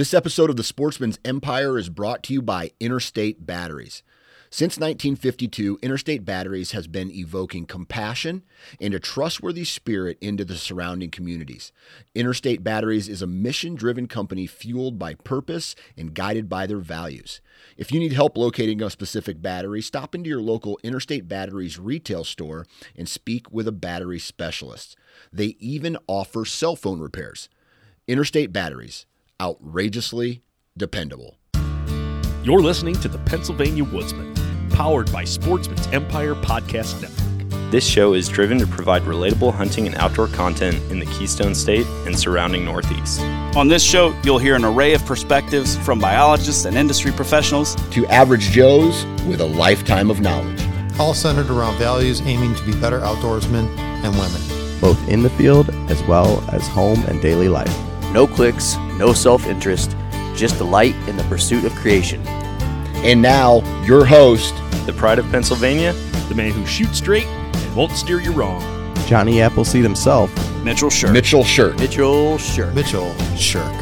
This episode of The Sportsman's Empire is brought to you by Interstate Batteries. Since 1952, Interstate Batteries has been evoking compassion and a trustworthy spirit into the surrounding communities. Interstate Batteries is a mission driven company fueled by purpose and guided by their values. If you need help locating a specific battery, stop into your local Interstate Batteries retail store and speak with a battery specialist. They even offer cell phone repairs. Interstate Batteries, outrageously dependable. You're listening to the Pennsylvania Woodsman, powered by Sportsman's Empire Podcast Network. This show is driven to provide relatable hunting and outdoor content in the Keystone State and surrounding Northeast. On this show, you'll hear an array of perspectives from biologists and industry professionals To average Joes with a lifetime of knowledge. all centered around values aiming to be better outdoorsmen and women. both in the field as well as home and daily life. No clicks, no self interest, just delight in the pursuit of creation. And now, your host, The Pride of Pennsylvania, The man who shoots straight and won't steer you wrong. Johnny Appleseed himself, Mitchell Scher. Mitchell Shirt. Mitchell Sure. Mitchell Shirk.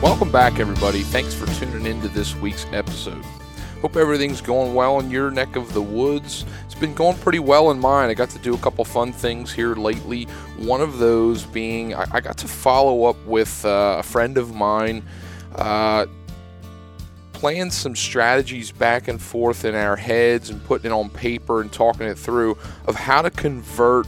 Welcome back, everybody. Thanks for tuning in to this week's episode. Hope everything's going well in your neck of the woods. It's been going pretty well in mine. I got to do a couple fun things here lately. One of those being I, I got to follow up with uh, a friend of mine, uh, playing some strategies back and forth in our heads and putting it on paper and talking it through of how to convert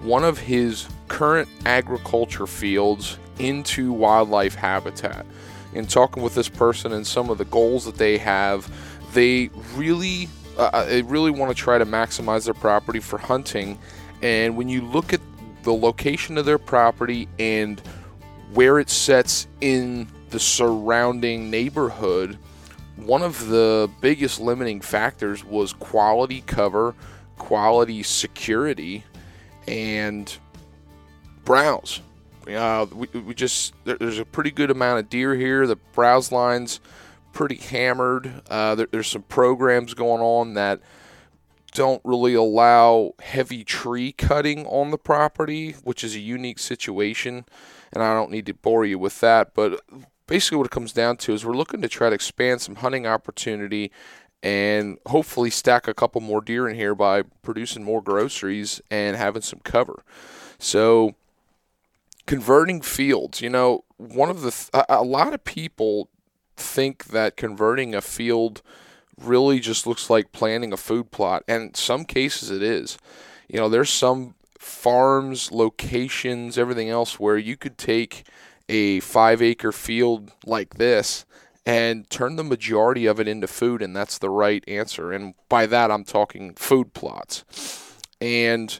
one of his current agriculture fields into wildlife habitat. In talking with this person and some of the goals that they have, they really, uh, they really want to try to maximize their property for hunting. And when you look at the location of their property and where it sets in the surrounding neighborhood, one of the biggest limiting factors was quality cover, quality security, and browse. Uh, we, we just there, there's a pretty good amount of deer here. The browse lines pretty hammered. Uh, there, there's some programs going on that don't really allow heavy tree cutting on the property, which is a unique situation. And I don't need to bore you with that, but basically what it comes down to is we're looking to try to expand some hunting opportunity and hopefully stack a couple more deer in here by producing more groceries and having some cover. So converting fields, you know, one of the th- a, a lot of people think that converting a field really just looks like planting a food plot and some cases it is. You know, there's some farms, locations, everything else where you could take a 5 acre field like this and turn the majority of it into food and that's the right answer. And by that I'm talking food plots. And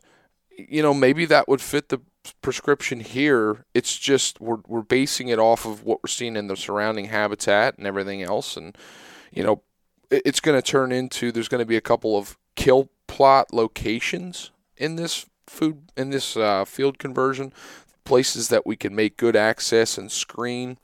you know, maybe that would fit the prescription here. It's just we're we're basing it off of what we're seeing in the surrounding habitat and everything else, and you know, it- it's going to turn into there's going to be a couple of kill plot locations in this food in this uh, field conversion, places that we can make good access and screen.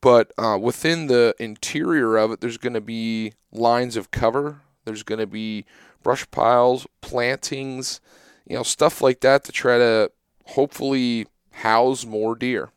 But uh, within the interior of it, there's going to be lines of cover. There's going to be brush piles, plantings, you know, stuff like that to try to hopefully house more deer.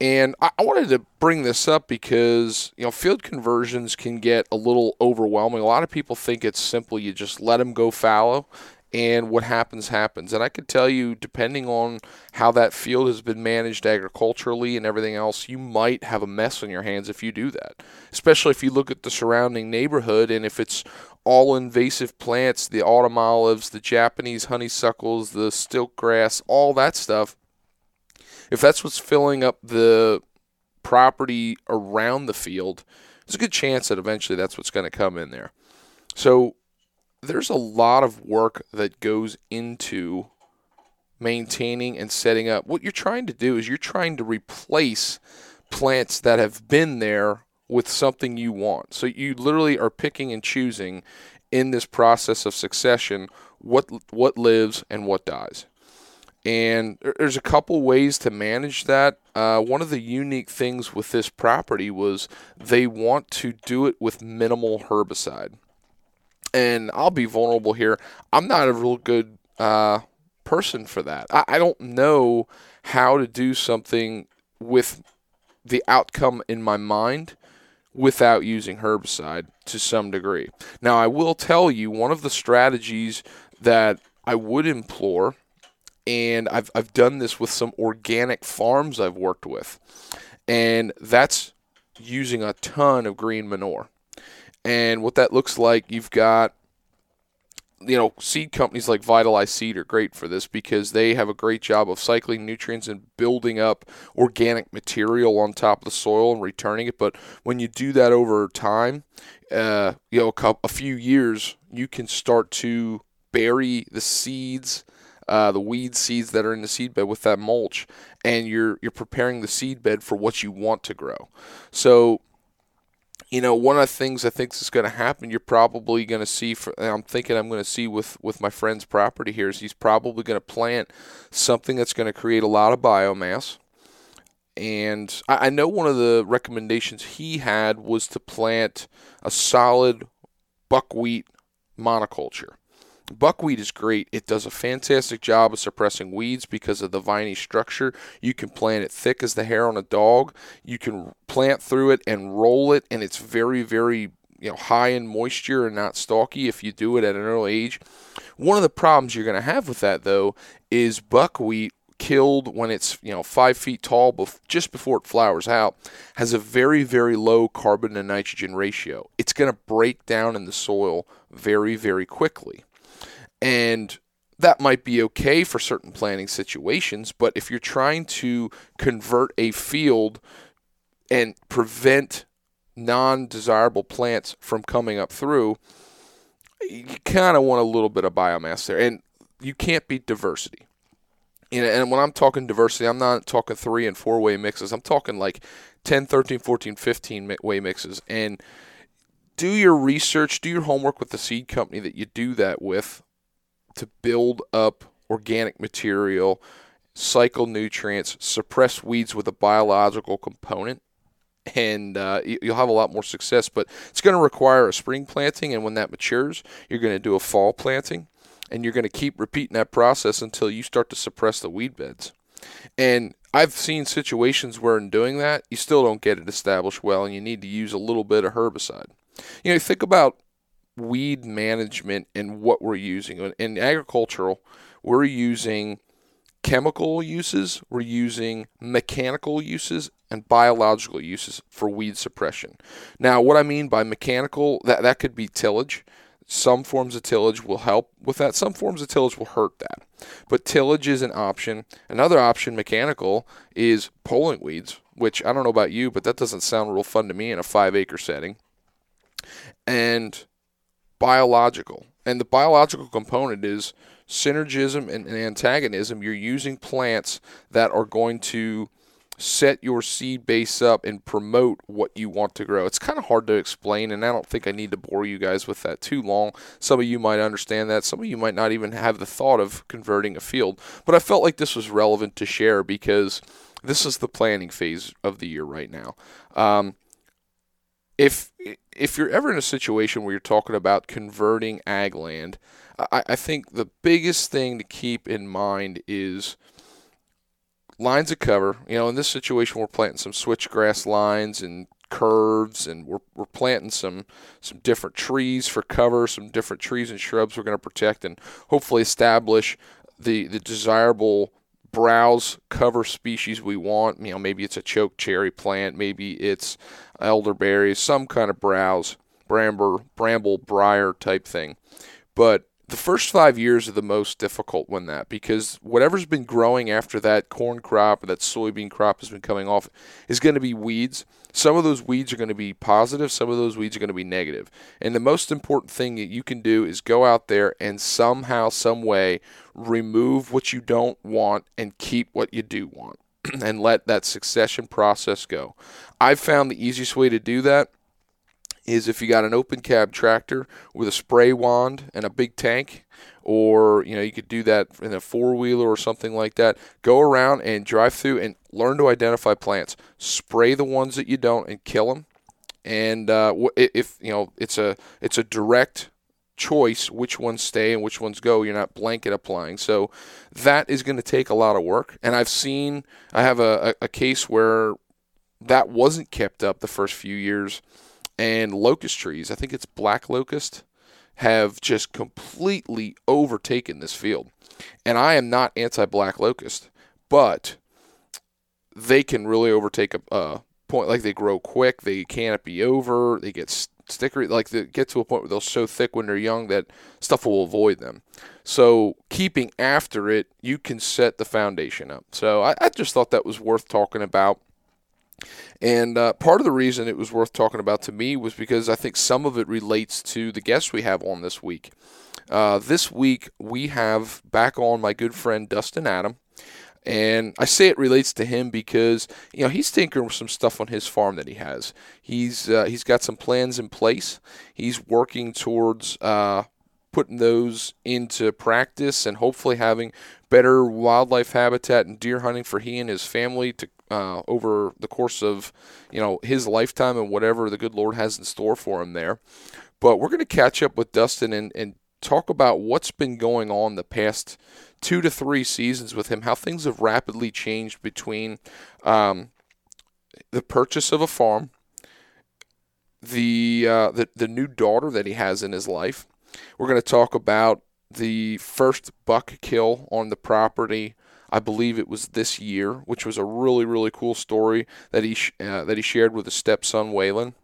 And I, I wanted to bring this up because, you know, field conversions can get a little overwhelming. A lot of people think it's simple. You just let them go fallow and what happens happens. And I could tell you, depending on how that field has been managed agriculturally and everything else, you might have a mess on your hands if you do that. Especially if you look at the surrounding neighborhood and if it's all invasive plants, the autumn olives, the Japanese honeysuckles, the stilt grass, all that stuff. If that's what's filling up the property around the field, there's a good chance that eventually that's what's going to come in there. So there's a lot of work that goes into maintaining and setting up. What you're trying to do is you're trying to replace plants that have been there with something you want. So you literally are picking and choosing in this process of succession what what lives and what dies. And there's a couple ways to manage that. Uh, one of the unique things with this property was they want to do it with minimal herbicide and I'll be vulnerable here. I'm not a real good uh, person for that. I, I don't know how to do something with the outcome in my mind without using herbicide to some degree. Now, I will tell you one of the strategies that I would implore, and I've, I've done this with some organic farms I've worked with, and that's using a ton of green manure. And what that looks like, you've got you know, seed companies like Vitalize Seed are great for this because they have a great job of cycling nutrients and building up organic material on top of the soil and returning it. But when you do that over time, uh, you know, a, couple, a few years, you can start to bury the seeds, uh, the weed seeds that are in the seed bed with that mulch, and you're you're preparing the seed bed for what you want to grow. So you know, one of the things I think is going to happen, you're probably going to see. For, I'm thinking I'm going to see with with my friend's property here is he's probably going to plant something that's going to create a lot of biomass. And I, I know one of the recommendations he had was to plant a solid buckwheat monoculture. Buckwheat is great. It does a fantastic job of suppressing weeds because of the viney structure. You can plant it thick as the hair on a dog. You can plant through it and roll it, and it's very, very you know high in moisture and not stalky if you do it at an early age. One of the problems you're going to have with that though is buckwheat killed when it's you know five feet tall bef- just before it flowers out has a very very low carbon to nitrogen ratio it's going to break down in the soil very very quickly and that might be okay for certain planting situations, but if you're trying to convert a field and prevent non desirable plants from coming up through, you kind of want a little bit of biomass there. And you can't beat diversity. And when I'm talking diversity, I'm not talking three and four way mixes. I'm talking like 10, 13, 14, 15 way mixes. And do your research, do your homework with the seed company that you do that with to build up organic material, cycle nutrients, suppress weeds with a biological component, and uh, you'll have a lot more success. But it's going to require a spring planting, and when that matures, you're going to do a fall planting, and you're going to keep repeating that process until you start to suppress the weed beds. And I've seen situations where in doing that, you still don't get it established well, and you need to use a little bit of herbicide. You know, think about weed management and what we're using. In agricultural, we're using chemical uses, we're using mechanical uses, and biological uses for weed suppression. Now, what I mean by mechanical, that, that could be tillage. Some forms of tillage will help with that. Some forms of tillage will hurt that. But tillage is an option. Another option, mechanical, is pulling weeds, which I don't know about you, but that doesn't sound real fun to me in a five acre setting. And biological. And the biological component is synergism and, antagonism. You're using plants that are going to set your seed base up and promote what you want to grow. It's kind of hard to explain, and I don't think I need to bore you guys with that too long. Some of you might understand that, some of you might not even have the thought of converting a field. But I felt like this was relevant to share because this is the planning phase of the year right now. Um, if if you're ever in a situation where you're talking about converting ag land, I, I think the biggest thing to keep in mind is lines of cover. You know, in this situation, we're planting some switchgrass lines and curves, and we're, we're planting some some different trees for cover, some different trees and shrubs we're going to protect, and hopefully establish the the desirable browse cover species we want. You know, maybe it's a choke cherry plant, maybe it's elderberries, some kind of browse, bramble, bramble, briar type thing. But the first five years are the most difficult when that because whatever's been growing after that corn crop or that soybean crop has been coming off is going to be weeds. Some of those weeds are going to be positive, some of those weeds are going to be negative. And the most important thing that you can do is go out there and somehow, some way, remove what you don't want and keep what you do want and let that succession process go. I've found the easiest way to do that is if you got an open cab tractor with a spray wand and a big tank or you know you could do that in a four wheeler or something like that go around and drive through and learn to identify plants. Spray the ones that you don't and kill them and uh, if you know it's a it's a direct choice which ones stay and which ones go. You're not blanket applying. So that is going to take a lot of work. And i've seen i have a, a case where that wasn't kept up the first few years. And locust trees, I think it's black locust, have just completely overtaken this field. And I am not anti black locust, but they can really overtake a, a point. Like they grow quick, they canopy over, they get stickery. Like they get to a point where they're so thick when they're young that stuff will avoid them. So keeping after it, you can set the foundation up. So I, I just thought that was worth talking about. And uh, part of the reason it was worth talking about to me was because I think some of it relates to the guests we have on this week. Uh, this week, we have back on my good friend Dustin Adam. And I say it relates to him because you know he's tinkering with some stuff on his farm that he has. He's uh, he's got some plans in place. He's working towards uh, putting those into practice and hopefully having better wildlife habitat and deer hunting for he and his family to uh, over the course of you know his lifetime and whatever the good Lord has in store for him there. But we're going to catch up with Dustin and, and talk about what's been going on the past two to three seasons with him, how things have rapidly changed between um, the purchase of a farm, the, uh, the the new daughter that he has in his life. We're going to talk about the first buck kill on the property. I believe it was this year, which was a really really cool story that he uh, that he shared with his stepson Waylon.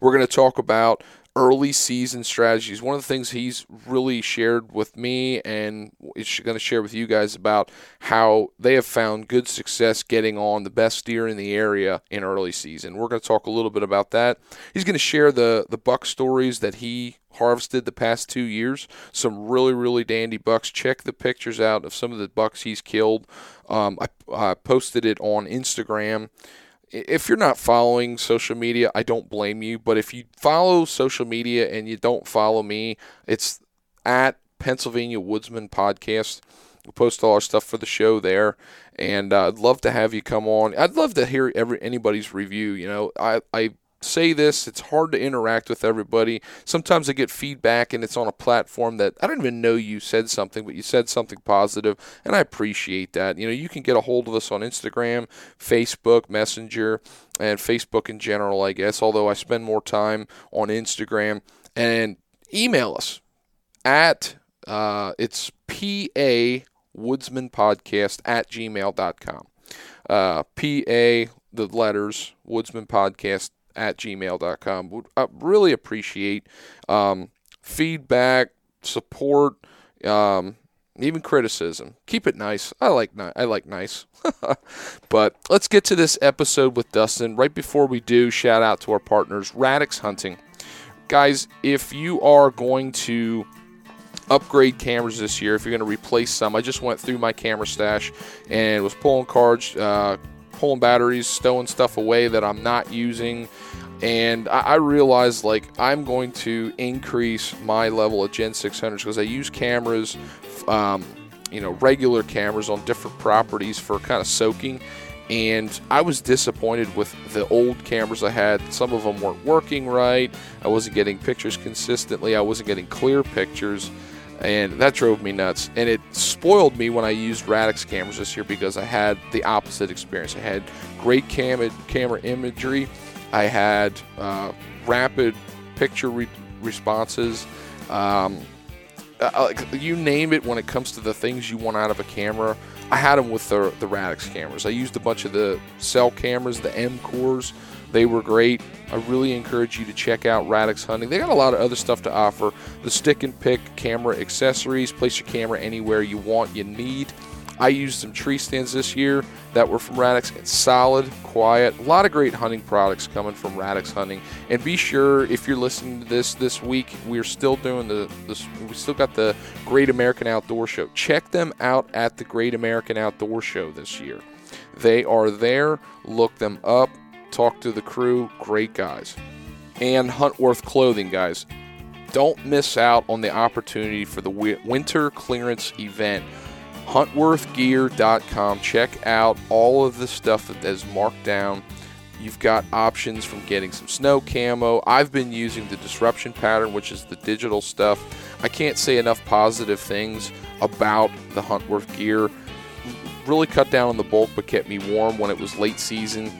We're going to talk about early season strategies. One of the things he's really shared with me and is going to share with you guys about how they have found good success getting on the best deer in the area in early season. We're going to talk a little bit about that. He's going to share the the buck stories that he harvested the past two years. Some really, really dandy bucks. Check the pictures out of some of the bucks he's killed. Um, I, I posted it on Instagram if you're not following social media, I don't blame you. But if you follow social media and you don't follow me, it's at Pennsylvania Woodsman Podcast. We post all our stuff for the show there, and uh, I'd love to have you come on. I'd love to hear every anybody's review. You know, I I say this, it's hard to interact with everybody. Sometimes I get feedback and it's on a platform that I don't even know you said something, but you said something positive, and I appreciate that. You know, you can get a hold of us on Instagram, Facebook, Messenger, and Facebook in general, I guess, although I spend more time on Instagram. And email us at uh, it's PA Woodsman Podcast at gmail.com. Uh, PA, the letters, Woodsman Podcast at gmail.com. Would I really appreciate um, feedback, support, um, even criticism. Keep it nice. I like ni- I like nice. but let's get to this episode with Dustin. Right before we do, shout out to our partners, Radix Hunting. Guys, if you are going to upgrade cameras this year, if you're going to replace some, I just went through my camera stash and was pulling cards, uh, pulling batteries, stowing stuff away that I'm not using. And I, I realized like I'm going to increase my level of Gen 600s because I use cameras, um, you know, regular cameras on different properties for kind of soaking. And I was disappointed with the old cameras I had. Some of them weren't working right. I wasn't getting pictures consistently. I wasn't getting clear pictures and that drove me nuts. And it spoiled me when I used Radix cameras this year because I had the opposite experience. I had great cam- camera imagery, I had uh, rapid picture re- responses. Um, uh, you name it when it comes to the things you want out of a camera. I had them with the, the Radix cameras. I used a bunch of the cell cameras, the M cores. They were great. I really encourage you to check out Radix Hunting. They got a lot of other stuff to offer. The stick and pick camera accessories. Place your camera anywhere you want, you need. I used some tree stands this year that were from Radix. It's solid, quiet, a lot of great hunting products coming from Radix Hunting. And be sure if you're listening to this this week, we're still doing the this, we still got the Great American Outdoor Show. Check them out at the Great American Outdoor Show this year. They are there. Look them up talk to the crew. Great guys. And Huntworth Clothing, guys. Don't miss out on the opportunity for the winter clearance event. HuntworthGear.com. Check out all of the stuff that is marked down. You've got options from getting some snow camo. I've been using the disruption pattern, which is the digital stuff. I can't say enough positive things about the Huntworth gear. Really cut down on the bulk, but kept me warm when it was late season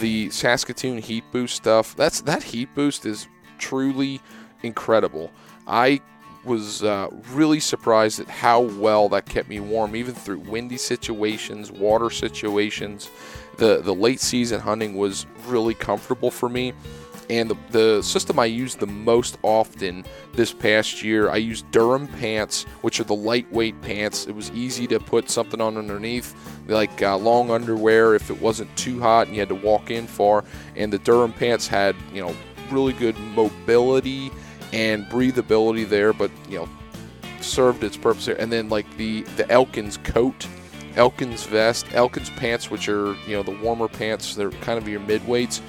the Saskatoon Heat Boost stuff. That's that Heat Boost is truly incredible. I was uh, really surprised at how well that kept me warm, even through windy situations, water situations. The the late season hunting was really comfortable for me. And the, the system I used the most often this past year, I used Durham pants, which are the lightweight pants. It was easy to put something on underneath, like uh, long underwear if it wasn't too hot and you had to walk in far. And the Durham pants had, you know, really good mobility and breathability there, but you know, served its purpose there. And then like the the Elkins coat, Elkins vest, Elkins pants, which are you know the warmer pants. They're kind of your midweights.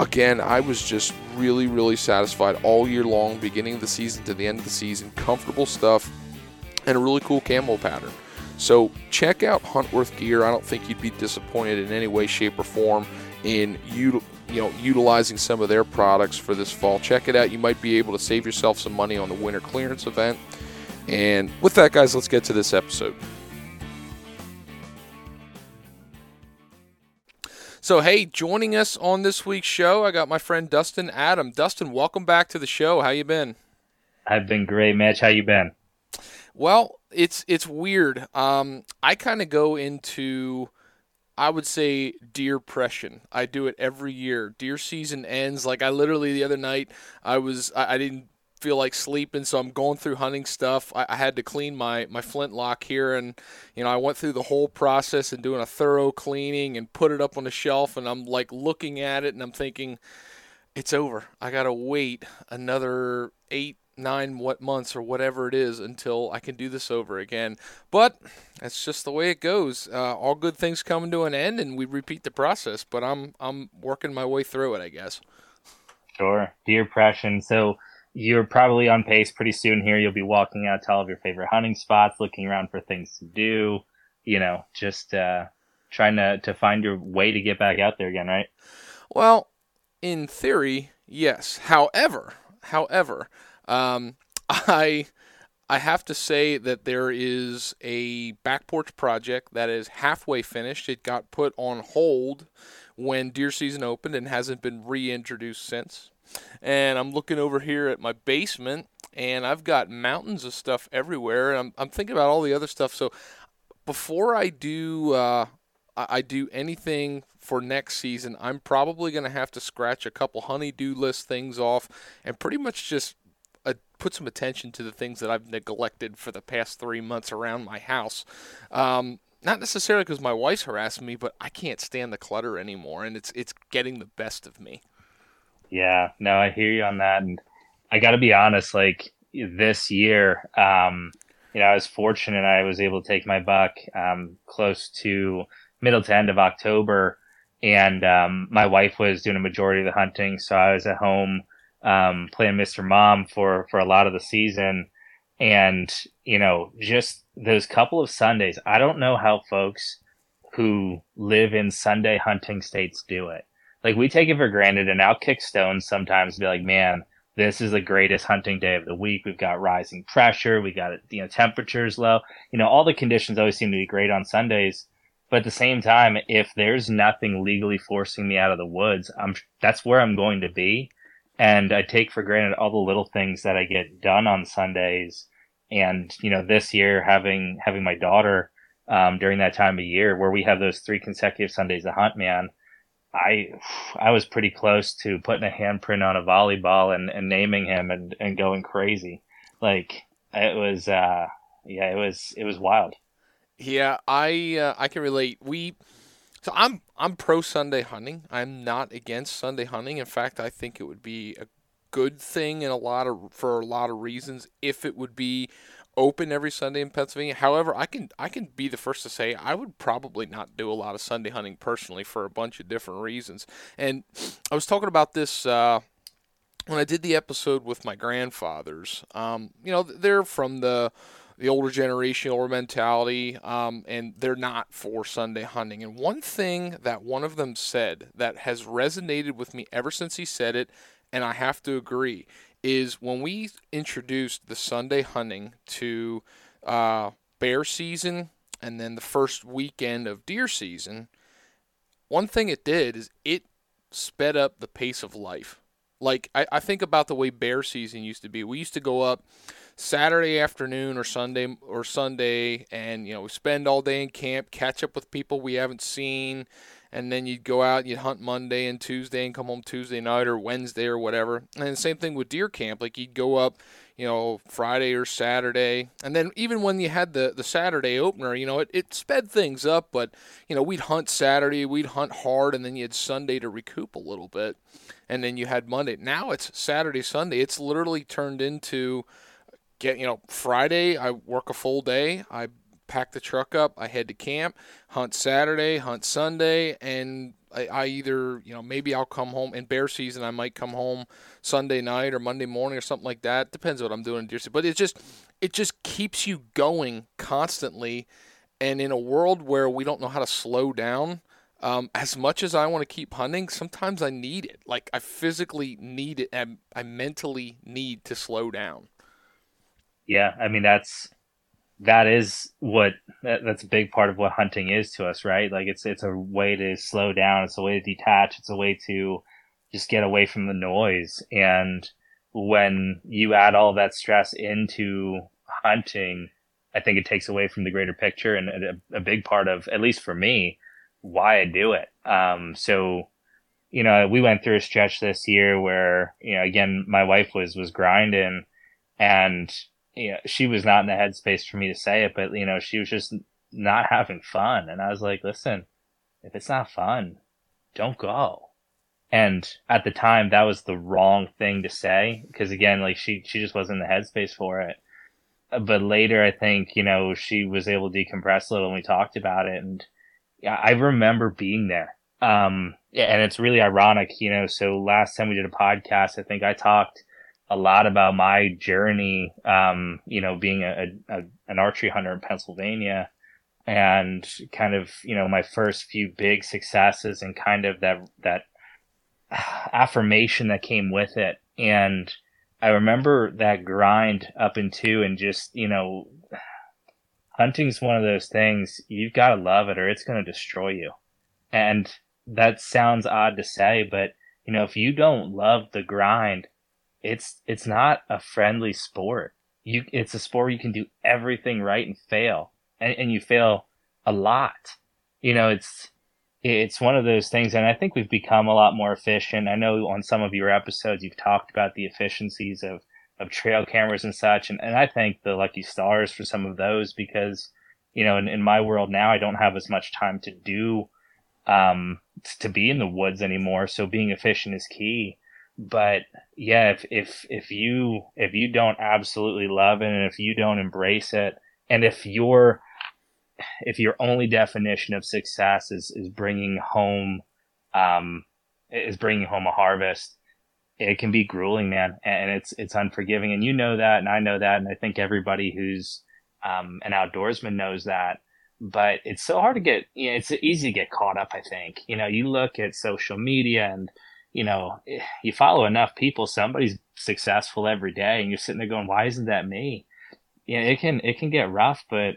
Again, I was just really, really satisfied all year long, beginning of the season to the end of the season. Comfortable stuff and a really cool camo pattern. So check out Huntworth gear. I don't think you'd be disappointed in any way, shape, or form in you you know utilizing some of their products for this fall. Check it out. You might be able to save yourself some money on the winter clearance event. And with that, guys, let's get to this episode. So, hey, joining us on this week's show, I got my friend Dustin Adam. Dustin, welcome back to the show. How you been? I've been great, Mitch. How you been? Well, it's it's weird. Um, I kind of go into, I would say, deer depression. I do it every year. Deer season ends. Like I literally the other night, I was I, I didn't feel like sleeping, so I'm going through hunting stuff. I, I, had to clean my my flintlock here, and you know I went through the whole process and doing a thorough cleaning and put it up on the shelf, and I'm like looking at it and I'm thinking, it's over. I gotta wait another eight nine what months or whatever it is until I can do this over again. But that's just the way it goes. Uh, all good things come to an end, and we repeat the process. But I'm I'm working my way through it, I guess. Sure, deer depression. So you're probably on pace pretty soon here. You'll be walking out to all of your favorite hunting spots, looking around for things to do, you know, just uh, trying to, to find your way to get back out there again, right? Well, in theory, yes. However, however, um, I I have to say that there is a back porch project that is halfway finished. It got put on hold when deer season opened and hasn't been reintroduced since and I'm looking over here at my basement, and I've got mountains of stuff everywhere. And I'm, I'm thinking about all the other stuff. So before I do, uh, I do anything for next season, I'm probably going to have to scratch a couple honeydew list things off, and pretty much just uh, put some attention to the things that I've neglected for the past three months around my house. Um, not necessarily because my wife's harassing me, but I can't stand the clutter anymore, and it's it's getting the best of me. Yeah, no, I hear you on that. And I got to be honest, like this year, um, you know, I was fortunate I was able to take my buck um, close to middle to end of October. And um, my wife was doing a majority of the hunting. So I was at home um, playing Mr. Mom for, for a lot of the season. And, you know, just those couple of Sundays, I don't know how folks who live in Sunday hunting states do it like we take it for granted and I'll kick stones sometimes be like, man, this is the greatest hunting day of the week. We've got rising pressure. We got, you know, temperatures low. You know, all the conditions always seem to be great on Sundays. But at the same time, if there's nothing legally forcing me out of the woods, I'm, that's where I'm going to be. And I take for granted all the little things that I get done on Sundays. And, you know, this year having, having my daughter, um, during that time of year where we have those three consecutive Sundays to hunt, man, I I was pretty close to putting a handprint on a volleyball and, and naming him and, and going crazy. Like it was uh yeah, it was it was wild. Yeah, I uh, I can relate. We so I'm I'm pro Sunday hunting. I'm not against Sunday hunting. In fact, I think it would be a good thing in a lot of for a lot of reasons if it would be open every Sunday in Pennsylvania. However, I can I can be the first to say I would probably not do a lot of Sunday hunting personally for a bunch of different reasons. And I was talking about this uh, when I did the episode with my grandfathers. Um, you know, they're from the the older generation, older mentality, um, and they're not for Sunday hunting. And one thing that one of them said that has resonated with me ever since he said it, and I have to agree, is when we introduced the Sunday hunting to uh, bear season and then the first weekend of deer season, one thing it did is it sped up the pace of life. Like I, I think about the way bear season used to be. We used to go up Saturday afternoon or Sunday or Sunday, and you know we spend all day in camp, catch up with people we haven't seen, and then you'd go out, and you'd hunt Monday and Tuesday, and come home Tuesday night or Wednesday or whatever. And the same thing with deer camp, like you'd go up, you know, Friday or Saturday, and then even when you had the the Saturday opener, you know, it, it sped things up, but you know, we'd hunt Saturday, we'd hunt hard, and then you had Sunday to recoup a little bit, and then you had Monday. Now it's Saturday, Sunday. It's literally turned into get you know Friday I work a full day. I pack the truck up. I head to camp, hunt Saturday, hunt Sunday, and I, I, either you know maybe I'll come home in bear season. I might come home Sunday night or Monday morning or something like that. Depends what I'm doing in deer season. But it just it just keeps you going constantly. And in a world where we don't know how to slow down, um, as much as I want to keep hunting, sometimes I need it. Like I physically need it, and I mentally need to slow down. Yeah, I mean that's that is what that, that's a big part of what hunting is to us, right? Like it's it's a way to slow down, it's a way to detach, it's a way to just get away from the noise. And when you add all that stress into hunting, I think it takes away from the greater picture and a, a big part of, at least for me, why I do it. Um, so, you know, we went through a stretch this year where, you know, again, my wife was, was grinding and you know, she was not in the headspace for me to say it, but you know, she was just not having fun. And I was like, listen, if it's not fun, don't go. And at the time, that was the wrong thing to say because again, like she she just wasn't in the headspace for it. But later, I think you know she was able to decompress a little, and we talked about it. And I remember being there. Um, and it's really ironic, you know. So last time we did a podcast, I think I talked a lot about my journey, um, you know, being a, a, an archery hunter in Pennsylvania and kind of, you know, my first few big successes and kind of that, that affirmation that came with it. And I remember that grind up into and just, you know, hunting's one of those things you've got to love it or it's going to destroy you. And that sounds odd to say, but you know, if you don't love the grind, it's it's not a friendly sport. You it's a sport you can do everything right and fail, and, and you fail a lot. You know, it's it's one of those things, and I think we've become a lot more efficient. I know on some of your episodes you've talked about the efficiencies of of trail cameras and such, and, and I thank the lucky stars for some of those because you know in, in my world now I don't have as much time to do um to be in the woods anymore, so being efficient is key but yeah, if if if you if you don't absolutely love it and if you don't embrace it, and if your if your only definition of success is is bringing home um is bringing home a harvest, it can be grueling, man, and it's it's unforgiving, and you know that, and I know that, and I think everybody who's um, an outdoorsman knows that. But it's so hard to get. You know, it's easy to get caught up. I think you know you look at social media and you know, you follow enough people, somebody's successful every day, and you're sitting there going, "Why isn't that me?" Yeah, it can it can get rough, but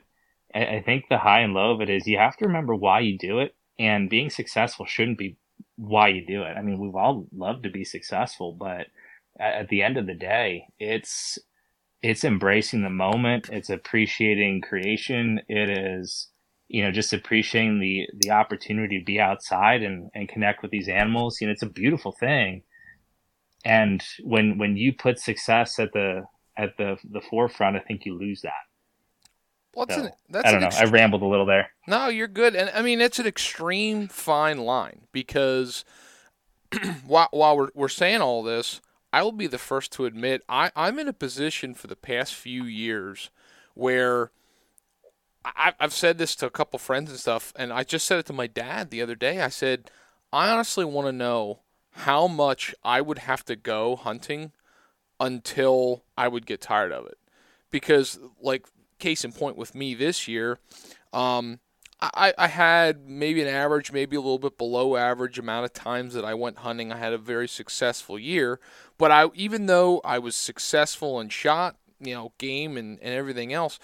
I, think the high and low of it is you have to remember why you do it, and being successful shouldn't be why you do it. I mean, we've all loved to be successful, but at the end of the day, it's it's embracing the moment, it's appreciating creation, it is you know, just appreciating the the opportunity to be outside and, and connect with these animals. You know, it's a beautiful thing. And when when you put success at the at the the forefront, I think you lose that. Well, so, an, that's I don't know. Extreme, I rambled a little there. No, you're good. And I mean, it's an extreme fine line because while, while we're, we're saying all this, I will be the first to admit I, I'm in a position for the past few years where – I, I've said this to a couple friends and stuff, and I just said it to my dad the other day. I said, I honestly want to know how much I would have to go hunting until I would get tired of it. Because, like, case in point with me this year, um, I, I had maybe an average, maybe a little bit below average amount of times that I went hunting. I had a very successful year, but I even though I was successful and shot, you know, game and, and everything else,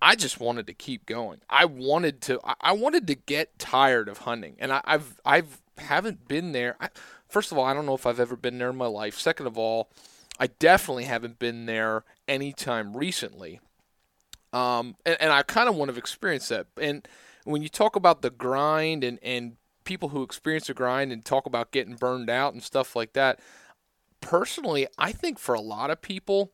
I just wanted to keep going. I wanted to. I wanted to get tired of hunting, and I, I've I've haven't been there. I, first of all, I don't know if I've ever been there in my life. Second of all, I definitely haven't been there anytime recently. Um, and, and I kind of want to experience that. And when you talk about the grind and and people who experience the grind and talk about getting burned out and stuff like that, personally, I think for a lot of people,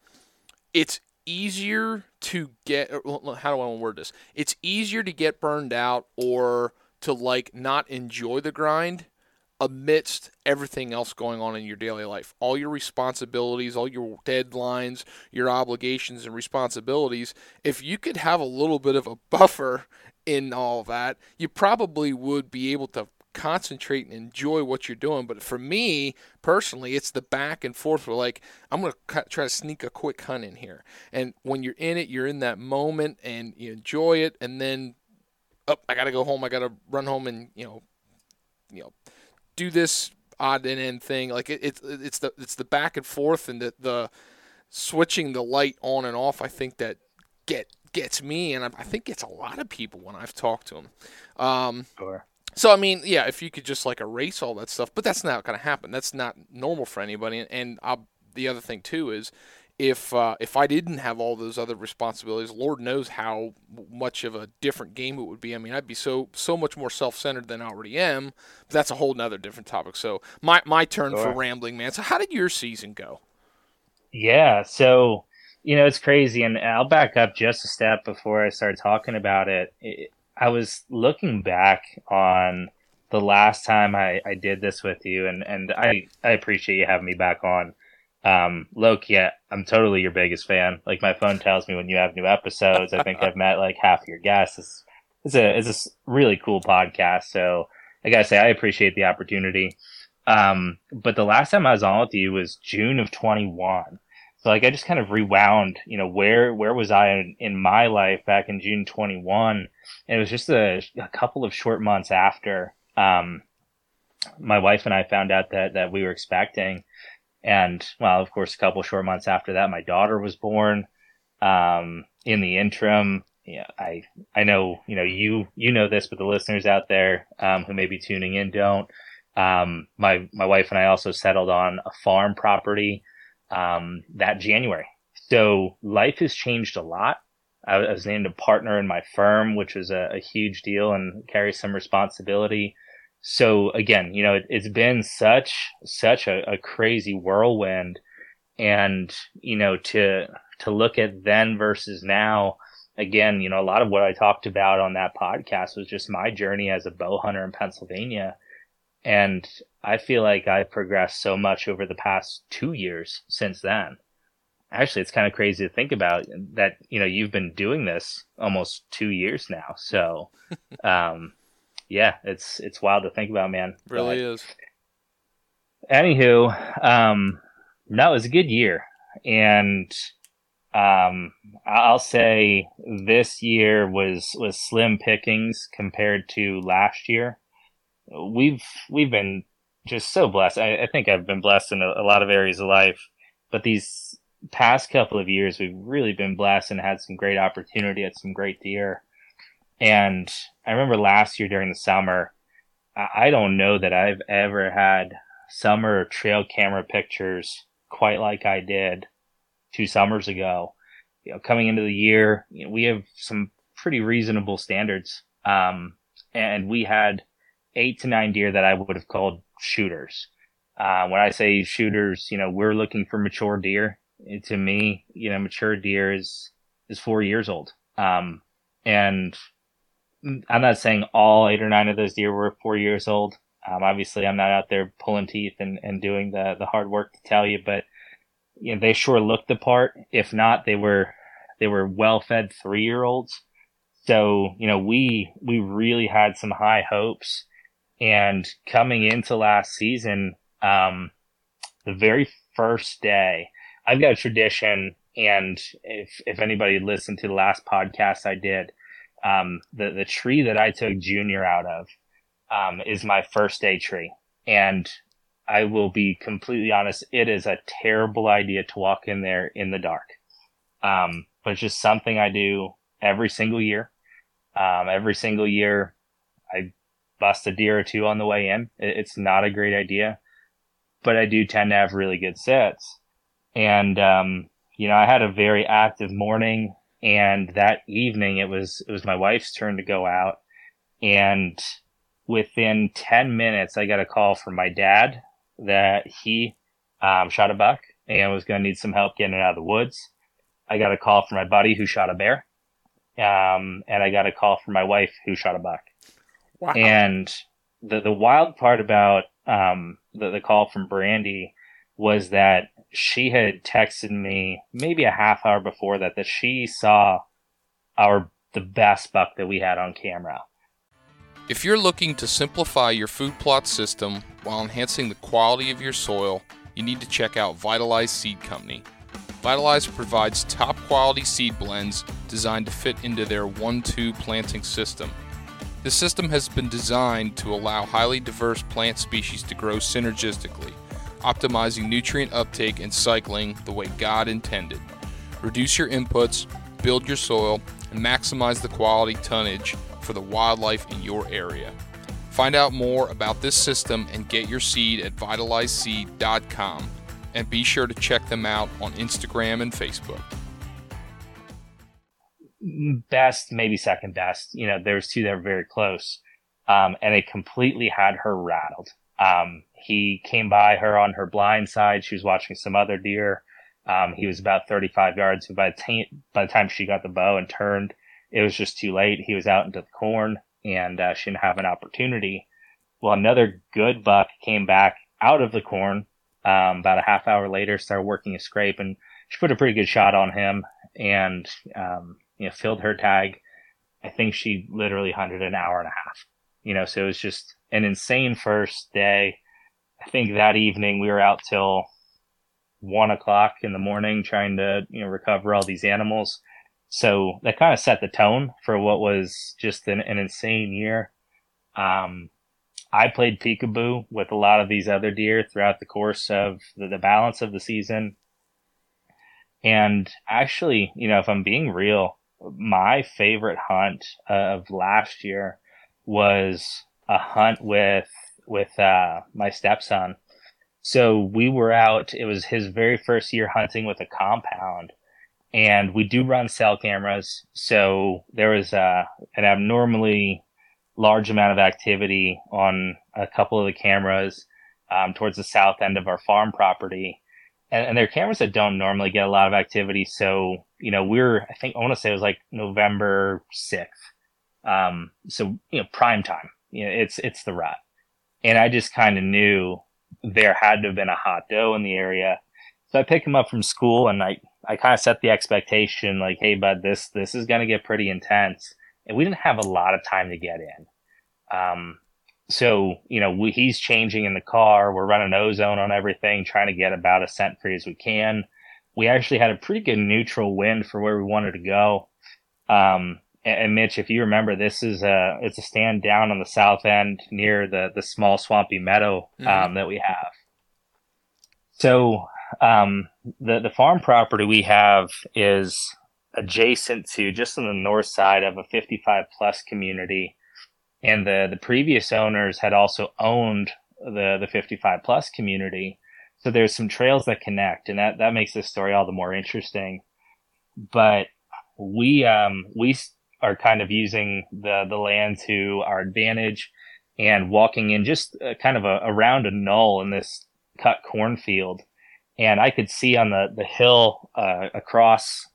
it's easier to get how do I want to word this? It's easier to get burned out or to like not enjoy the grind amidst everything else going on in your daily life. All your responsibilities, all your deadlines, your obligations and responsibilities. If you could have a little bit of a buffer in all that, you probably would be able to concentrate and enjoy what you're doing. But for me personally, it's the back and forth. Where like I'm gonna try to sneak a quick hunt in here, and when you're in it, you're in that moment and you enjoy it, and then up, oh, I gotta go home. I gotta run home and you know, you know, do this odd and end thing. Like it, it, it's the it's the back and forth and the the switching the light on and off. I think that get gets me, and I, think gets a lot of people when I've talked to them. Um, sure. So I mean, yeah, if you could just like erase all that stuff, but that's not going to happen. That's not normal for anybody. And I'll, the other thing too is, if uh, if I didn't have all those other responsibilities, Lord knows how much of a different game it would be. I mean, I'd be so so much more self centered than I already am. But that's a whole nother different topic. So my my turn sure. for rambling, man. So how did your season go? Yeah, so you know it's crazy, and I'll back up just a step before I start talking about it. it I was looking back on the last time I, I did this with you, and, and I, I appreciate you having me back on. Um, Loki, I'm totally your biggest fan. Like my phone tells me when you have new episodes. I think I've met like half your guests. It's, it's a it's a really cool podcast. So I gotta say I appreciate the opportunity. Um, but the last time I was on with you was June of 21. So like I just kind of rewound, you know, where where was I in, in my life back in June 21? It was just a, a couple of short months after um, my wife and I found out that that we were expecting, and well, of course, a couple short months after that, my daughter was born. Um, in the interim, I I know you know you you know this, but the listeners out there um, who may be tuning in don't. Um, my my wife and I also settled on a farm property um, that January. So life has changed a lot. I was named a partner in my firm, which was a, a huge deal and carries some responsibility. So again, you know, it, has been such such a, a crazy whirlwind, and you know, to to look at then versus now, again, you know, a lot of what I talked about on that podcast was just my journey as a bow hunter in Pennsylvania. And I feel like I've progressed so much over the past two years since then. Actually, it's kind of crazy to think about that, you know, you've been doing this almost two years now. So, um, yeah, it's, it's wild to think about, man. Really but, is. Anywho, um, no, it was a good year. And, um, I'll say this year was, was slim pickings compared to last year we've we've been just so blessed. I, I think I've been blessed in a, a, lot of areas of life, but these past couple of years, we've really been blessed and had some great opportunity at some great deer. And I remember last year during the summer, I, don't know that I've ever had summer trail camera pictures quite like I did two summers ago. You know, coming into the year, you know, we have some pretty reasonable standards. Um, and we had eight to nine deer that I would have called shooters. Uh, when I say shooters, you know, we're looking for mature deer. To me, you know, mature deer is, is four years old. Um, and I'm not saying all eight or nine of those deer were four years old. Um, obviously I'm not out there pulling teeth and, and doing the, the hard work to tell you, but you know, they sure looked the part. If not, they were, they were well fed three year olds. So, you know, we, we really had some high hopes and coming into last season, um, the very first day, I've got a tradition. And if, if anybody listened to the last podcast I did, um, the, the tree that I took junior out of, um, is my first day tree. And I will be completely honest. It is a terrible idea to walk in there in the dark. Um, but it's just something I do every single year. Um, every single year, I bust a deer or two on the way in. It's not a great idea, but I do tend to have really good sets. And, um, you know, I had a very active morning and that evening it was, it was my wife's turn to go out and within 10 minutes, I got a call from my dad that he, um, shot a buck and was going to need some help getting it out of the woods. I got a call from my buddy who shot a bear. Um, and I got a call from my wife who shot a buck. Wow. And the, the wild part about, um, the, the call from Brandy was that she had texted me maybe a half hour before that, that she saw our, the best buck that we had on camera. If you're looking to simplify your food plot system while enhancing the quality of your soil, you need to check out Vitalize Seed Company. Vitalize provides top quality seed blends designed to fit into their 1 2 planting system. This system has been designed to allow highly diverse plant species to grow synergistically, optimizing nutrient uptake and cycling the way God intended. Reduce your inputs, build your soil, and maximize the quality tonnage for the wildlife in your area. Find out more about this system and get your seed at vitalizeseed.com and be sure to check them out on Instagram and Facebook. Best, maybe second best. You know, there's two that are very close. Um, and it completely had her rattled. Um, he came by her on her blind side. She was watching some other deer. Um, he was about 35 yards. By the, t- by the time she got the bow and turned, it was just too late. He was out into the corn and uh, she didn't have an opportunity. Well, another good buck came back out of the corn um, about a half hour later, started working a scrape, and she put a pretty good shot on him, and um, you know filled her tag. I think she literally hunted an hour and a half. You know, so it was just an insane first day. I think that evening we were out till one o'clock in the morning trying to you know recover all these animals. So that kind of set the tone for what was just an, an insane year. Um, I played peekaboo with a lot of these other deer throughout the course of the, the balance of the season. And actually, you know, if I'm being real, my favorite hunt of last year was a hunt with with uh, my stepson. So we were out. It was his very first year hunting with a compound, and we do run cell cameras. So there was uh, an abnormally large amount of activity on a couple of the cameras um, towards the south end of our farm property. And, and they're cameras that don't normally get a lot of activity. So, you know, we're, I think, I want to say it was like November 6th. Um, so, you know, prime time, you know, it's, it's the rut. And I just kind of knew there had to have been a hot doe in the area. So I pick him up from school and I, I kind of set the expectation like, Hey, bud, this, this is going to get pretty intense and we didn't have a lot of time to get in. Um, so you know we, he's changing in the car. We're running ozone on everything, trying to get about as scent free as we can. We actually had a pretty good neutral wind for where we wanted to go. Um, and, Mitch, if you remember, this is a it's a stand down on the south end near the the small swampy meadow um, mm-hmm. that we have. So um, the the farm property we have is adjacent to just on the north side of a 55 plus community. And the, the previous owners had also owned the, the 55 plus community. So there's some trails that connect and that, that makes this story all the more interesting. But we, um, we are kind of using the, the land to our advantage and walking in just uh, kind of a, around a knoll in this cut cornfield. And I could see on the, the hill, uh, across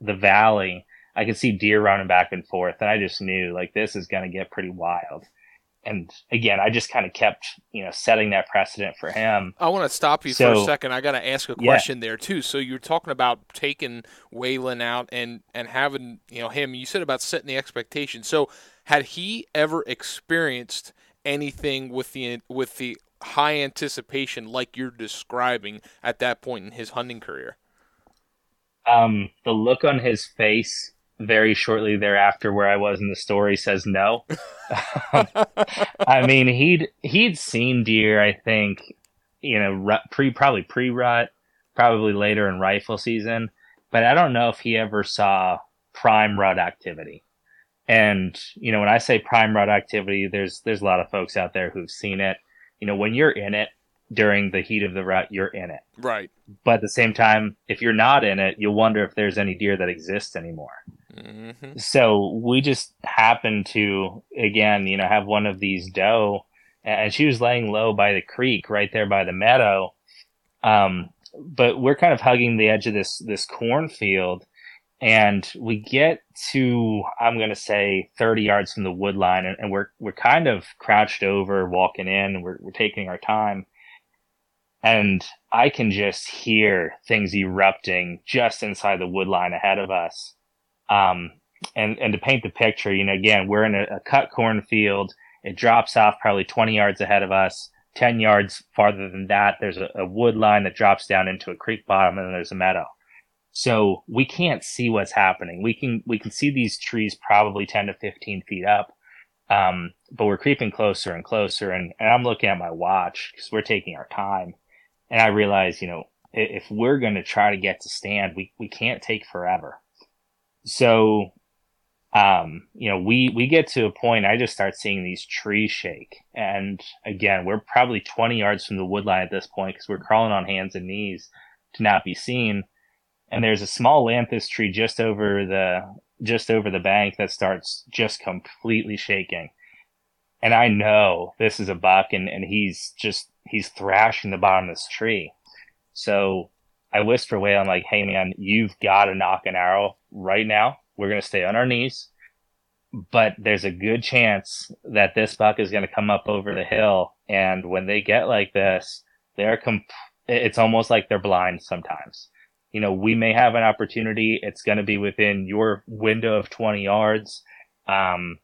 the valley, I could see deer running back and forth, and I just knew like this is going to get pretty wild. And again, I just kind of kept, you know, setting that precedent for him. I want to stop you so, for a second. I got to ask a question yeah. there too. So you're talking about taking Waylon out and and having, you know, him. You said about setting the expectation. So had he ever experienced anything with the with the high anticipation like you're describing at that point in his hunting career? Um, the look on his face very shortly thereafter, where I was in the story, says no. I mean, he'd he'd seen deer. I think you know pre probably pre rut, probably later in rifle season, but I don't know if he ever saw prime rut activity. And, you know, when I say prime rut activity, there's, there's a lot of folks out there who've seen it. You know, when you're in it during the heat of the rut, you're in it. Right. But at the same time, if you're not in it, you'll wonder if there's any deer that exists anymore. Mm-hmm. So we just happened to, again, you know, have one of these doe and she was laying low by the creek right there by the meadow. Um, but we're kind of hugging the edge of this, this cornfield and we get to I'm going to say 30 yards from the wood line, and, and, we're we're kind of crouched over, walking in. We're we're taking our time, and I can just hear things erupting just inside the wood line ahead of us. Um, and and to paint the picture, you know, again, we're in a, a cut cornfield. It drops off probably 20 yards ahead of us. 10 yards farther than that, there's a, a wood line that drops down into a creek bottom, and there's a meadow so we can't see what's happening. We can we can see these trees probably 10 to 15 feet up. Um, but we're creeping closer and closer and, and I'm looking at my watch because we're taking our time. And I realize, you know, if we're going to try to get to stand, we, we can't take forever. So, um, you know, we, we get to a point, I just start seeing these trees shake. And again, we're probably 20 yards from the wood line at this point because we're crawling on hands and knees to not be seen and there's a small lanthus tree just over the just over the bank that starts just completely shaking. And I know this is a buck and, and he's just he's thrashing the bottom of this tree. So I whisper away, I'm like, hey man, you've gotta nock an arrow right now. We're gonna stay on our knees. But there's a good chance that this buck is gonna come up over the hill and when they get like this, they're comp- it's almost like they're blind sometimes you know, we may have an opportunity. It's going to be within your window of 20 yards. Um,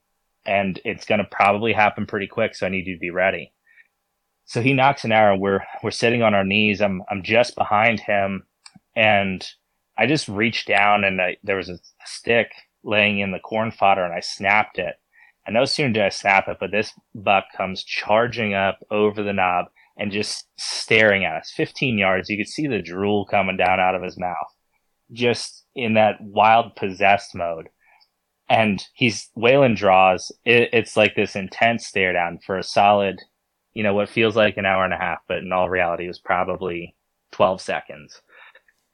and it's going to probably happen pretty quick. So I need you to be ready. So he nocks an arrow. We're, we're sitting on our knees. I'm, I'm just behind him and I just reached down and I, there was a stick laying in the corn fodder and I snapped it. And no sooner did I snap it, but this buck comes charging up over the knob and just staring at us. 15 yards, you could see the drool coming down out of his mouth, just in that wild possessed mode. And he's Waylon draws. It, it's like this intense stare down for a solid, you know, what feels like an hour and a half, but in all reality was probably 12 seconds.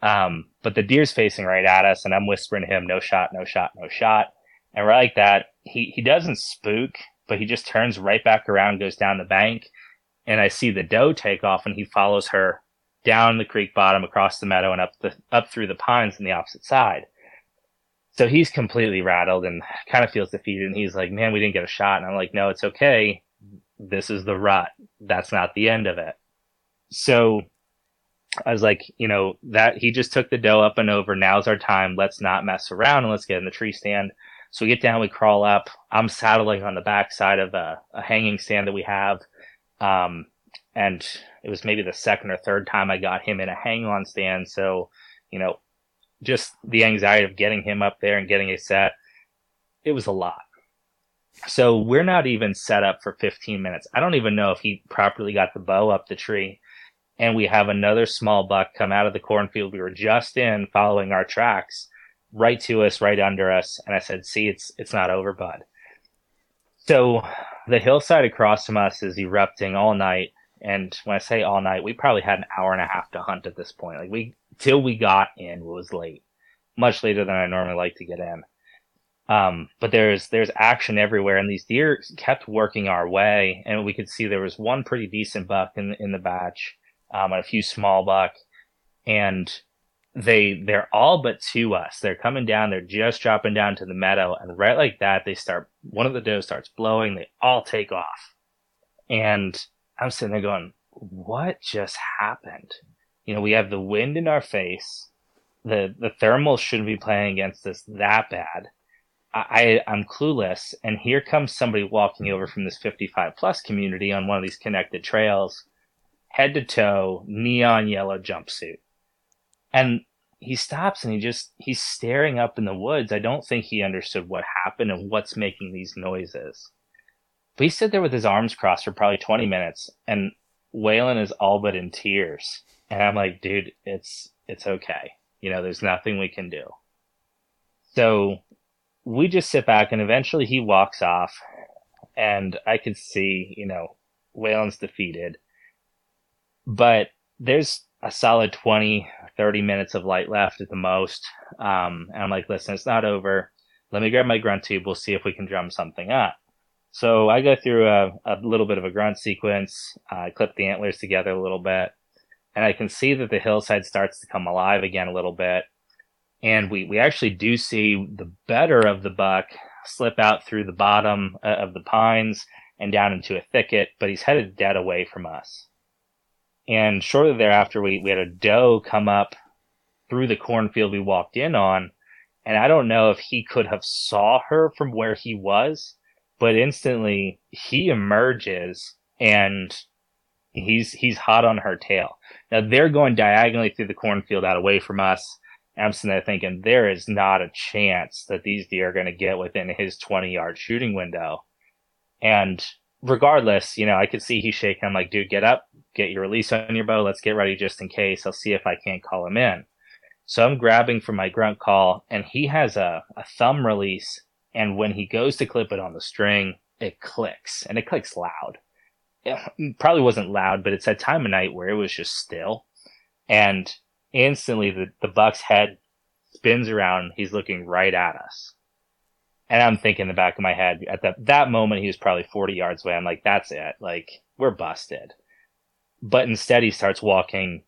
Um, but the deer's facing right at us, and I'm whispering to him, "No shot, no shot, no shot." And right like that, he he doesn't spook, but he just turns right back around, goes down the bank, and I see the doe take off and he follows her down the creek bottom across the meadow and up the up through the pines on the opposite side. So he's completely rattled and kind of feels defeated and he's like, Man, we didn't get a shot. And I'm like, No, it's okay. This is the rut. That's not the end of it. So I was like, you know, that he just took the doe up and over. Now's our time. Let's not mess around and let's get in the tree stand. So we get down, we crawl up. I'm saddling on the back side of a, a hanging stand that we have um, and it was maybe the second or third time I got him in a hang on stand. So, you know, just the anxiety of getting him up there and getting a set, it was a lot. So we're not even set up for 15 minutes. I don't even know if he properly got the bow up the tree. And we have another small buck come out of the cornfield we were just in following our tracks right to us, right under us. And I said, see, it's, it's not over, bud. So the hillside across from us is erupting all night. And when I say all night, we probably had an hour and a half to hunt at this point. Like we, till we got in was late, much later than I normally like to get in. Um, but there's, there's action everywhere and these deer kept working our way and we could see there was one pretty decent buck in, in the batch, um, and a few small buck and they they're all but to us. They're coming down. They're just dropping down to the meadow, and right like that, they start. One of the does starts blowing. They all take off, and I'm sitting there going, "What just happened?" You know, we have the wind in our face. the The thermals shouldn't be playing against us that bad. I, I'm clueless, and here comes somebody walking over from this 55 plus community on one of these connected trails, head to toe, neon yellow jumpsuit and he stops and he just, he's staring up in the woods. I don't think he understood what happened and what's making these noises. But he stood there with his arms crossed for probably 20 minutes and Waylon is all but in tears. And I'm like, dude, it's, it's okay. You know, there's nothing we can do. So we just sit back and eventually he walks off and I could see, you know, Waylon's defeated. But there's a solid 20, 30 minutes of light left at the most. Um, and I'm like, listen, it's not over. Let me grab my grunt tube. We'll see if we can drum something up. So I go through a, a little bit of a grunt sequence. I clip the antlers together a little bit and I can see that the hillside starts to come alive again a little bit. And we, we actually do see the better of the buck slip out through the bottom uh, of the pines and down into a thicket, but he's headed dead away from us. And shortly thereafter, we, we had a doe come up through the cornfield we walked in on. And I don't know if he could have saw her from where he was, but instantly he emerges and he's, he's hot on her tail. Now they're going diagonally through the cornfield out away from us. I'm sitting there thinking there is not a chance that these deer are going to get within his 20 yard shooting window. And regardless, you know, I could see he's shaking. I'm like, dude, get up, get your release on your bow. Let's get ready just in case. I'll see if I can't call him in. So I'm grabbing for my grunt call and he has a, a thumb release. And when he goes to clip it on the string, it clicks and it clicks loud it probably wasn't loud, but it's that time of night where it was just still. And instantly the, the buck's head spins around. He's looking right at us. And I'm thinking in the back of my head at that, that moment, he was probably 40 yards away. I'm like, that's it. Like, we're busted. But instead he starts walking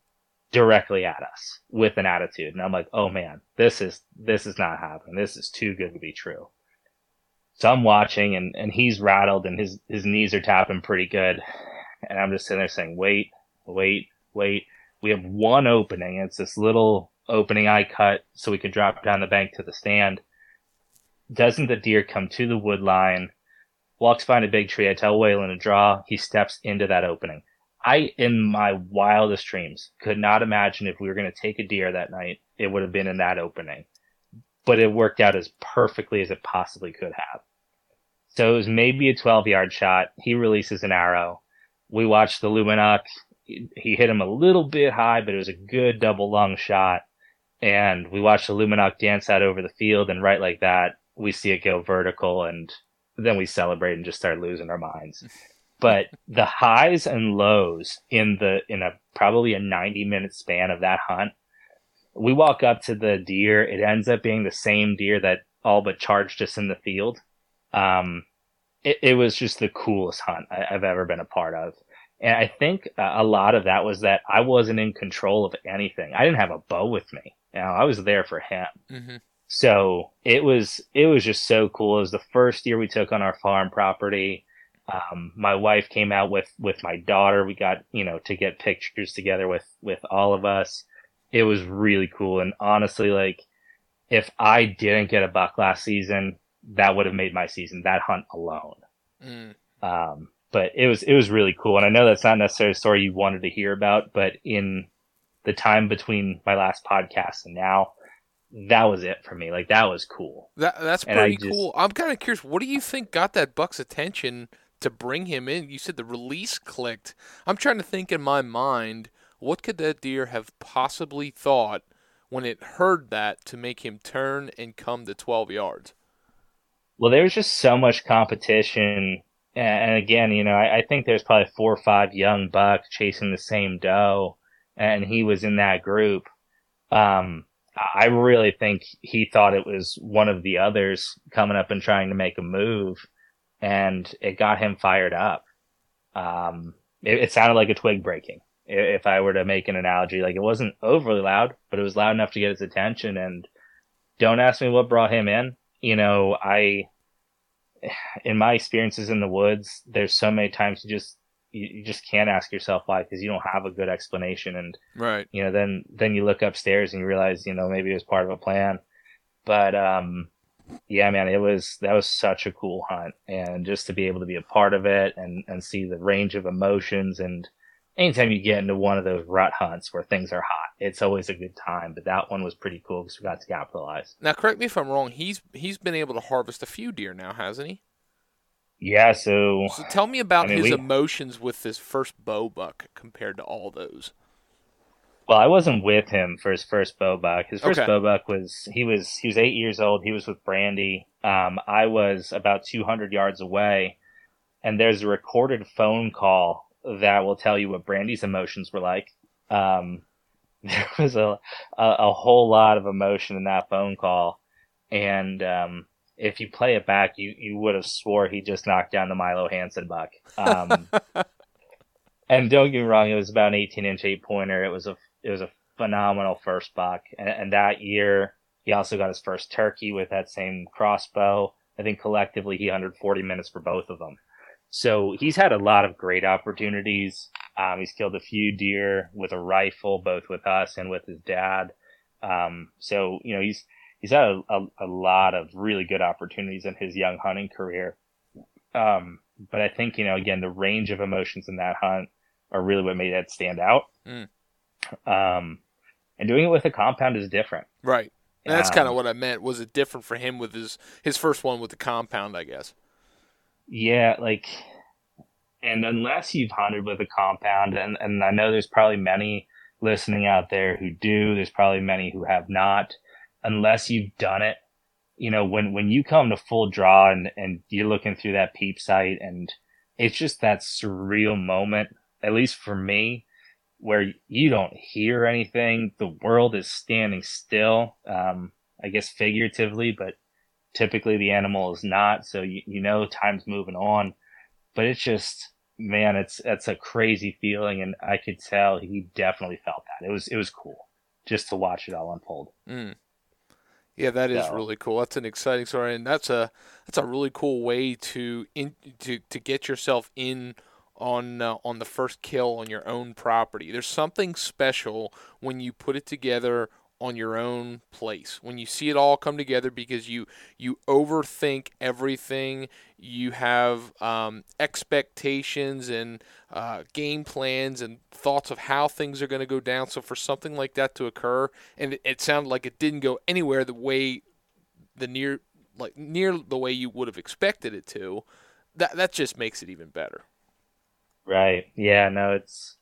directly at us with an attitude. And I'm like, oh man, this is, this is not happening. This is too good to be true. So I'm watching and, and he's rattled and his, his knees are tapping pretty good. And I'm just sitting there saying, wait, wait, wait. We have one opening. It's this little opening I cut so we could drop down the bank to the stand. Doesn't the deer come to the wood line, walks behind a big tree. I tell Waylon to draw. He steps into that opening. I, in my wildest dreams, could not imagine if we were going to take a deer that night, it would have been in that opening but it worked out as perfectly as it possibly could have. So it was maybe a 12 yard shot. He releases an arrow. We watch the Lumenok. He hit him a little bit high, but it was a good double lung shot. And we watched the dance out over the field. And right like that, we see it go vertical and then we celebrate and just start losing our minds. But the highs and lows in the, in a probably a 90 minute span of that hunt we walk up to the deer. It ends up being the same deer that all but charged us in the field. Um, it, it was just the coolest hunt I, have ever been a part of. And I think a lot of that was that I wasn't in control of anything. I didn't have a bow with me. You know, I was there for him. Mm-hmm. So it was, it was just so cool. It was the first year we took on our farm property. Um, my wife came out with, with my daughter. We got, you know, to get pictures together with, with all of us it was really cool. And honestly, like if I didn't get a buck last season, that would have made my season. That hunt alone. Mm. Um, but it was it was really cool, and I know that's not necessarily a story you wanted to hear about, but in the time between my last podcast and now, that was it for me. Like that was cool. That that's pretty just, cool. I'm kind of curious. What do you think got that Buck's attention to bring him in? You said the release clicked. I'm trying to think in my mind what could that deer have possibly thought when it heard that to make him turn and come to 12 yards? Well, there was just so much competition. And again, you know, I, I think there's probably four or five young bucks chasing the same doe, and he was in that group. Um, I really think he thought it was one of the others coming up and trying to make a move, and it got him fired up. Um, it, it sounded like a twig breaking if I were to make an analogy. Like it wasn't overly loud, but it was loud enough to get his attention. And don't ask me what brought him in. You know, I, in my experiences in the woods, there's so many times you just, you, you just can't ask yourself why because you don't have a good explanation. And, right. you know, then, then you look upstairs and you realize, you know, maybe it was part of a plan. But, um, yeah, man, it was that was such a cool hunt, and just to be able to be a part of it and and see the range of emotions and anytime you get into one of those rut hunts where things are hot, it's always a good time. But that one was pretty cool because we got to capitalize. Now, correct me if I'm wrong. He's he's been able to harvest a few deer now, hasn't he? Yeah. So, so tell me about I mean, his we, emotions with this first bow buck compared to all those. Well, I wasn't with him for his first bow buck. His first Okay. bow buck was he was he was eight years old. He was with Brandy. Um, I was about 200 yards away, and there's a recorded phone call that will tell you what Brandy's emotions were like. Um, there was a, a a whole lot of emotion in that phone call, and um, if you play it back, you you would have swore he just knocked down the Milo Hanson buck. Um, and don't get me wrong, it was about an 18 inch eight pointer. It was a it was a phenomenal first buck, and, and that year he also got his first turkey with that same crossbow. I think collectively he hunted 40 minutes for both of them. So he's had a lot of great opportunities. Um, he's killed a few deer with a rifle, both with us and with his dad. Um, so you know he's he's had a, a, a lot of really good opportunities in his young hunting career. Um, but I think you know again the range of emotions in that hunt are really what made that stand out. Mm. Um, and doing it with a compound is different. Right. And that's kind of Um, what I meant. Was it different for him with his his first one with the compound? I guess. Yeah, like, and unless you've hunted with a compound, and, and I know there's probably many listening out there who do, there's probably many who have not, unless you've done it, you know, when, when you come to full draw and, and you're looking through that peep sight and it's just that surreal moment, at least for me, where you don't hear anything. The world is standing still. Um, I guess figuratively, but typically the animal is not so you, you know time's moving on but it's just man it's it's a crazy feeling and i could tell he definitely felt that it was it was cool just to watch it all unfold Mm. Yeah, that is So- really cool. That's an exciting story, and that's a that's a really cool way to in to to get yourself in on uh, on the first kill on your own property. There's something special when you put it together on your own place. When you see it all come together because you you overthink everything, you have um, expectations and uh, game plans and thoughts of how things are going to go down. So for something like that to occur, and it, it sounded like it didn't go anywhere the way the near like near the way you would have expected it to, that that just makes it even better. right yeah no it's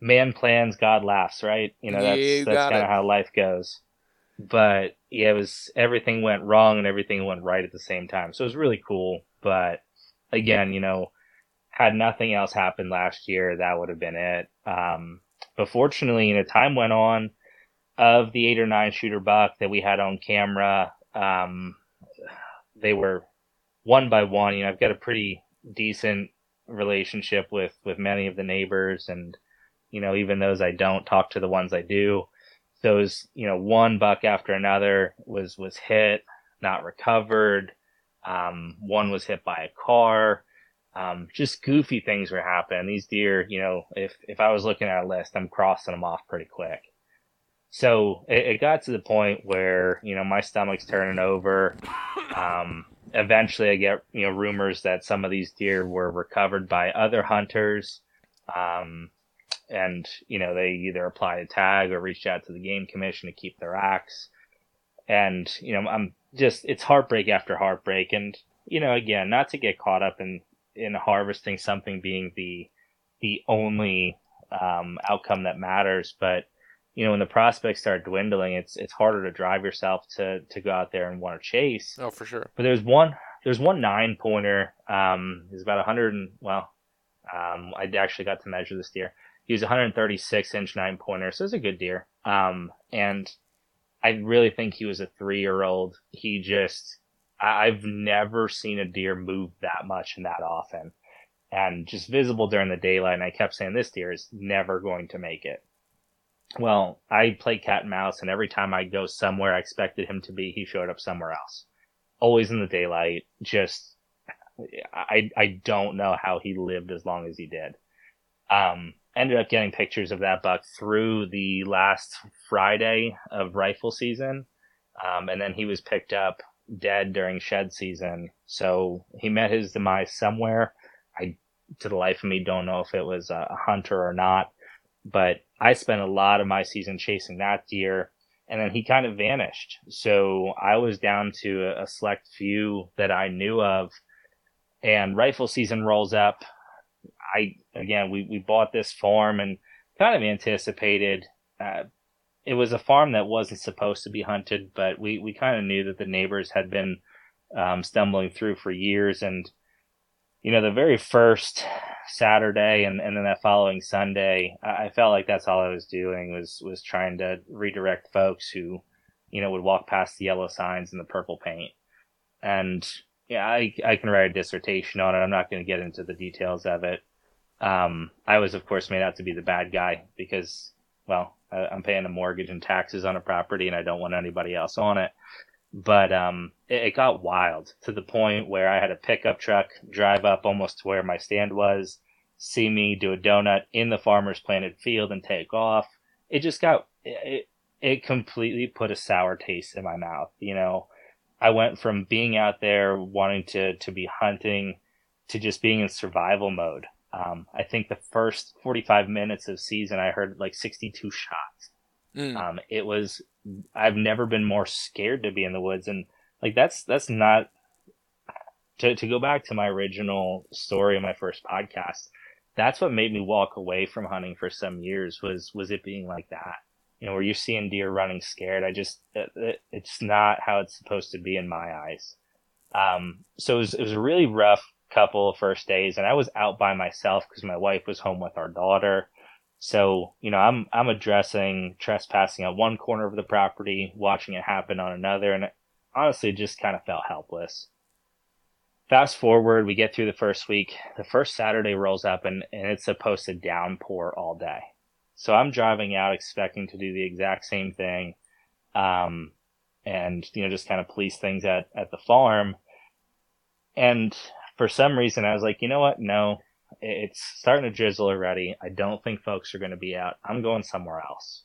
man plans god laughs right? You know that's you that's kind of how life goes. But yeah it was everything went wrong and everything went right at the same time. So it was really cool. But again you know had nothing else happened last year that would have been it. Um but fortunately you know time went on of the eight or nine shooter buck that we had on camera. Um they were one by one. You know i've got a pretty decent relationship with with many of the neighbors and you know even those i don't talk to the ones i do. Those you know one buck after another was was hit not recovered. Um, one was hit by a car. Um, just goofy things were happening. These deer you know if if i was looking at a list i'm crossing them off pretty quick. So it, it got to the point where you know my stomach's turning over. Um, eventually i get you know rumors that some of these deer were recovered by other hunters. Um, and you know they either applied a tag or reached out to the game commission to keep their axe and you know i'm just it's heartbreak after heartbreak. And you know again not to get caught up in in harvesting something being the the only um, outcome that matters. But you know when the prospects start dwindling it's it's harder to drive yourself to to go out there and want to chase. Oh, for sure. but there's one there's one nine pointer um he's about 100 and well um i actually got to measure this deer he was 136 inch nine pointer so it's a good deer um and i really think he was a three year old he just i've never seen a deer move that much and that often and just visible during the daylight and i kept saying this deer is never going to make it well i play cat and mouse and every time i go somewhere i expected him to be he showed up somewhere else always in the daylight. Just I I don't know how he lived as long as he did. Um, ended up getting pictures of that buck through the last Friday of rifle season, um, and then he was picked up dead during shed season. So he met his demise somewhere. I to the life of me don't know if it was a hunter or not, but I spent a lot of my season chasing that deer and then he kind of vanished. So I was down to a, a select few that I knew of, and rifle season rolls up. I again we we bought this farm and kind of anticipated uh, it was a farm that wasn't supposed to be hunted, but we, we kind of knew that the neighbors had been um, stumbling through for years. And, you know, the very first Saturday and, and then that following Sunday, I, felt like that's all I was doing was, was trying to redirect folks who, you know, would walk past the yellow signs and the purple paint. And yeah, I, I can write a dissertation on it. I'm not going to get into the details of it. Um, I was, of course, made out to be the bad guy because, well, I, I'm paying a mortgage and taxes on a property and I don't want anybody else on it. But um, it, it got wild to the point where I had a pickup truck drive up almost to where my stand was, see me do a donut in the farmer's planted field and take off. It just got, it, it completely put a sour taste in my mouth. You know, I went from being out there wanting to, to be hunting to just being in survival mode. Um, I think the first 45 minutes of season, I heard like 62 shots. Mm. Um, it was, I've never been more scared to be in the woods. And like, that's, that's not, to, to go back to my original story in my first podcast, that's what made me walk away from hunting for some years was, was it being like that you know, where you're seeing deer running scared. I just, it, it's not how it's supposed to be in my eyes. Um, so it was, it was a really rough couple of first days and I was out by myself because my wife was home with our daughter. So, you know, I'm, I'm addressing trespassing on one corner of the property, watching it happen on another. And honestly, just kind of felt helpless. Fast forward, we get through the first week. The first Saturday rolls up and, and it's supposed to downpour all day. So I'm driving out expecting to do the exact same thing. Um, and, you know, just kind of police things at, at the farm. And for some reason, I was like, you know what? No, it's starting to drizzle already. I don't think folks are going to be out. I'm going somewhere else.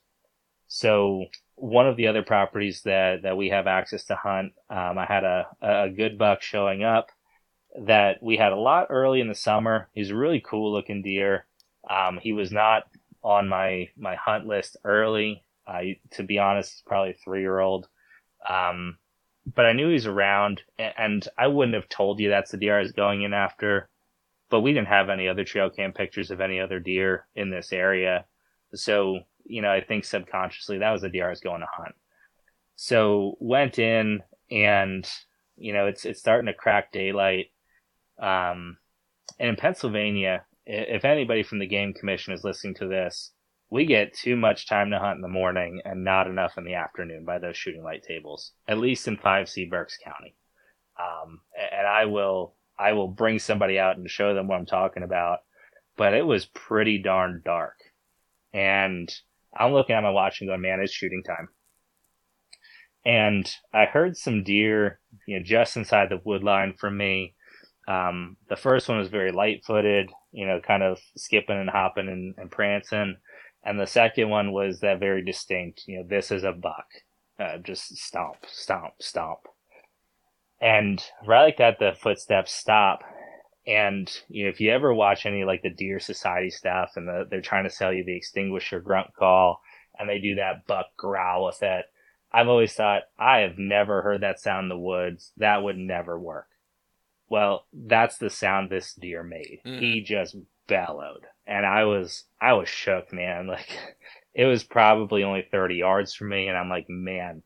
So one of the other properties that, that we have access to hunt, um, I had a, a good buck showing up that we had a lot early in the summer. He's a really cool looking deer. Um, he was not on my my hunt list early. I, to be honest, probably a three year old. Um, but I knew he was around, and I wouldn't have told you that's the deer I was going in after. But we didn't have any other trail cam pictures of any other deer in this area, so you know I think subconsciously that was the deer I was going to hunt. So went in, and you know it's it's starting to crack daylight. Um, and in Pennsylvania, if anybody from the game commission is listening to this, we get too much time to hunt in the morning and not enough in the afternoon by those shooting light tables, at least in 5C Berks County. Um, and I will, I will bring somebody out and show them what I'm talking about. But it was pretty darn dark. And I'm looking at my watch and going, man, it's shooting time. And I heard some deer, you know, just inside the wood line from me. Um, the first one was very light footed you know, kind of skipping and hopping and, and prancing. And the second one was that very distinct, you know, this is a buck. Uh, just stomp, stomp, stomp. And right like that, the footsteps stop. And, you know, if you ever watch any like the Deer Society stuff and the, they're trying to sell you the extinguisher grunt call and they do that buck growl with it, I've always thought, I have never heard that sound in the woods. That would never work. Well, that's the sound this deer made. Mm. He just bellowed. And I was, I was shook, man. Like, it was probably only 30 yards from me. And I'm like, man,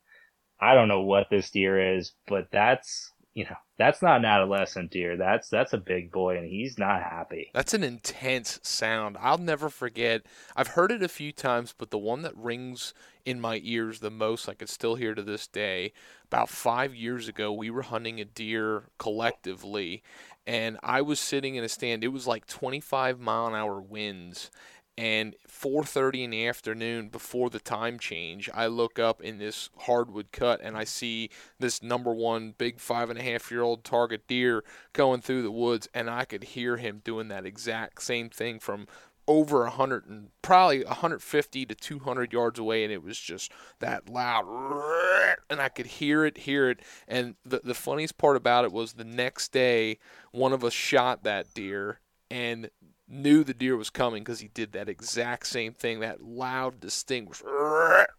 I don't know what this deer is, but that's, you know, that's not an adolescent deer. That's that's a big boy, and he's not happy. That's an intense sound. I'll never forget. I've heard it a few times, but the one that rings in my ears the most, I can still hear to this day. About five years ago, we were hunting a deer collectively, and I was sitting in a stand. It was like 25 mile an hour winds, and 4.30 in the afternoon before the time change i look up in this hardwood cut and i see this number one big five and a half year old target deer going through the woods and i could hear him doing that exact same thing from over a 100 and probably 150 to 200 yards away and it was just that loud and i could hear it hear it. And the, the funniest part about it was the next day one of us shot that deer and knew the deer was coming because he did that exact same thing, that loud, distinct,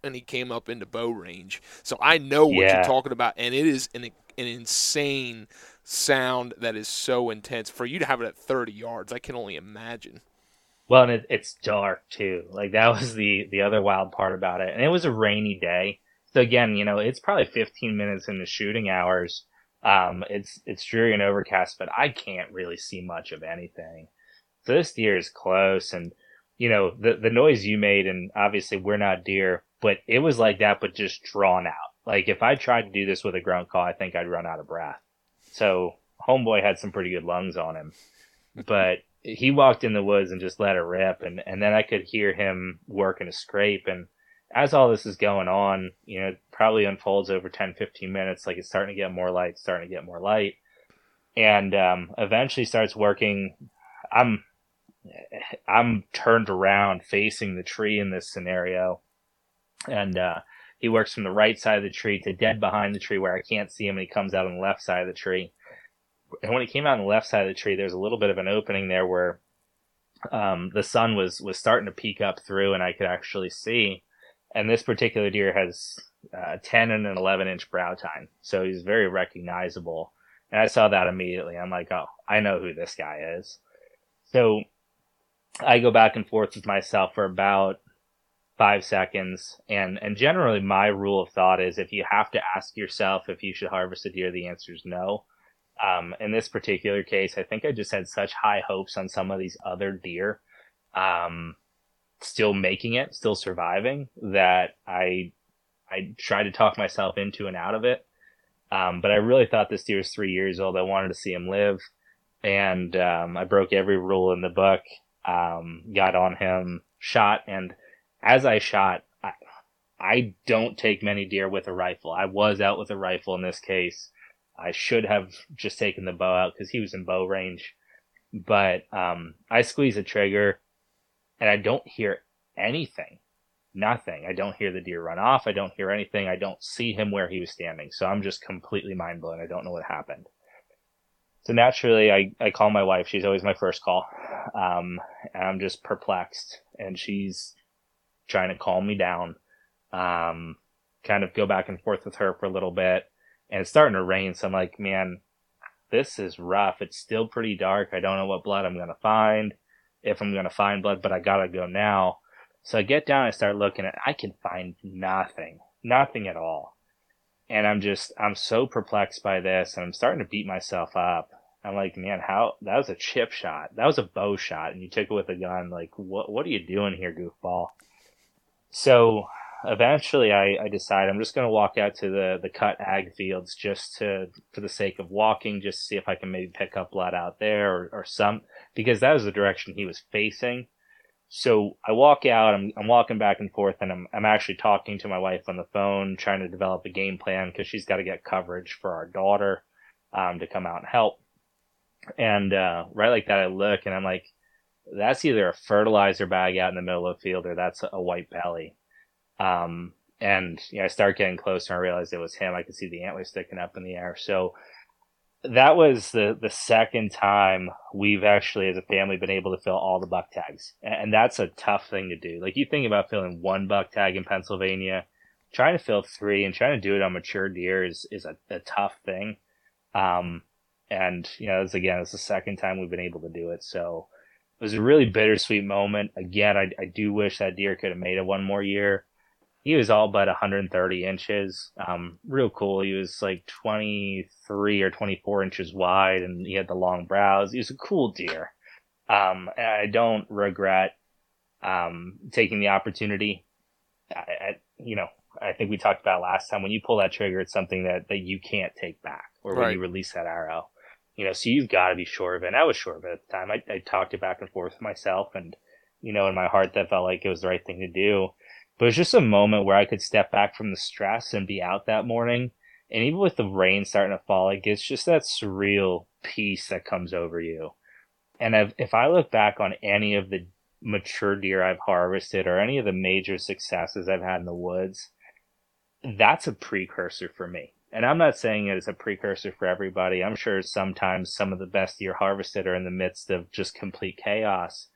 and he came up into bow range. So I know what yeah. you're talking about, and it is an, an insane sound that is so intense. For you to have it at 30 yards, I can only imagine. Well, and it, it's dark too. Like that was the the other wild part about it, and it was a rainy day. So again, you know, it's probably 15 minutes into shooting hours. Um, it's it's dreary and overcast, but I can't really see much of anything. So this deer is close, and you know the the noise you made, and obviously we're not deer, but it was like that, but just drawn out. Like if I tried to do this with a grunt call, I think I'd run out of breath. So homeboy had some pretty good lungs on him, but he walked in the woods and just let it rip, and and then I could hear him working a scrape, and as all this is going on, you know, it probably unfolds over 10, 15 minutes. Like it's starting to get more light, starting to get more light. And um, eventually starts working. I'm I'm turned around facing the tree in this scenario. And uh, he works from the right side of the tree to dead behind the tree where I can't see him. And he comes out on the left side of the tree. And when he came out on the left side of the tree, there's a little bit of an opening there where um, the sun was was starting to peek up through, and I could actually see and this particular deer has uh, 10 and an 11 inch brow tine, so he's very recognizable. And I saw that immediately. I'm like, oh, I know who this guy is. So I go back and forth with myself for about five seconds, and and generally my rule of thought is if you have to ask yourself if you should harvest a deer, the answer is no. Um, in this particular case, I think I just had such high hopes on some of these other deer. Um, still making it, still surviving, that I I tried to talk myself into and out of it. Um, but I really thought this deer was three years old. I wanted to see him live, and um, I broke every rule in the book. Um, got on him, shot, and as I shot, I, I don't take many deer with a rifle. I was out with a rifle in this case. I should have just taken the bow out because he was in bow range, but um, I squeeze the trigger and I don't hear anything. Nothing. I don't hear the deer run off. I don't hear anything. I don't see him where he was standing. So I'm just completely mind blown. I don't know what happened. So naturally, I, I call my wife. She's always my first call. Um, and I'm just perplexed. And she's trying to calm me down. Um, kind of go back and forth with her for a little bit. And it's starting to rain. So I'm like, man, this is rough. It's still pretty dark. I don't know what blood I'm going to find if I'm going to find blood, but I got to go now. So I get down, I start looking and I can find nothing, nothing at all. And I'm just, I'm so perplexed by this and I'm starting to beat myself up. I'm like, man, how, that was a chip shot. That was a bow shot and you took it with a gun. Like, what, what are you doing here, goofball? So eventually I, I decide I'm just going to walk out to the, the cut ag fields just to, for the sake of walking, just see if I can maybe pick up blood out there or, or some, because that was the direction he was facing. So I walk out, I'm, I'm walking back and forth and I'm, I'm actually talking to my wife on the phone, trying to develop a game plan because she's got to get coverage for our daughter, um, to come out and help. And, uh, right like that, I look and I'm like, that's either a fertilizer bag out in the middle of the field or that's a white belly. Um, and you know, I start getting closer and I realized it was him. I could see the antlers sticking up in the air. So that was the the second time we've actually as a family been able to fill all the buck tags and that's a tough thing to do like you think about filling one buck tag in pennsylvania trying to fill three and trying to do it on mature deer is is a, a tough thing um and you know it's again it's the second time we've been able to do it so it was a really bittersweet moment again i, I do wish that deer could have made it one more year he was all but 130 inches. Um, real cool. He was like 23 or 24 inches wide, and he had the long brows. He was a cool deer. Um, and I don't regret um, taking the opportunity. I, I, you know, I think we talked about last time when you pull that trigger, it's something that that you can't take back, or when you release that arrow. You know, so you've got to be sure of it. And I was sure of it at the time. I, I talked it back and forth with myself, and you know, in my heart, that felt like it was the right thing to do. But it was just a moment where I could step back from the stress and be out that morning. And even with the rain starting to fall, like it's just that surreal peace that comes over you. And if, if I look back on any of the mature deer I've harvested or any of the major successes I've had in the woods, that's a precursor for me. And I'm not saying it is a precursor for everybody. I'm sure sometimes some of the best year harvested are in the midst of just complete chaos.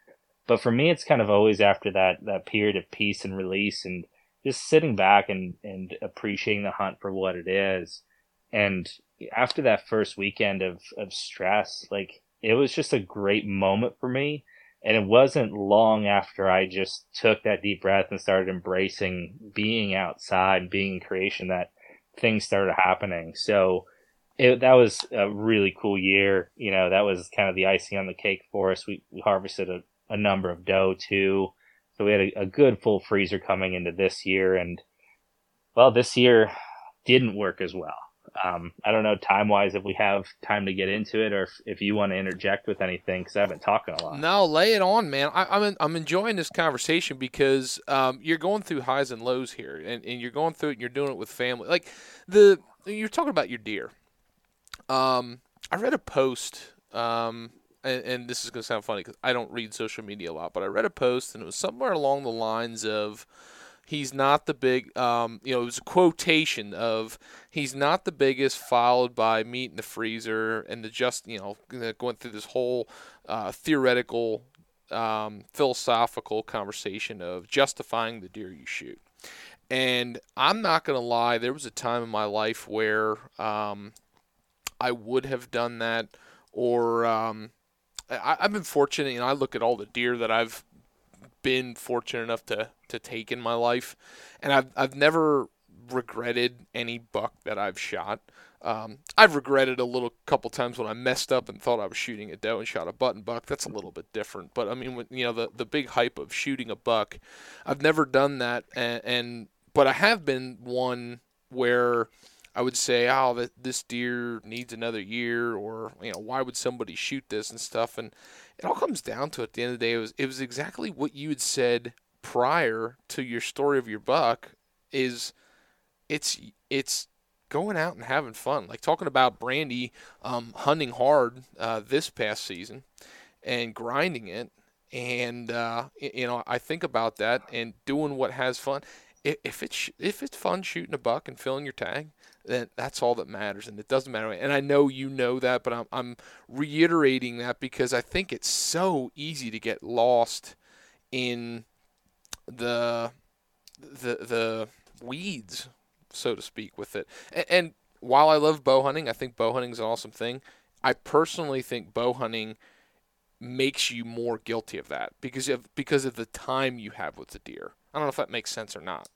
But for me, it's kind of always after that, that period of peace and release and just sitting back and, and appreciating the hunt for what it is. And after that first weekend of, of stress, like it was just a great moment for me. And it wasn't long after I just took that deep breath and started embracing being outside, being in creation that things started happening. So it, that was a really cool year. You know, that was kind of the icing on the cake for us. We, we harvested a, a number of doe too. So we had a, a good full freezer coming into this year. And well, this year didn't work as well. Um, I don't know time wise if we have time to get into it or if, if you want to interject with anything because I've been talking a lot. No, lay it on, man. I, am I'm, I'm enjoying this conversation because um, you're going through highs and lows here, and, and you're going through it. and You're doing it with family. Like the you're talking about your deer. Um, I read a post, um, and, and this is going to sound funny because I don't read social media a lot, but I read a post and it was somewhere along the lines of he's not the big um, you know it was a quotation of he's not the biggest followed by meat in the freezer and the just you know going through this whole uh, theoretical um, philosophical conversation of justifying the deer you shoot. And i'm not going to lie there was a time in my life where um, i would have done that or um, I, have been fortunate you know i look at all the deer that i've been fortunate enough to to take in my life, and I've I've never regretted any buck that I've shot. Um, I've regretted a little couple times when I messed up and thought I was shooting a doe and shot a button buck. That's a little bit different. But I mean, you know, the the big hype of shooting a buck, I've never done that, and, and but I have been one where I would say, oh, that this deer needs another year, or you know, why would somebody shoot this and stuff, and it all comes down to at the end of the day, it was it was exactly what you had said prior to your story of your buck. Is it's it's going out and having fun, like talking about Brandy um, hunting hard uh, this past season and grinding it, and uh, you know I think about that and doing what has fun. If it's if it's fun shooting a buck and filling your tag, then that's all that matters, and it doesn't matter. And I know you know that, but I'm I'm reiterating that because I think it's so easy to get lost in the the the weeds, so to speak, with it. And, and while I love bow hunting, I think bow hunting is an awesome thing. I personally think bow hunting makes you more guilty of that because of because of the time you have with the deer. I don't know if that makes sense or not.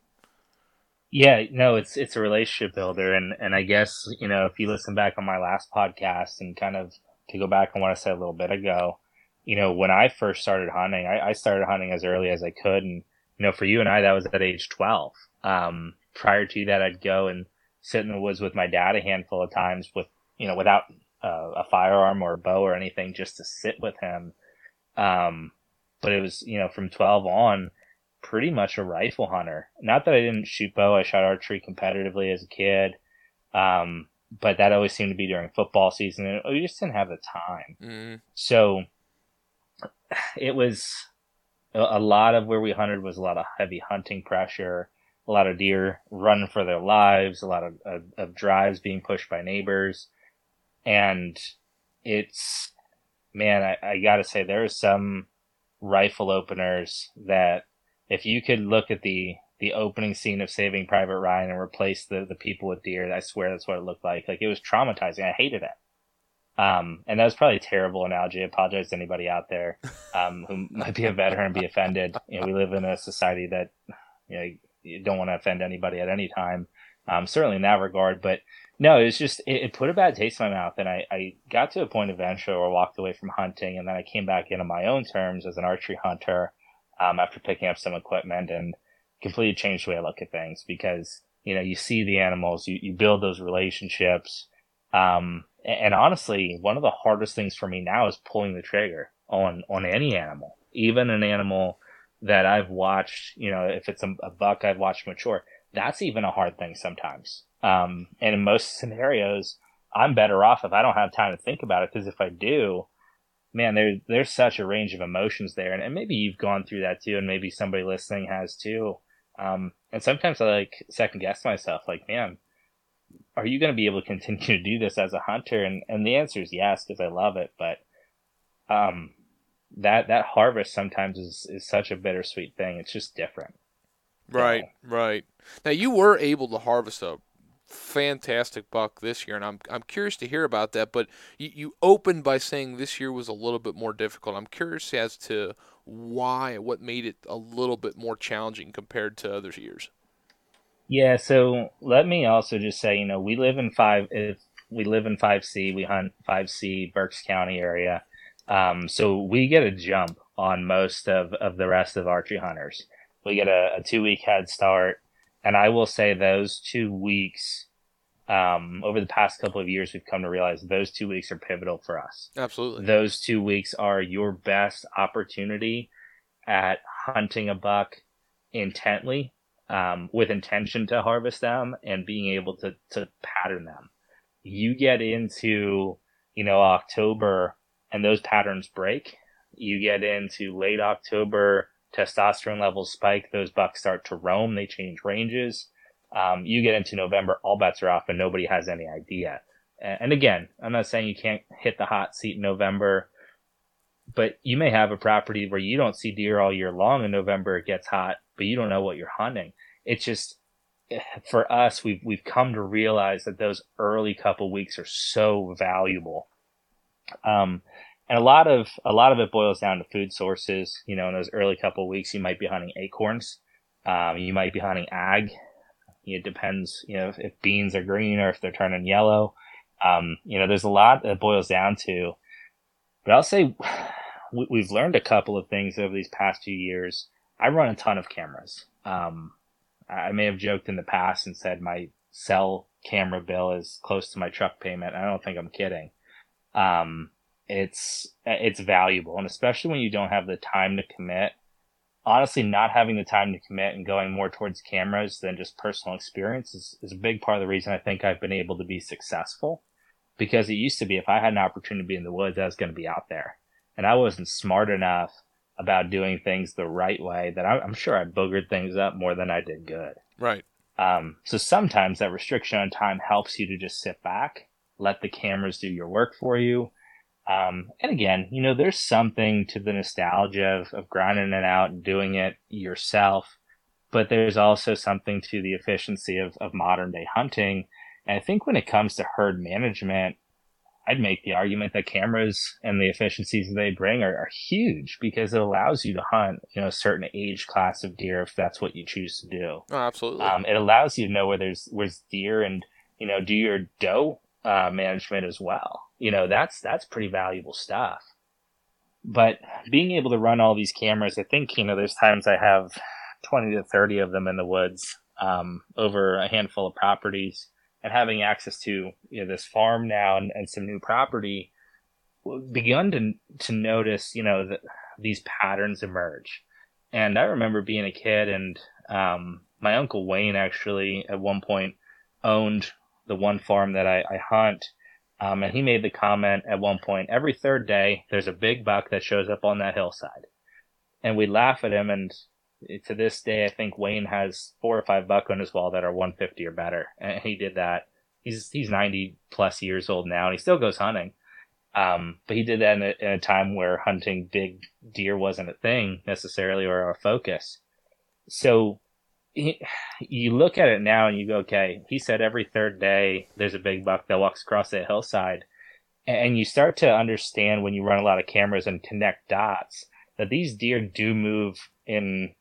Yeah, no, it's it's a relationship builder, and and I guess you know if you listen back on my last podcast and kind of to go back on what I said a little bit ago, you know when I first started hunting, I, I started hunting as early as I could, and you know for you and I that was at age twelve. Um, prior to that, I'd go and sit in the woods with my dad a handful of times with you know without uh, a firearm or a bow or anything, just to sit with him. Um, but it was you know from twelve on pretty much a rifle hunter. Not that I didn't shoot bow, I shot archery competitively as a kid. Um, but that always seemed to be during football season, and we just didn't have the time. Mm. So it was a lot of where we hunted was a lot of heavy hunting pressure, a lot of deer running for their lives, a lot of, of, of drives being pushed by neighbors, and it's man, I, I gotta say there are some rifle openers that if you could look at the the opening scene of Saving Private Ryan and replace the the people with deer, I swear that's what it looked like. Like it was traumatizing. I hated it. Um, and that was probably a terrible analogy. I apologize to anybody out there um, who might be a veteran and be offended. You know, we live in a society that you know you don't want to offend anybody at any time. Um, certainly in that regard, but no, it was just it, it, put a bad taste in my mouth, and I, I got to a point eventually where I walked away from hunting, and then I came back in on my own terms as an archery hunter um, after picking up some equipment and completely changed the way I look at things because, you know, you see the animals, you, you build those relationships. Um, and, honestly, one of the hardest things for me now is pulling the trigger on, on any animal, even an animal that I've watched, you know, if it's a, a buck I've watched mature, that's even a hard thing sometimes. Um, and in most scenarios, I'm better off if I don't have time to think about it because if I do, man, there there's such a range of emotions there, and, and maybe you've gone through that too, and maybe somebody listening has too. Um, and sometimes I like second guess myself, like, man, are you going to be able to continue to do this as a hunter? And and the answer is yes, because I love it. But um, that that harvest sometimes is is such a bittersweet thing. It's just different. Right, right. Now you were able to harvest a fantastic buck this year, and I'm I'm curious to hear about that. But you, you opened by saying this year was a little bit more difficult. I'm curious as to why, what made it a little bit more challenging compared to other years. Yeah, so let me also just say, you know, we live in five. If we live in five C, we hunt five C Berks County area, um, so we get a jump on most of of the rest of archery hunters. We get a, a two week head start, and I will say those two weeks. Um, over the past couple of years, we've come to realize those two weeks are pivotal for us. Absolutely. Those two weeks are your best opportunity at hunting a buck intently um, with intention to harvest them and being able to, to pattern them. You get into, you know, October and those patterns break. You get into late October, testosterone levels spike, those bucks start to roam, they change ranges. Um, you get into November, all bets are off and nobody has any idea. And again, I'm not saying you can't hit the hot seat in November, but you may have a property where you don't see deer all year long in November, it gets hot, but you don't know what you're hunting. It's just for us, we've we've come to realize that those early couple weeks are so valuable. Um, and a lot of a lot of it boils down to food sources. You know, in those early couple weeks, you might be hunting acorns, um, you might be hunting ag. It depends, you know, if, if, beans are green or if they're turning yellow. Um, you know, there's a lot that boils down to. But I'll say we, we've learned a couple of things over these past few years. I run a ton of cameras. Um, I may have joked in the past and said my cell camera bill is close to my truck payment. I don't think I'm kidding. Um, it's it's valuable, and especially when you don't have the time to commit. Honestly, not having the time to commit and going more towards cameras than just personal experience is, is a big part of the reason I think I've been able to be successful. Because it used to be if I had an opportunity to be in the woods, I was going to be out there, and I wasn't smart enough about doing things the right way that I, am sure I boogered things up more than I did good. Right. Um, so sometimes that restriction on time helps you to just sit back, let the cameras do your work for you. Um, and again, you know, there's something to the nostalgia of, of grinding it out and doing it yourself, but there's also something to the efficiency of, of modern day hunting. And I think when it comes to herd management, I'd make the argument that cameras and the efficiencies they bring are, are, huge because it allows you to hunt, you know, a certain age class of deer if that's what you choose to do. Oh, absolutely. Um, it allows you to know where there's where's deer and you know do your doe uh, management as well. You know, that's that's pretty valuable stuff. But being able to run all these cameras, I think you know, there's times I have twenty to thirty of them in the woods um, over a handful of properties. And having access to you know this farm now and, and some new property begun to to notice you know that these patterns emerge. And i remember being a kid and um, my uncle wayne actually at one point owned the one farm that i, I hunt um, and he made the comment at one point every third day there's a big buck that shows up on that hillside and we laugh at him and to this day, I think Wayne has four or five buck on his wall that are 150 or better, and he did that. He's he's 90 plus years old now, and he still goes hunting. Um, but he did that in a, in a time where hunting big deer wasn't a thing necessarily or a focus. So he, you look at it now and you go, okay, he said every third day there's a big buck that walks across that hillside. And you start to understand when you run a lot of cameras and connect dots that these deer do move in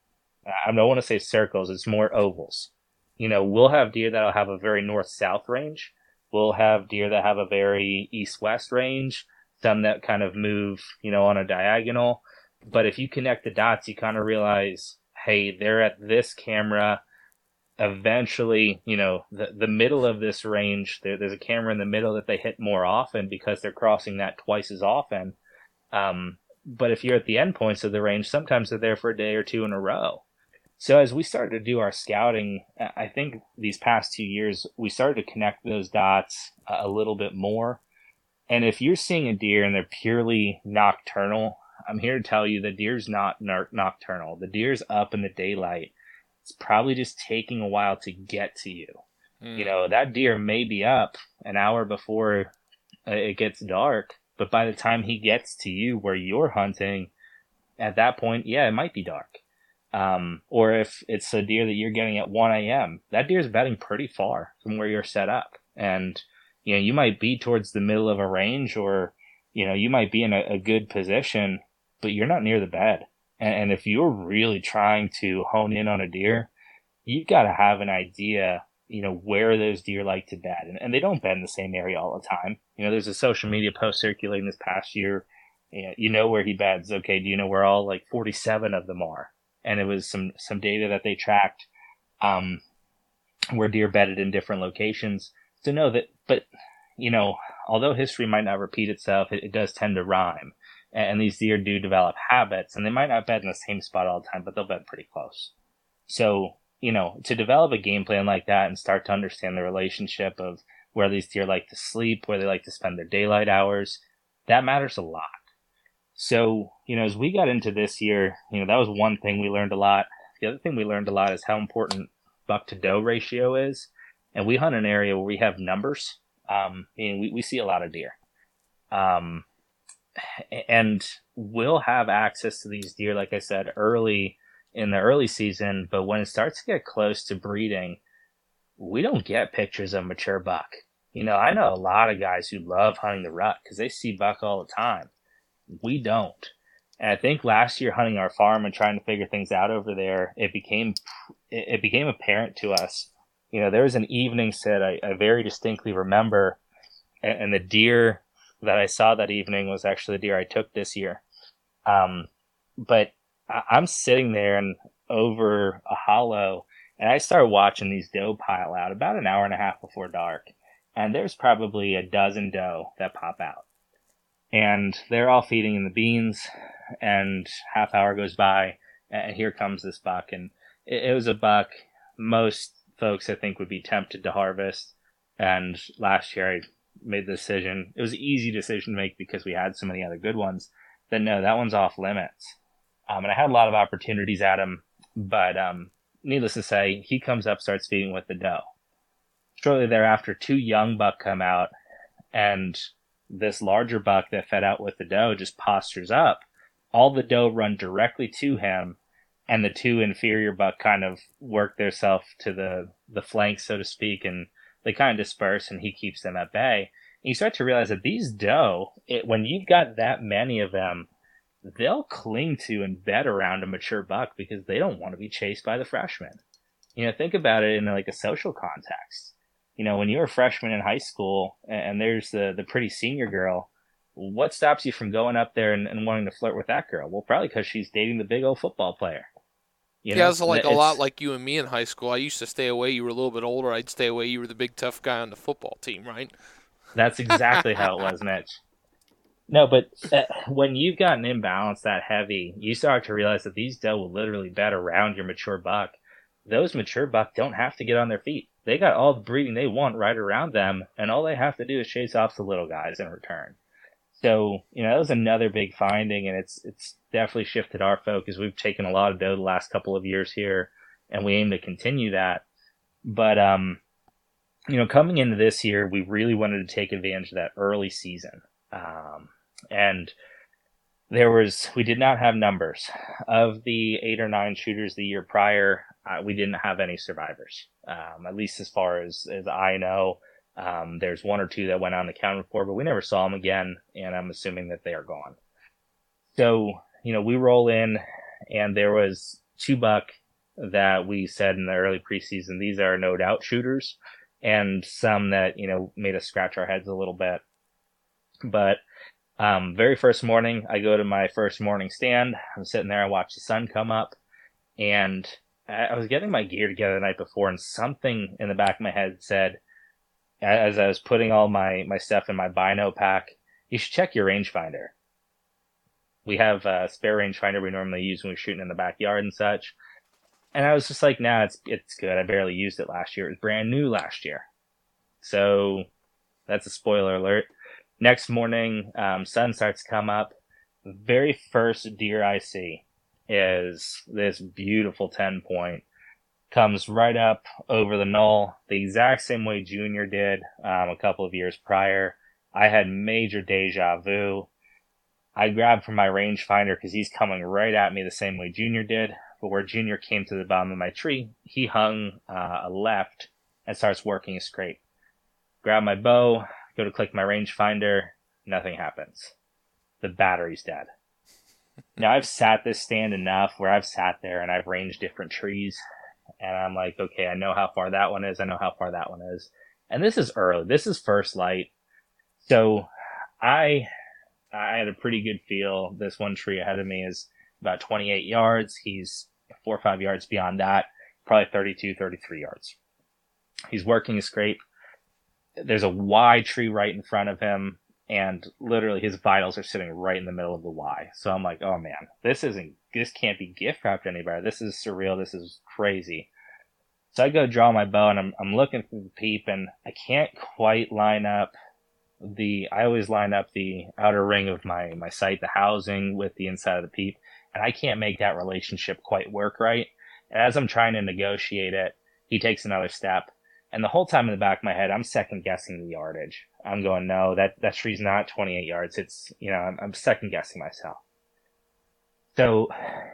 I don't want to say circles, it's more ovals. You know, we'll have deer that'll have a very north south range. We'll have deer that have a very east west range, some that kind of move, you know, on a diagonal. But if you connect the dots, you kind of realize, hey, they're at this camera. Eventually, you know, the, the middle of this range, there, there's a camera in the middle that they hit more often because they're crossing that twice as often. Um, but if you're at the endpoints of the range, sometimes they're there for a day or two in a row. So as we started to do our scouting, I think these past two years we started to connect those dots a little bit more. And if you're seeing a deer and they're purely nocturnal, I'm here to tell you the deer's not nocturnal. The deer's up in the daylight. It's probably just taking a while to get to you. Mm. You know, that deer may be up an hour before it gets dark, but by the time he gets to you where you're hunting, at that point, yeah, it might be dark. Um, or if it's a deer that you're getting at 1 a.m., that deer's bedding pretty far from where you're set up. And, you know, you might be towards the middle of a range or, you know, you might be in a, a good position, but you're not near the bed. And, if you're really trying to hone in on a deer, you've got to have an idea, you know, where those deer like to bed. And, and they don't bed in the same area all the time. You know, there's a social media post circulating this past year. You know, you know where he beds. Okay. Do you know where all like 47 of them are? and it was some some data that they tracked um, where deer bedded in different locations to know that. But you know, although history might not repeat itself, it, it does tend to rhyme, and, these deer do develop habits, and they might not bed in the same spot all the time, but they'll bed pretty close. So you know, to develop a game plan like that and start to understand the relationship of where these deer like to sleep, where they like to spend their daylight hours, that matters a lot. So, you know, as we got into this year, you know, that was one thing we learned a lot. The other thing we learned a lot is how important buck to doe ratio is. And we hunt an area where we have numbers. Um, and we, we see a lot of deer. Um, and we'll have access to these deer, like I said, early in the early season. But when it starts to get close to breeding, we don't get pictures of mature buck. You know, I know a lot of guys who love hunting the rut because they see buck all the time. We don't. And I think last year hunting our farm and trying to figure things out over there, it became it became apparent to us. You know, there was an evening set I, I very distinctly remember, and, and, the deer that I saw that evening was actually the deer I took this year. Um, but I, I'm sitting there and over a hollow, and I start watching these doe pile out about an hour and a half before dark, and there's probably a dozen doe that pop out and they're all feeding in the beans and half hour goes by and here comes this buck and it, it, was a buck most folks i think would be tempted to harvest and last year i made the decision. It was an easy decision to make because we had so many other good ones. That no that one's off limits. Um, and i had a lot of opportunities at him but um, needless to say he comes up starts feeding with the doe. Shortly thereafter two young buck come out and this larger buck that fed out with the doe just postures up. All the doe run directly to him, and the two inferior buck kind of work themselves to the the flank, so to speak, and they kind of disperse, and he keeps them at bay. And you start to realize that these doe, it, when you've got that many of them, they'll cling to and bed around a mature buck because they don't want to be chased by the freshman. You know, think about it in like a social context you know, when you're a freshman in high school and there's the, the pretty senior girl, what stops you from going up there and, and wanting to flirt with that girl? Well, probably because she's dating the big old football player. You yeah, it's like it's, a lot like you and me in high school. I used to stay away. You were a little bit older. I'd stay away. You were the big tough guy on the football team, right? That's exactly how it was, Mitch. No, but uh, when you've got an imbalance that heavy, you start to realize that these doe will literally bet around your mature buck. Those mature buck don't have to get on their feet they got all the breeding they want right around them, and all they have to do is chase off the little guys in return. So, you know, that was another big finding, and it's it's definitely shifted our focus. We've taken a lot of doe the last couple of years here, and we aim to continue that. But um, you know, coming into this year, we really wanted to take advantage of that early season. Um, and there was we did not have numbers of the eight or nine shooters the year prior uh, we didn't have any survivors, um, at least as far as, as I know. Um, there's one or two that went unaccounted for, but we never saw them again, and I'm assuming that they are gone. So, you know, we roll in, and there was two buck that we said in the early preseason, these are no doubt shooters, and some that, you know, made us scratch our heads a little bit. But um, very first morning, I go to my first morning stand. I'm sitting there, I watch the sun come up, and I was getting my gear together the night before, and something in the back of my head said, as I was putting all my, my stuff in my bino pack, you should check your rangefinder. We have a spare rangefinder we normally use when we're shooting in the backyard and such. And I was just like, nah, it's it's good. I barely used it last year. It was brand new last year. So that's a spoiler alert. Next morning, um, sun starts to come up. The very first deer I see is this beautiful 10 point. Comes right up over the null, the exact same way Junior did um, a couple of years prior. I had major deja vu. I grabbed from my rangefinder because he's coming right at me the same way Junior did. but where Junior came to the bottom of my tree, he hung uh, a left and starts working a scrape. Grab my bow, go to click my rangefinder, nothing happens. The battery's dead. now I've sat this stand enough where I've sat there and I've ranged different trees and I'm like, okay, I know how far that one is. I know how far that one is. And this is early. This is first light. So I, I had a pretty good feel. This one tree ahead of me is about 28 yards. He's four or five yards beyond that, probably 32, 33 yards. He's working a scrape. There's a Y tree right in front of him, and literally his vitals are sitting right in the middle of the Y. So I'm like, oh man, this isn't, this can't be gift wrapped anywhere. This is surreal. This is crazy. So I go draw my bow and I'm, I'm looking through the peep and I can't quite line up the, I always line up the outer ring of my, my sight, the housing with the inside of the peep. And I can't make that relationship quite work right. And as I'm trying to negotiate it, he takes another step. And the whole time in the back of my head, I'm second guessing the yardage. I'm going, no, that, that tree's not 28 yards. It's, you know, I'm, I'm second guessing myself. So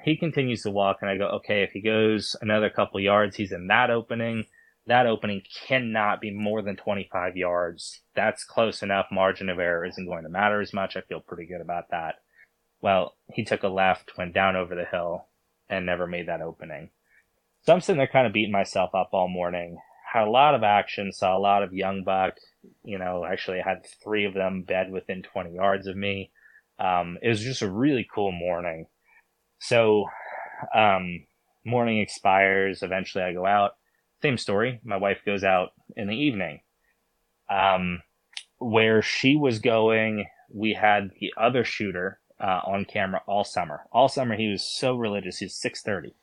he continues to walk and I go, okay, if he goes another couple yards, he's in that opening. That opening cannot be more than 25 yards. That's close enough. Margin of error isn't going to matter as much. I feel pretty good about that. Well, he took a left, went down over the hill, and never made that opening. So I'm sitting there kind of beating myself up all morning. Had a lot of action, saw a lot of young buck. You know, actually had three of them bed within 20 yards of me. Um, it was just a really cool morning. So, um, morning expires. Eventually I go out. Same story. My wife goes out in the evening. Um, where she was going, we had the other shooter uh, on camera all summer. All summer he was so religious. He's 630.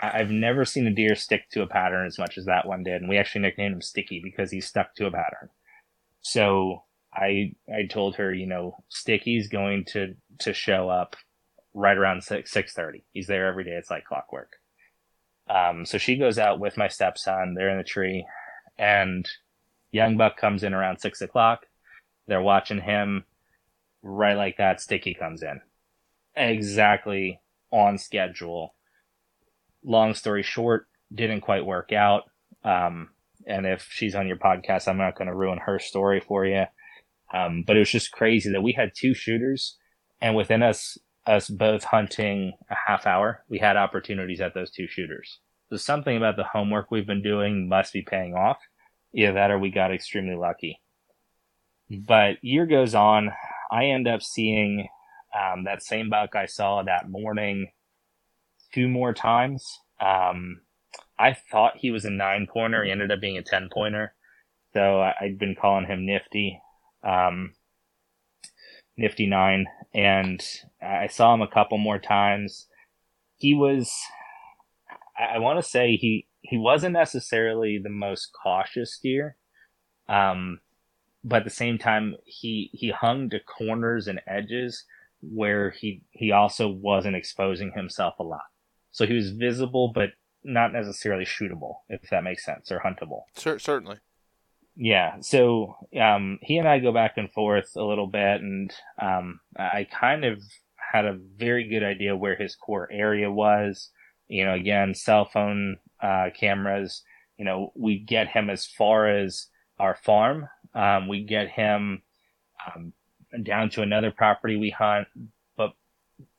I- I've never seen a deer stick to a pattern as much as that one did, and we actually nicknamed him Sticky because he stuck to a pattern. So I I told her, you know, Sticky's going to to show up right around six six thirty. He's there every day. It's like clockwork. Um, so she goes out with my stepson. They're in the tree, and young buck comes in around six o'clock. They're watching him. Right like that, Sticky comes in. Exactly on schedule. Long story short, didn't quite work out. Um, and if she's on your podcast, I'm not going to ruin her story for you. Um, but it was just crazy that we had two shooters, and within us us both hunting a half hour, we had opportunities at those two shooters. So something about the homework we've been doing must be paying off. Either that or we got extremely lucky. But year goes on, I end up seeing um, that same buck I saw that morning two more times. Um, I thought he was a nine pointer. He ended up being a 10 pointer. So I, had been calling him Nifty. Um, Nifty Nine, and I saw him a couple more times. He was, I, want to say he he wasn't necessarily the most cautious deer, um, but at the same time he he hung to corners and edges where he he also wasn't exposing himself a lot. So he was visible, but not necessarily shootable, if that makes sense, or huntable. certainly. Yeah, so um, he and I go back and forth a little bit, and um, I kind of had a very good idea where his core area was. You know, again, cell phone uh, cameras. You know, we get him as far as our farm. Um, we get him um, down to another property we hunt, but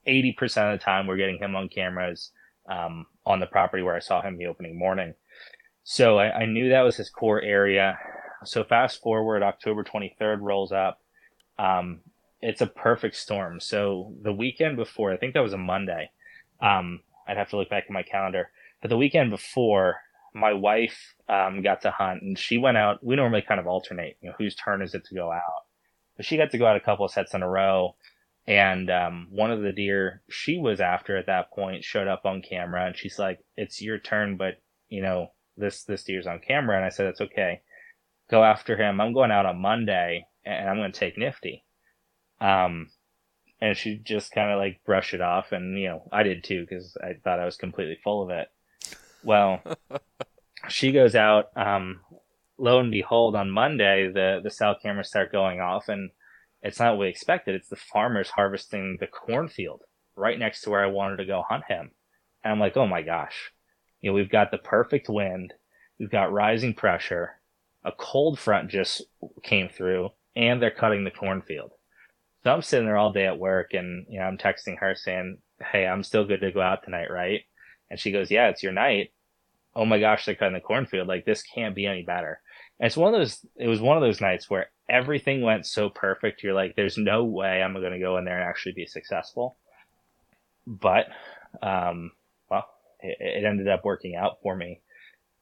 80% of the time we're getting him on cameras um, on the property where I saw him the opening morning. So I, I knew that was his core area. So fast forward, October 23rd rolls up. Um, it's a perfect storm. So the weekend before, I think that was a Monday. Um, I'd have to look back at my calendar, but the weekend before, my wife um, got to hunt and she went out. We normally kind of alternate, you know, whose turn is it to go out? But she got to go out a couple of sets in a row. And um, one of the deer she was after at that point showed up on camera, and she's like, "It's your turn, but you know this this deer's on camera." And I said, "It's okay." Go after him. I'm going out on Monday and I'm going to take Nifty. Um, and she just kind of like brushed it off. And, you know, I did too, because I thought I was completely full of it. Well, she goes out. Um, lo and behold, on Monday, the, the cell cameras start going off and it's not what we expected. It's the farmers harvesting the cornfield right next to where I wanted to go hunt him. And I'm like, oh my gosh, you know, we've got the perfect wind, we've got rising pressure, a cold front just came through, and they're cutting the cornfield. So I'm sitting there all day at work and, you know, I'm texting her saying, Hey, I'm still good to go out tonight, right? And she goes, Yeah, it's your night. Oh my gosh, they're cutting the cornfield. Like this can't be any better. And it's one of those, it was one of those nights where everything went so perfect. You're like, there's no way I'm going to go in there and actually be successful. But, um, well, it, it ended up working out for me.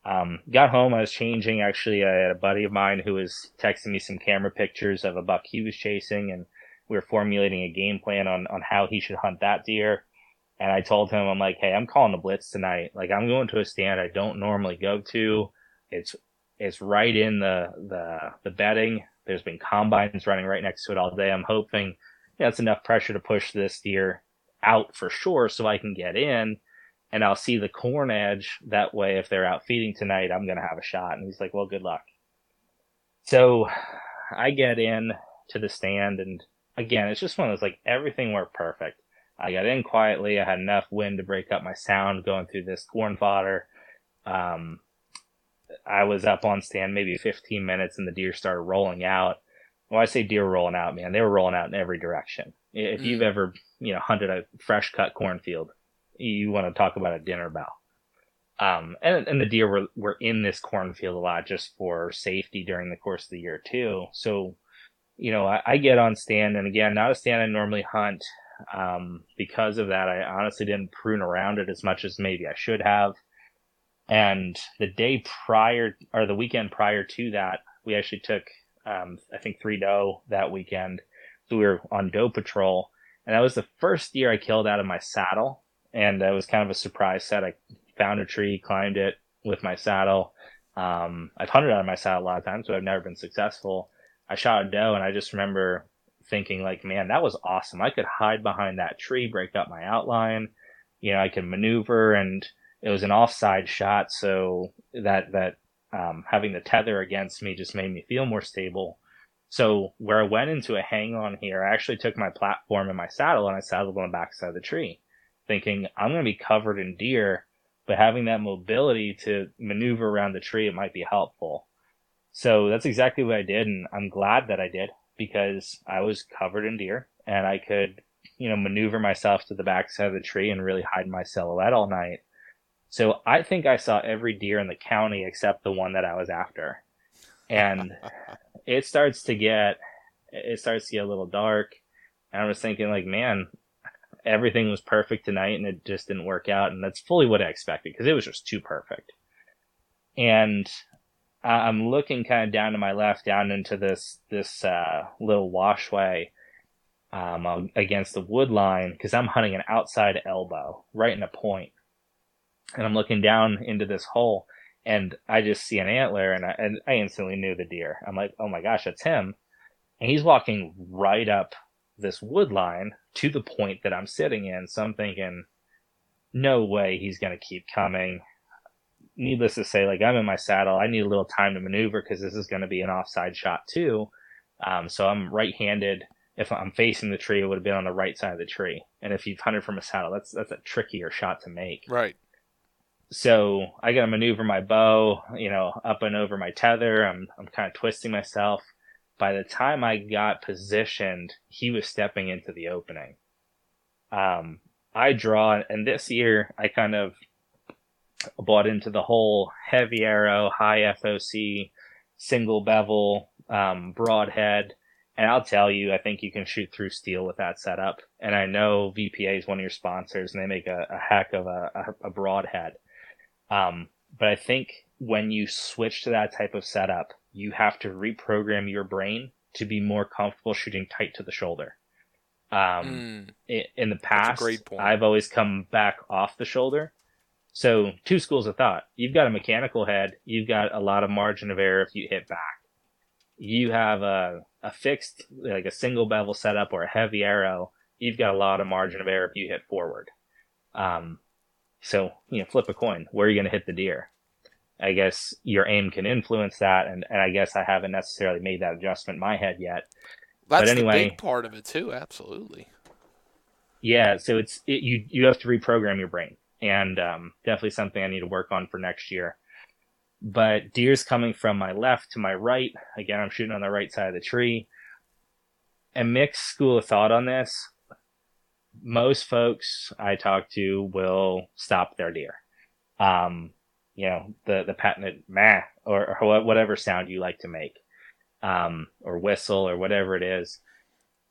Um, got home, I was changing. Actually, I had a buddy of mine who was texting me some camera pictures of a buck he was chasing, and we were formulating a game plan on, on how he should hunt that deer. And I told him, I'm like, hey, I'm calling a blitz tonight. Like, I'm going to a stand I don't normally go to. It's it's right in the the the bedding. There's been combines running right next to it all day. I'm hoping that's enough pressure to push this deer out for sure, so I can get in and I'll see the corn edge. That way, if they're out feeding tonight, I'm going to have a shot. And he's like, well, good luck. So I get in to the stand and again, it's just one of those like everything worked perfect. I got in quietly. I had enough wind to break up my sound going through this corn fodder. Um, I was up on stand maybe 15 minutes and the deer started rolling out. When I say deer rolling out, man, they were rolling out in every direction. If you've mm. ever, you know, hunted a fresh cut cornfield, you want to talk about a dinner bell. Um, and, and the deer were, were in this cornfield a lot just for safety during the course of the year too. So, you know, I, I get on stand and again, not a stand I normally hunt. Um, because of that, I honestly didn't prune around it as much as maybe I should have. And the day prior or the weekend prior to that, we actually took, um, I think three doe that weekend. So we were on doe patrol and that was the first deer I killed out of my saddle and it was kind of a surprise set. I found a tree, climbed it with my saddle. Um, I've hunted out of my saddle a lot of times, but I've never been successful. I shot a doe, and I just remember thinking, like, man, that was awesome. I could hide behind that tree, break up my outline. You know, I could maneuver, and it was an offside shot, so that that um, having the tether against me just made me feel more stable. So where I went into a hang on here, I actually took my platform and my saddle, and I saddled on the backside of the tree thinking I'm going to be covered in deer, but having that mobility to maneuver around the tree, it might be helpful. So that's exactly what I did. And I'm glad that I did because I was covered in deer and I could, you know, maneuver myself to the backside of the tree and really hide my silhouette all night. So I think I saw every deer in the county except the one that I was after. And it starts to get, it starts to get a little dark. And I was thinking like, man, everything was perfect tonight and it just didn't work out. And that's fully what I expected because it was just too perfect. And I'm looking kind of down to my left, down into this, this, uh, little washway, um, against the wood line because I'm hunting an outside elbow right in a point. And I'm looking down into this hole and I just see an antler and I, and I instantly knew the deer. I'm like, oh my gosh, that's him. And he's walking right up this wood line to the point that I'm sitting in. So I'm thinking, no way he's going to keep coming. Needless to say, like I'm in my saddle. I need a little time to maneuver because this is going to be an offside shot too. Um, so I'm right handed. If I'm facing the tree, it would have been on the right side of the tree. And if you've hunted from a saddle, that's that's a trickier shot to make. Right. So I got to maneuver my bow, you know, up and over my tether. I'm I'm kind of twisting myself by the time I got positioned, he was stepping into the opening. Um, I draw, and this year I kind of bought into the whole heavy arrow, high FOC, single bevel, um, broadhead. And I'll tell you, I think you can shoot through steel with that setup. And I know VPA is one of your sponsors and they make a, a heck of a, a, broadhead. Um, but I think when you switch to that type of setup, you have to reprogram your brain to be more comfortable shooting tight to the shoulder. Um, mm, in the past, I've always come back off the shoulder. So two schools of thought. You've got a mechanical head. You've got a lot of margin of error if you hit back. You have a, a fixed, like a single bevel setup or a heavy arrow. You've got a lot of margin of error if you hit forward. Um, so, you know, flip a coin. Where are you going to hit the deer? I guess your aim can influence that, and, and I guess I haven't necessarily made that adjustment in my head yet. That's but anyway, the big part of it too. Absolutely. Yeah, so it's it, you you have to reprogram your brain, and um, definitely something I need to work on for next year. But deer's coming from my left to my right. Again, I'm shooting on the right side of the tree. A mixed school of thought on this. Most folks I talk to will stop their deer. Um, you know, the, the patented meh or, or whatever sound you like to make, um, or whistle or whatever it is.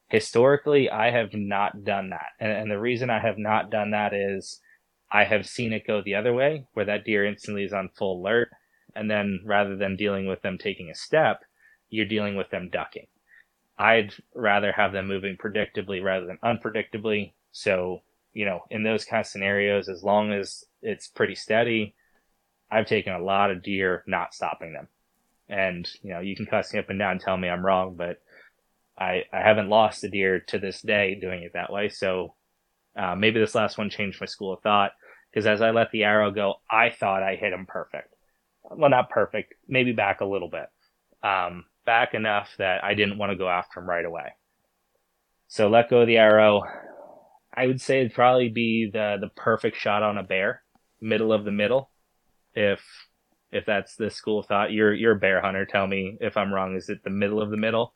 Historically, I have not done that. And, and the reason I have not done that is I have seen it go the other way, where that deer instantly is on full alert. And then rather than dealing with them taking a step, you're dealing with them ducking. I'd rather have them moving predictably rather than unpredictably. So, you know, in those kind of scenarios, as long as it's pretty steady, I've taken a lot of deer not stopping them. And, you know, you can cuss me up and down and tell me I'm wrong, but I, I haven't lost a deer to this day doing it that way. So uh, maybe this last one changed my school of thought because as I let the arrow go, I thought I hit him perfect. Well, not perfect, maybe back a little bit. Um, back enough that I didn't want to go after him right away. So let go of the arrow. I would say it'd probably be the the perfect shot on a bear, middle of the middle. If if that's the school of thought, you're you're a bear hunter. Tell me if I'm wrong. Is it the middle of the middle?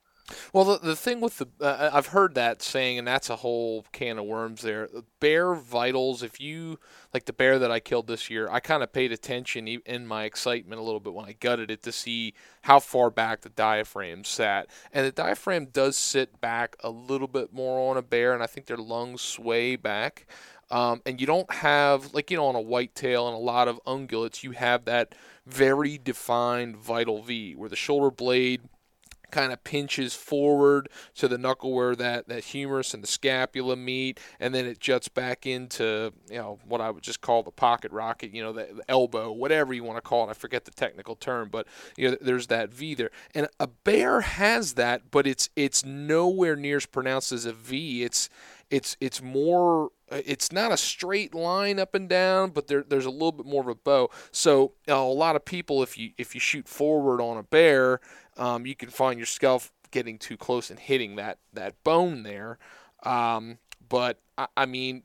Well, the, the thing with the, uh, I've heard that saying, and that's a whole can of worms there. Bear vitals, if you, like the bear that I killed this year, I kind of paid attention in my excitement a little bit when I gutted it to see how far back the diaphragm sat. And the diaphragm does sit back a little bit more on a bear, and I think their lungs sway back. Um, and you don't have, like, you know, on a whitetail and a lot of ungulates, you have that very defined vital V where the shoulder blade kind of pinches forward to the knuckle where that, that humerus and the scapula meet, and then it juts back into you know what I would just call the pocket rocket, you know the, the elbow, whatever you want to call it. I forget the technical term, but you know there's that V there, and a bear has that, but it's it's nowhere near as pronounced as a V. It's it's it's more it's not a straight line up and down, but there, there's a little bit more of a bow. So uh, a lot of people, if you if you shoot forward on a bear, um, you can find yourself getting too close and hitting that that bone there. Um, but I, I, mean,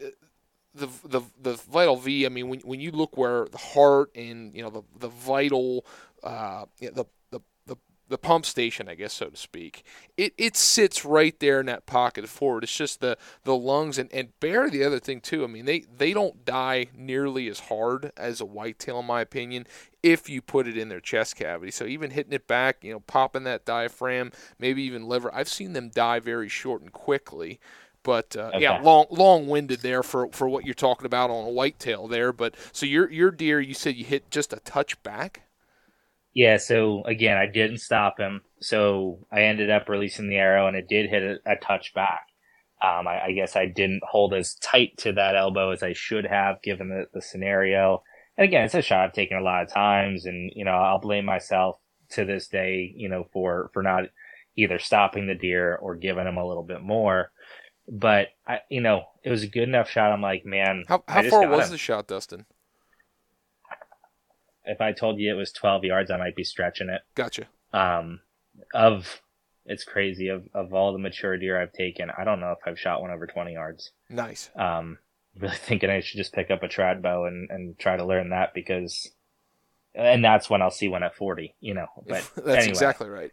the the the vital V. I mean, when when you look where the heart and you know the the vital uh, the the pump station, I guess, so to speak. It it sits right there in that pocket forward. It's just the the lungs and and bear. The other thing too. I mean, they they don't die nearly as hard as a whitetail, in my opinion, if you put it in their chest cavity. So even hitting it back, you know, popping that diaphragm, maybe even liver. I've seen them die very short and quickly. But uh, okay. yeah, long long winded there for, for what you're talking about on a whitetail there. But so your your deer, you said you hit just a touch back. Yeah, so again, I didn't stop him. So I ended up releasing the arrow and it did hit a, a touch back. Um, I, I, guess I didn't hold as tight to that elbow as I should have given the, the scenario. And again, it's a shot I've taken a lot of times and, you know, I'll blame myself to this day, you know, for, for not either stopping the deer or giving him a little bit more. But I, you know, it was a good enough shot. I'm like, man, how, how far was him. the shot, Dustin? If I told you it was 12 yards, I might be stretching it. Gotcha. Um, of it's crazy of of all the mature deer I've taken, I don't know if I've shot one over 20 yards. Nice. Um, really thinking I should just pick up a trad bow and and try to learn that because, and that's when I'll see one at 40. You know, but that's anyway. exactly right.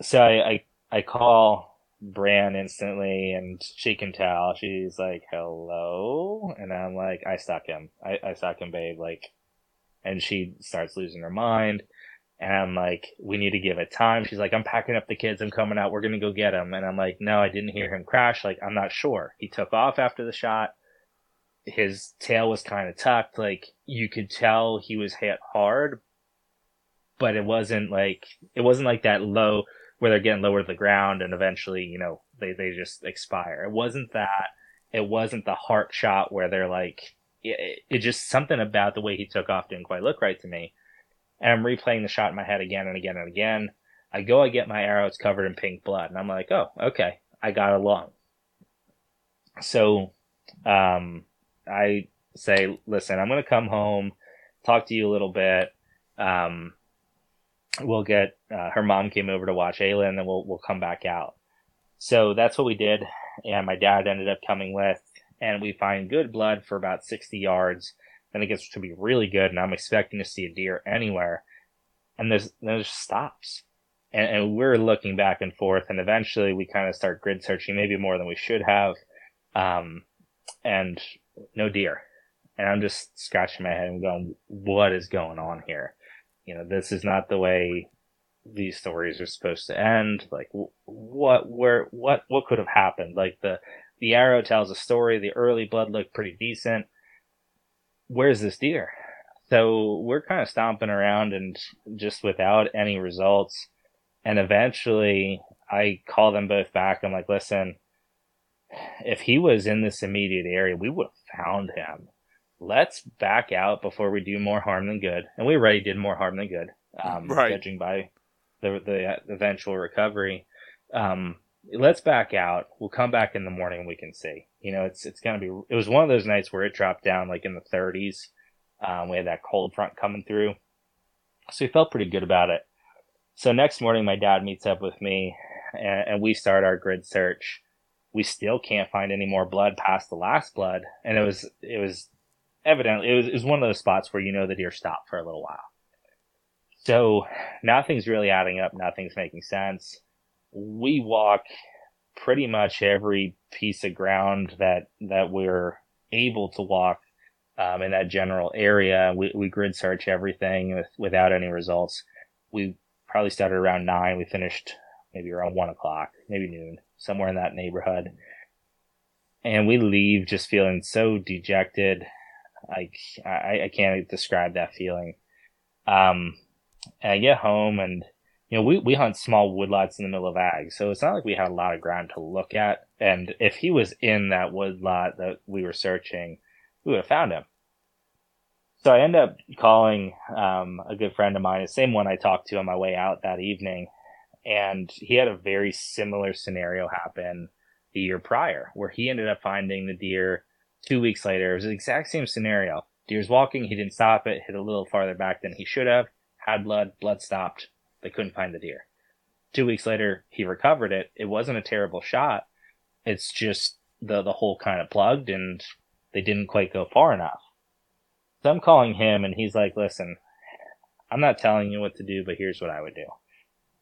So I, I I call Bran instantly, and she can tell. She's like, "Hello," and I'm like, "I stuck him. I, I stuck him, babe. Like, and she starts losing her mind. And I'm like, we need to give it time. She's like, I'm packing up the kids. I'm coming out. We're going to go get him. And I'm like, no, I didn't hear him crash. Like, I'm not sure. He took off after the shot. His tail was kind of tucked. Like, you could tell he was hit hard, but it wasn't like, it wasn't like that low where they're getting lower to the ground and eventually, you know, they, they just expire. It wasn't that. It wasn't the heart shot where they're like, it, it just something about the way he took off didn't quite look right to me. And I'm replaying the shot in my head again and again and again. I go, I get my arrow, it's covered in pink blood, and I'm like, oh, okay, I got along. So, um, I say, listen, I'm gonna come home, talk to you a little bit. Um, we'll get uh, her mom came over to watch Ayla, and then we'll we'll come back out. So that's what we did, and my dad ended up coming with, and we find good blood for about 60 yards. Then it gets to be really good, and I'm expecting to see a deer anywhere. And there's, then it just stops. And, and we're looking back and forth, and eventually we kind of start grid searching, maybe more than we should have. Um, and no deer. And I'm just scratching my head and going, what is going on here? You know, this is not the way these stories are supposed to end. Like, what, where, what, what could have happened? Like the, the arrow tells a story. The early blood looked pretty decent. Where's this deer? So we're kind of stomping around and just without any results. And eventually I call them both back. I'm like, listen, if he was in this immediate area, we would have found him. Let's back out before we do more harm than good. And we already did more harm than good, um, right. judging by the, the, eventual recovery. Um, let's back out. We'll come back in the morning. And we can see. You know, it's it's gonna be. It was one of those nights where it dropped down like in the 30s. Um, we had that cold front coming through, so we felt pretty good about it. So next morning, my dad meets up with me, and, and we start our grid search we still can't find any more blood past the last blood. And it was, it was evidently, it was, it was one of those spots where you know the deer stopped for a little while. So nothing's really adding up. Nothing's making sense. We walk pretty much every piece of ground that, that we're able to walk um, in that general area. We, we grid search everything with, without any results. We probably started around nine. We finished maybe around one o'clock, maybe noon somewhere in that neighborhood. And we leave just feeling so dejected. Like I, I can't describe that feeling. Um, and I get home and, you know, we, we hunt small woodlots in the middle of ag. So it's not like we had a lot of ground to look at. And if he was in that woodlot that we were searching, we would have found him. So I end up calling um, a good friend of mine, the same one I talked to on my way out that evening, and he had a very similar scenario happen the year prior, where he ended up finding the deer two weeks later. It was the exact same scenario. Deer's walking, he didn't stop it, hit a little farther back than he should have, had blood, blood stopped. They couldn't find the deer. Two weeks later, he recovered it. It wasn't a terrible shot. It's just the the hole kind of plugged and they didn't quite go far enough. So I'm calling him and he's like, listen, I'm not telling you what to do, but here's what I would do.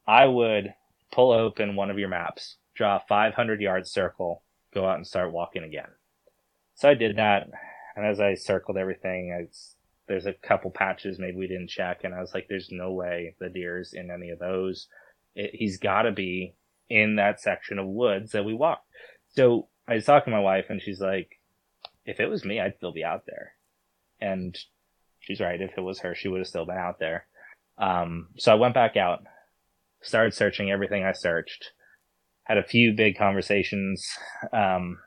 I would pull open one of your maps, draw a 500 yard circle, go out and start walking again. So I did that. And as I circled everything, I, there's a couple patches maybe we didn't check. And I was like, there's no way the deer's in any of those. It, he's got to be in that section of woods that we walked. So I was talking to my wife and she's like, if it was me, I'd still be out there. And she's right. If it was her, she would have still been out there. Um, so I went back out started searching everything I searched. Had a few big conversations um,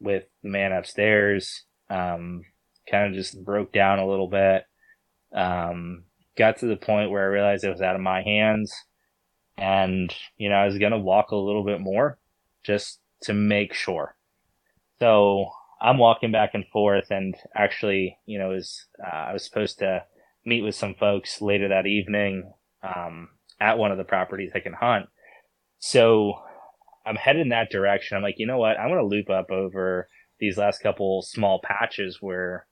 with the man upstairs. Um, kind of just broke down a little bit. Um, got to the point where I realized it was out of my hands, and you know I was gonna walk a little bit more just to make sure. So I'm walking back and forth, and actually, you know, was uh, I was supposed to meet with some folks later that evening. Um, at one of the properties I can hunt. So I'm headed in that direction. I'm like, you know what? I'm going to loop up over these last couple small patches where,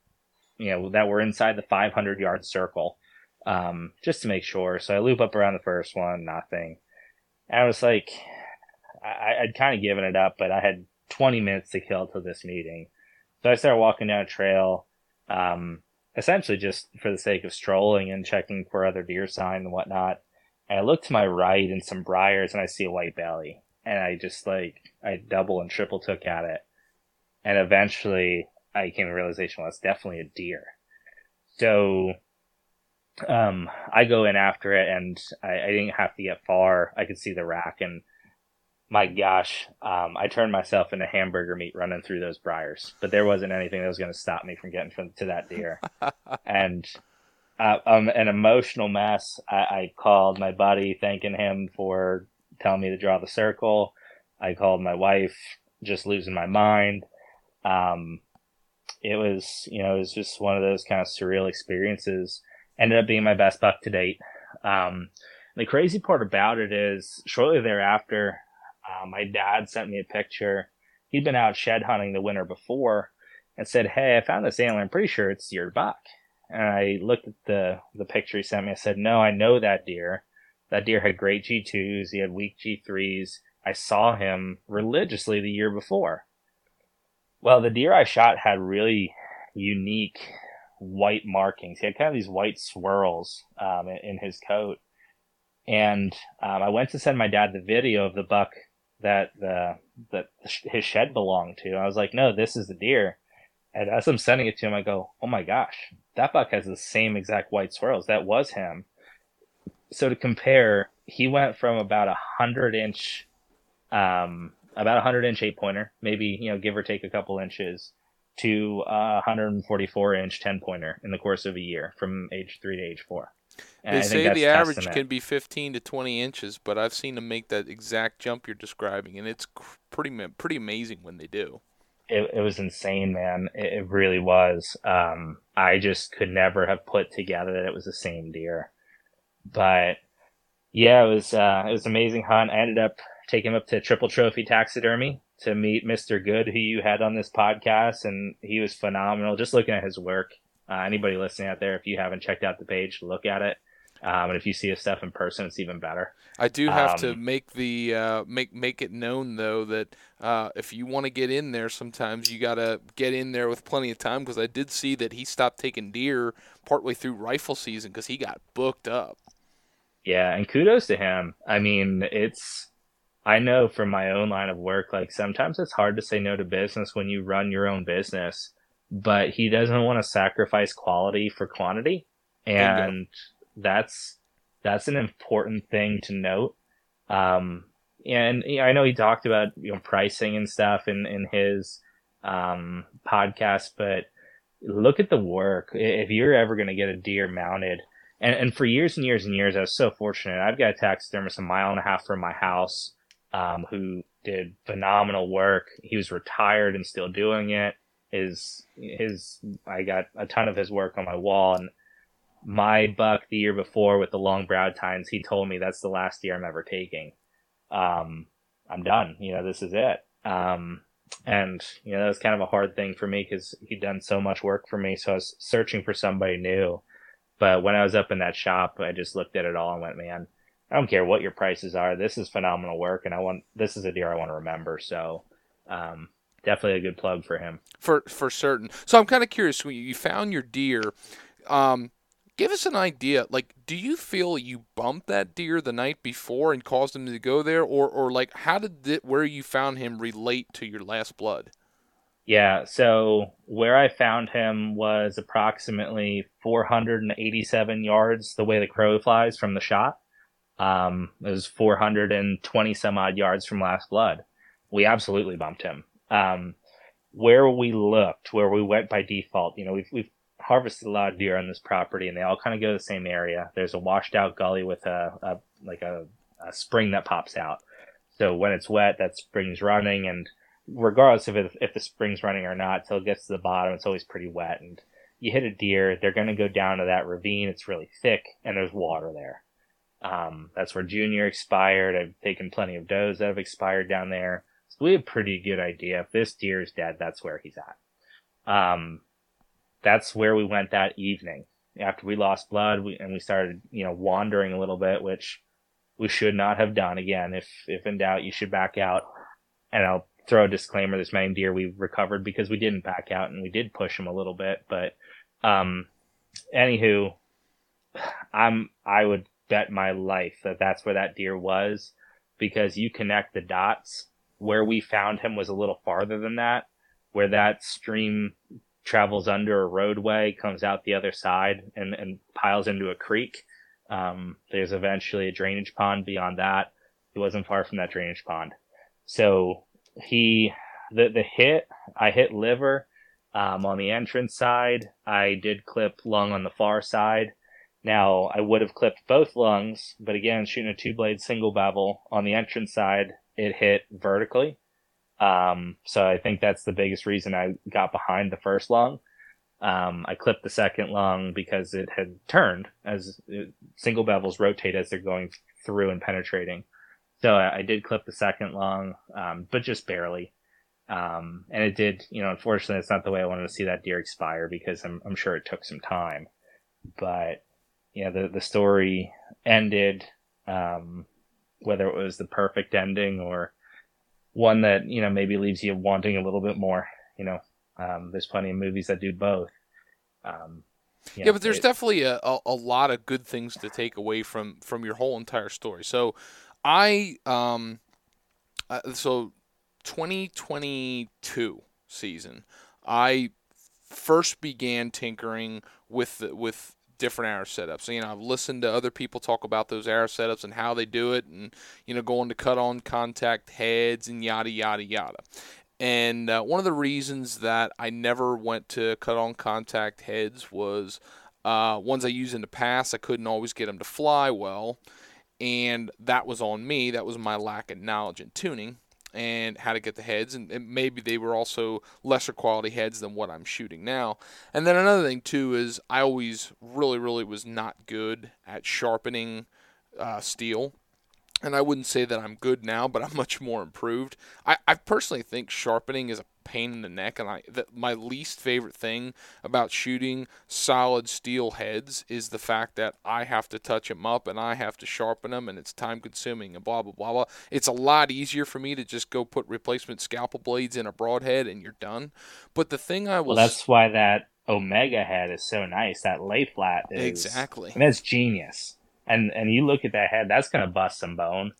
you know, that were inside the 500 yard circle, um, just to make sure. So I loop up around the first one, nothing. I was like, I, I'd kind of given it up, but I had 20 minutes to kill to this meeting. So I started walking down a trail, um, essentially just for the sake of strolling and checking for other deer sign and whatnot. And I look to my right and some briars and I see a white belly. And I just like, I double and triple took at it. And eventually I came to realization, well, it's definitely a deer. So, um, I go in after it and I, I didn't have to get far. I could see the rack and my gosh, um, I turned myself into hamburger meat running through those briars, but there wasn't anything that was going to stop me from getting from, to that deer. and uh, um, an emotional mess. I, I called my buddy thanking him for telling me to draw the circle. I called my wife, just losing my mind. Um, it was, you know, it was just one of those kind of surreal experiences. Ended up being my best buck to date. Um, the crazy part about it is shortly thereafter, uh, my dad sent me a picture he'd been out shed hunting the winter before and said, Hey, I found this antler. I'm pretty sure it's your buck. And I looked at the, the picture he sent me. I said, No, I know that deer. That deer had great G2s. He had weak G3s. I saw him religiously the year before. Well, the deer I shot had really unique white markings. He had kind of these white swirls um, in, his coat. And um, I went to send my dad the video of the buck that the that his shed belonged to. I was like, "No, this is the deer." And as I'm sending it to him, I go, "Oh my gosh, that buck has the same exact white swirls. That was him." So to compare, he went from about a hundred inch, um, about a hundred inch eight pointer, maybe you know, give or take a couple inches, to a 144 inch 10 pointer in the course of a year from age three to age four. And they say the average testament. can be 15 to 20 inches, but I've seen them make that exact jump you're describing, and it's pretty pretty amazing when they do. It, it was insane, man. It, it really was. Um, I just could never have put together that it was the same deer, but yeah, it was uh, it was an amazing hunt. I ended up taking him up to Triple Trophy Taxidermy to meet Mr. Good, who you had on this podcast, and he was phenomenal. Just looking at his work, uh, anybody listening out there, if you haven't checked out the page, look at it. Um, and if you see his stuff in person, it's even better. I do have um, to make the uh, make make it known though that uh, if you want to get in there, sometimes you gotta get in there with plenty of time because I did see that he stopped taking deer partway through rifle season because he got booked up. Yeah, and kudos to him. I mean, it's I know from my own line of work, like sometimes it's hard to say no to business when you run your own business, but he doesn't want to sacrifice quality for quantity. And that's, that's an important thing to note. Um, and you know, I know he talked about, you know, pricing and stuff in, in his, um, podcast, but look at the work. If you're ever going to get a deer mounted, and, and for years and years and years, I was so fortunate. I've got a taxidermist a mile and a half from my house um, who did phenomenal work. He was retired and still doing it. His his I got a ton of his work on my wall and my buck the year before with the long brow tines, he told me that's the last year I'm ever taking. Um, I'm done. You know, this is it. Um, and you know, that was kind of a hard thing for me because he'd done so much work for me. So I was searching for somebody new. But when I was up in that shop, I just looked at it all and went, man, I don't care what your prices are. This is phenomenal work, and I want this is a deer I want to remember. So, um, definitely a good plug for him. For for certain. So I'm kind of curious. When you found your deer, um, give us an idea. Like, do you feel you bumped that deer the night before and caused him to go there, or or like how did it, where you found him relate to your last blood? Yeah, so where I found him was approximately 487 yards the way the crow flies from the shot. Um, it was 420 some odd yards from Last Blood. We absolutely bumped him. Um, where we looked, where we went by default, you know, we've, we've harvested a lot of deer on this property and they all kind of go to the same area. There's a washed out gully with a, a like a, a spring that pops out. So when it's wet, that spring's running and regardless of if, if the spring's running or not, till it gets to the bottom, it's always pretty wet. And you hit a deer, they're going to go down to that ravine. It's really thick and there's water there. Um, that's where Junior expired. I've taken plenty of does that have expired down there. So we have a pretty good idea. If this deer is dead, that's where he's at. Um, that's where we went that evening after we lost blood we, and we started, you know, wandering a little bit, which we should not have done. Again, if, if in doubt, you should back out. And I'll throw a disclaimer. This many deer we recovered because we didn't back out and we did push him a little bit. But, um, anywho, I'm, I would bet my life that that's where that deer was because you connect the dots. Where we found him was a little farther than that, where that stream travels under a roadway, comes out the other side, and, and piles into a creek. Um, there's eventually a drainage pond beyond that. He wasn't far from that drainage pond. So he, the, the hit, I hit liver, um, on the entrance side. I did clip lung on the far side. Now, I would have clipped both lungs, but again, shooting a two blade single bevel on the entrance side, it hit vertically. Um, so I think that's the biggest reason I got behind the first lung. Um, I clipped the second lung because it had turned as it, single bevels rotate as they're going through and penetrating. So I, I did clip the second lung, um, but just barely. Um, and it did, you know, unfortunately, it's not the way I wanted to see that deer expire because I'm, I'm sure it took some time. But, you know, the, the story ended, um, whether it was the perfect ending or one that, you know, maybe leaves you wanting a little bit more, you know, um, there's plenty of movies that do both. Um, yeah, but there's it, definitely a, a, a, lot of good things to take away from from your whole entire story. So, I um, uh, so 2022 season, I first began tinkering with the, with different arrow setups. You know, I've listened to other people talk about those arrow setups and how they do it, and you know, going to cut on contact heads and yada yada yada. And uh, one of the reasons that I never went to cut on contact heads was uh, ones I used in the past, I couldn't always get them to fly well. And that was on me. That was my lack of knowledge and tuning and how to get the heads. And, and maybe they were also lesser quality heads than what I'm shooting now. And then another thing, too, is I always really, really was not good at sharpening uh, steel and I wouldn't say that I'm good now, but I'm much more improved. I, I personally think sharpening is a pain in the neck, and I that my least favorite thing about shooting solid steel heads is the fact that I have to touch them up and I have to sharpen them, and it's time consuming and blah blah blah blah. It's a lot easier for me to just go put replacement scalpel blades in a broadhead and you're done. But the thing I was well, that's why that Omega head is so nice. That lay flat is exactly, and that's genius and and you look at that head, that's going to bust some bone.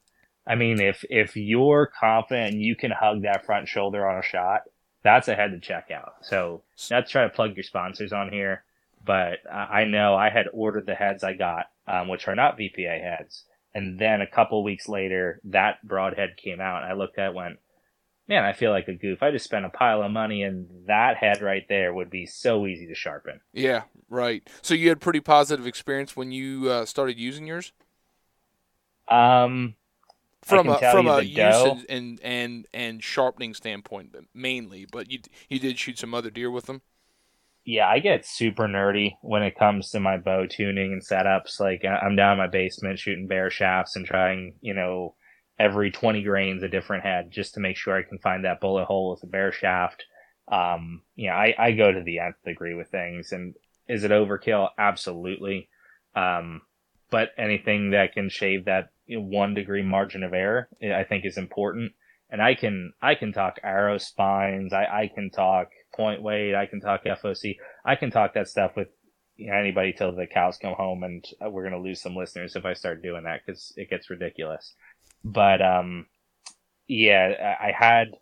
I mean, if if you're confident and you can hug that front shoulder on a shot, that's a head to check out. So let's try to plug your sponsors on here. But I know I had ordered the heads I got, um, which are not VPA heads, and then a couple weeks later, that broadhead came out. I looked at it, went, man, I feel like a goof. I just spent a pile of money, and that head right there would be so easy to sharpen. Yeah, right. So you had pretty positive experience when you uh, started using yours. Um, from a from a use and, and and sharpening standpoint mainly, but you you did shoot some other deer with them. Yeah, I get super nerdy when it comes to my bow tuning and setups. Like I'm down in my basement shooting bare shafts and trying, you know, every 20 grains a different head just to make sure I can find that bullet hole with a bare shaft. Um, you know, I, I go to the nth degree with things and is it overkill? Absolutely. Um, but anything that can shave that you know, one degree margin of error, I think is important. And I can, I can talk arrow spines. I, I can talk point weight. I can talk FOC. I can talk that stuff with you know, anybody till the cows come home and we're going to lose some listeners if I start doing that because it gets ridiculous. But um, yeah, I had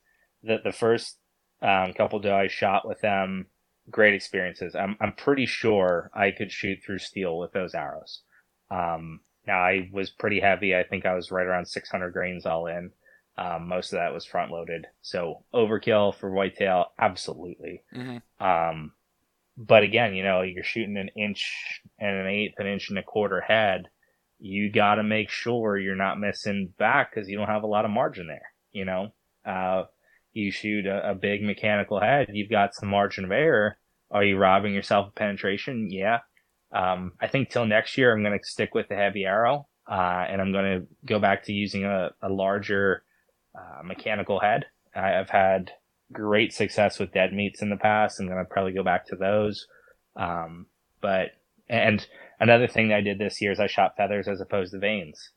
the the first um, couple doe I shot with them. Great experiences. I'm I'm pretty sure I could shoot through steel with those arrows. Um, I was pretty heavy. I think I was right around 600 grains all in. Um, most of that was front loaded. So overkill for whitetail, absolutely. Mm-hmm. Um, but again, you know, you're shooting an inch and an eighth, an inch and a quarter head you got to make sure you're not missing back because you don't have a lot of margin there. You know, uh, you shoot a, a, big mechanical head, you've got some margin of error. Are you robbing yourself of penetration? Yeah. Um, I think till next year, I'm going to stick with the heavy arrow, uh, and I'm going to go back to using a, a larger uh, mechanical head. I've had great success with dead meats in the past. I'm going to probably go back to those. Um, but and Another thing that I did this year is I shot feathers as opposed to vanes.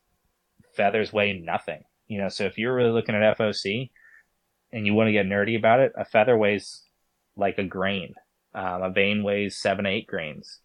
Feathers weigh nothing, you know. So if you're really looking at FOC and you want to get nerdy about it, a feather weighs like a grain. Um, a vane weighs seven, eight grains.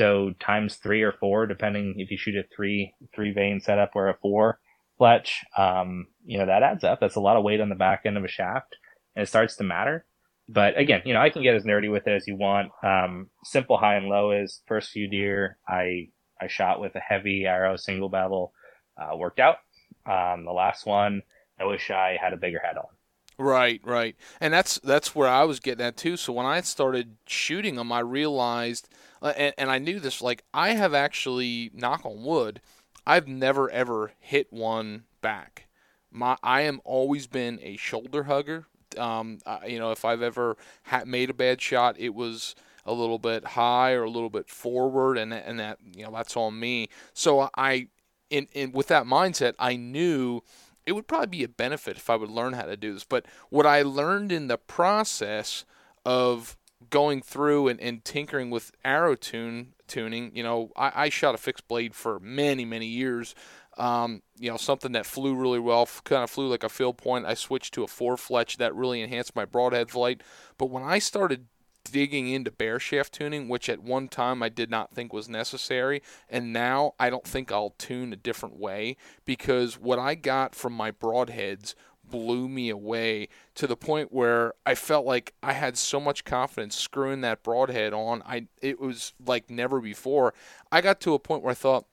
So times three or four, depending if you shoot a three three vane setup or a four fletch, um, you know that adds up. That's a lot of weight on the back end of a shaft, and it starts to matter but again, you know, I can get as nerdy with it as you want. Um, simple high and low is first few deer I I shot with a heavy arrow single bevel, uh, worked out. Um, the last one I wish I had a bigger head on. Right, right, and that's that's where I was getting at too. So when I started shooting them, I realized, uh, and, and I knew this. Like I have actually, knock on wood, I've never ever hit one back. My I am always been a shoulder hugger um, you know, if I've ever ha- made a bad shot, it was a little bit high or a little bit forward, and and that you know that's on me. So I, in, in with that mindset, I knew it would probably be a benefit if I would learn how to do this. But what I learned in the process of going through and, and tinkering with arrow tune tuning, you know, I, I shot a fixed blade for many, many years. Um, you know, something that flew really well, kind of flew like a field point. I switched to a four fletch that really enhanced my broadhead flight. But when I started digging into bare shaft tuning, which at one time I did not think was necessary, and now I don't think I'll tune a different way because what I got from my broadheads blew me away to the point where I felt like I had so much confidence screwing that broadhead on. I it was like never before. I got to a point where I thought,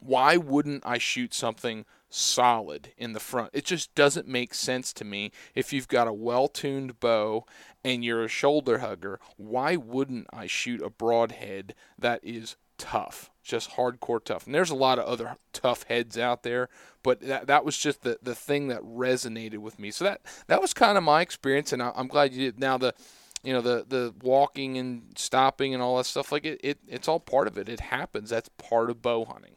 why wouldn't I shoot something solid in the front? It just doesn't make sense to me. If you've got a well-tuned bow and you're a shoulder hugger, why wouldn't I shoot a broadhead that is tough, just hardcore tough. And there's a lot of other tough heads out there, but that that was just the the thing that resonated with me. So that that was kind of my experience, and I, am glad you did. Now the you know the the walking and stopping and all that stuff like it, it it's all part of it. It happens. That's part of bow hunting.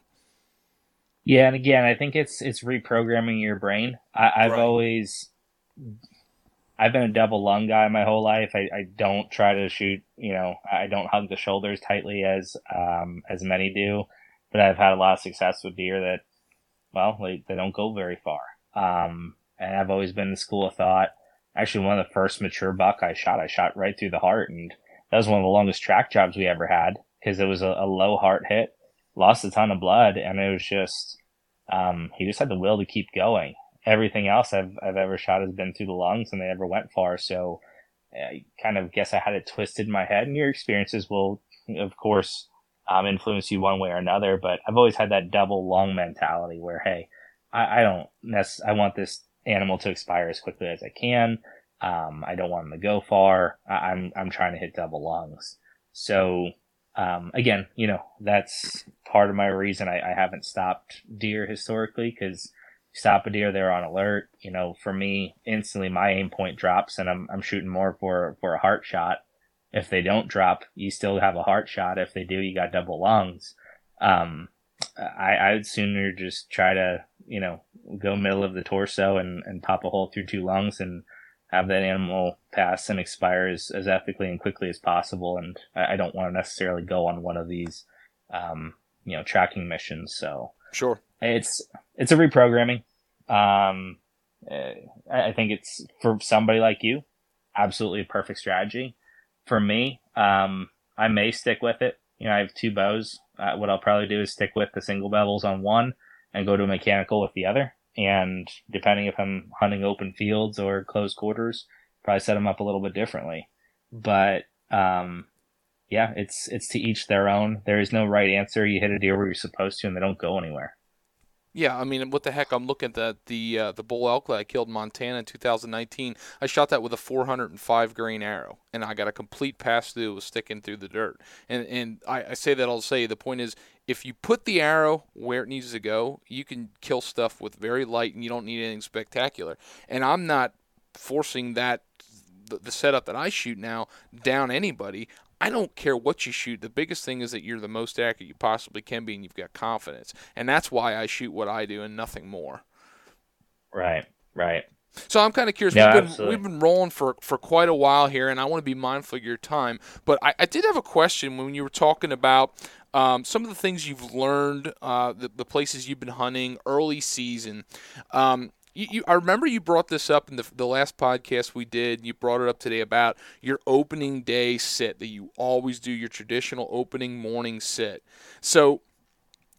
Yeah, and again, I think it's it's reprogramming your brain. I, I've right. always I've been a double lung guy my whole life. I, I don't try to shoot, you know, I don't hug the shoulders tightly as um, as many do, but I've had a lot of success with deer that, well, they, they don't go very far. Um, and I've always been in the school of thought. Actually, one of the first mature buck I shot, I shot right through the heart, and that was one of the longest track jobs we ever had because it was a, a low heart hit, lost a ton of blood, and it was just um, he just had the will to keep going everything else I've I've ever shot has been through the lungs, and they never went far. So I kind of guess I had it twisted in my head. And your experiences will, of course, um, influence you one way or another. But I've always had that double lung mentality where, hey, I, I don't nec- I want this animal to expire as quickly as I can. Um, I don't want them to go far. I, am I'm, I'm trying to hit double lungs. So um, again, you know, that's part of my reason I, I haven't stopped deer historically because stop a deer, they're on alert. You know, for me, instantly my aim point drops and I'm, I'm shooting more for, for a heart shot. If they don't drop, you still have a heart shot. If they do, you got double lungs. Um, I, I'd sooner just try to, you know, go middle of the torso and, and pop a hole through two lungs and have that animal pass and expire as, as ethically and quickly as possible. And I, I don't want to necessarily go on one of these, um, you know, tracking missions. So sure, it's it's a reprogramming. Um, eh, I think it's for somebody like you, absolutely a perfect strategy. For me, um, I may stick with it. You know, I have two bows. Uh, what I'll probably do is stick with the single bevels on one and go to mechanical with the other. And depending if I'm hunting open fields or close quarters, probably set them up a little bit differently. But um, yeah, it's it's to each their own. There is no right answer. You hit a deer where you're supposed to, and they don't go anywhere. Yeah, I mean, what the heck? I'm looking at the uh, the bull elk that I killed in Montana in 2019. I shot that with a 405 grain arrow, and I got a complete pass through. It was sticking through the dirt. And and I, I say that I'll say the point is, if you put the arrow where it needs to go, you can kill stuff with very light, and you don't need anything spectacular. And I'm not forcing that the setup that I shoot now down anybody. I don't care what you shoot. The biggest thing is that you're the most accurate you possibly can be and you've got confidence. And that's why I shoot what I do and nothing more. Right, right. So I'm kind of curious. Yeah, we've, been, we've been rolling for, for quite a while here, and I want to be mindful of your time. But I, I did have a question when you were talking about um, some of the things you've learned, uh, the, the places you've been hunting early season. Um, you, you, I remember you brought this up in the, the last podcast we did. You brought it up today about your opening day sit that you always do your traditional opening morning sit. So,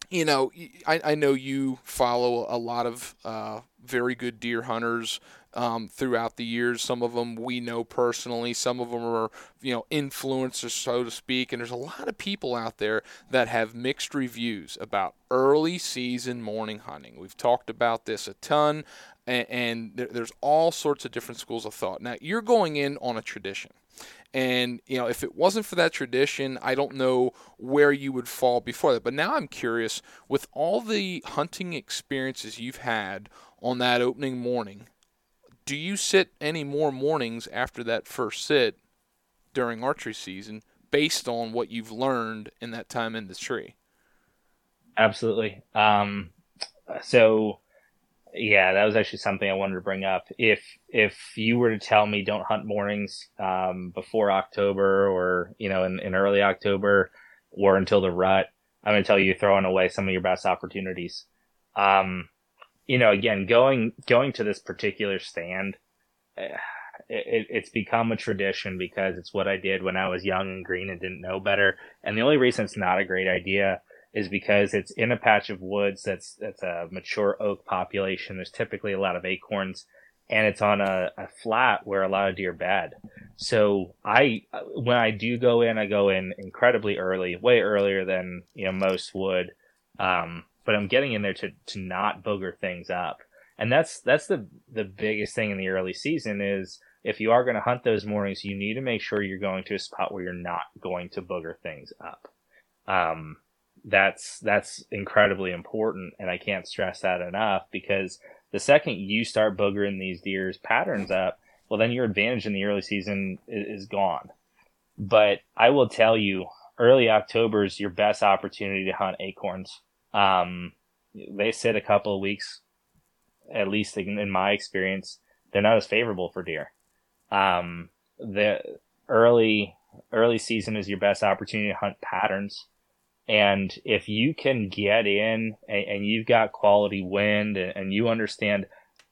you know, I, I know you follow a lot of uh, very good deer hunters um, throughout the years. Some of them we know personally. Some of them are, you know, influencers, so to speak. And there's a lot of people out there that have mixed reviews about early season morning hunting. We've talked about this a ton, and, and there's all sorts of different schools of thought. Now, you're going in on a tradition. And, you know, if it wasn't for that tradition, I don't know where you would fall before that. But now I'm curious with all the hunting experiences you've had on that opening morning, do you sit any more mornings after that first sit during archery season based on what you've learned in that time in the tree? Absolutely. Um, so Yeah, that was actually something I wanted to bring up. If if you were to tell me don't hunt mornings um, before October or you know in, in early October or until the rut, I'm going to tell you you're throwing away some of your best opportunities. Um, you know, again, going going to this particular stand, eh, it, it's become a tradition because it's what I did when I was young and green and didn't know better. And the only reason it's not a great idea is because it's in a patch of woods that's that's a mature oak population. There's typically a lot of acorns, and it's on a, a flat where a lot of deer bed. So I when I do go in, I go in incredibly early, way earlier than you know most would. Um, but I'm getting in there to to not booger things up, and that's that's the the biggest thing in the early season is if you are going to hunt those mornings, you need to make sure you're going to a spot where you're not going to booger things up. Um, that's that's incredibly important, and I can't stress that enough because the second you start boogering these deer's patterns up, well, then your advantage in the early season is, is gone. But I will tell you, early October is your best opportunity to hunt acorns. Um, they sit a couple of weeks, at least in, in my experience. They're not as favorable for deer. Um, the early early season is your best opportunity to hunt patterns. And if you can get in and, and you've got quality wind and, and, you understand,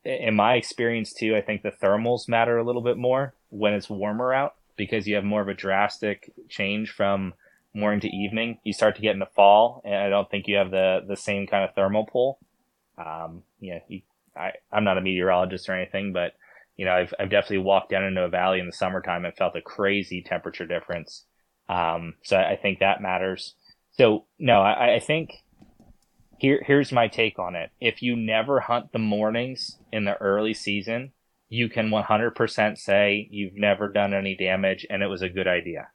in my experience too, I think the thermals matter a little bit more when it's warmer out because you have more of a drastic change from morning to evening. You start to get into fall, and I don't think you have the the same kind of thermal pull. Um, you know, you, I I'm not a meteorologist or anything, but you know, I've, I've definitely walked down into a valley in the summertime and felt a crazy temperature difference. Um, so I think that matters. So no, I, I think here, here's my take on it. If you never hunt the mornings in the early season, you can 100% say you've never done any damage and it was a good idea.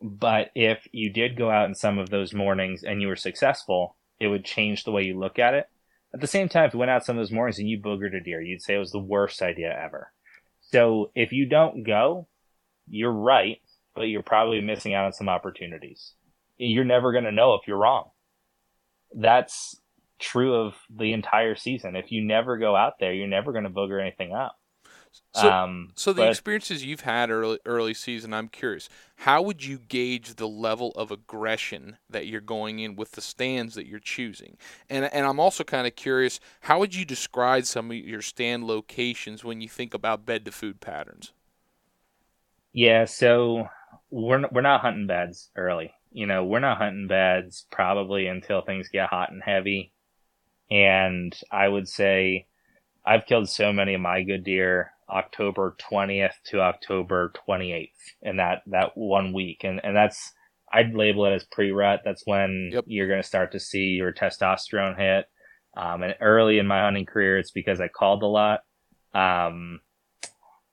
But if you did go out in some of those mornings and you were successful, it would change the way you look at it at the same time, if you went out some of those mornings and you boogered a deer, you'd say it was the worst idea ever. So if you don't go, you're right, but you're probably missing out on some opportunities. You're never going to know if you're wrong. That's true of the entire season. If you never go out there, you're never going to booger anything up. So, um, so the but, experiences you've had early early season, I'm curious. How would you gauge the level of aggression that you're going in with the stands that you're choosing? And and I'm also kind of curious. How would you describe some of your stand locations when you think about bed to food patterns? Yeah, so we're we're not hunting beds early. You know, we're not hunting beds probably until things get hot and heavy. And I would say I've killed so many of my good deer October 20th to October 28th in that, that one week. And, and that's, I'd label it as pre-rut. That's when yep. you're going to start to see your testosterone hit. Um, and early in my hunting career, it's because I called a lot. Um,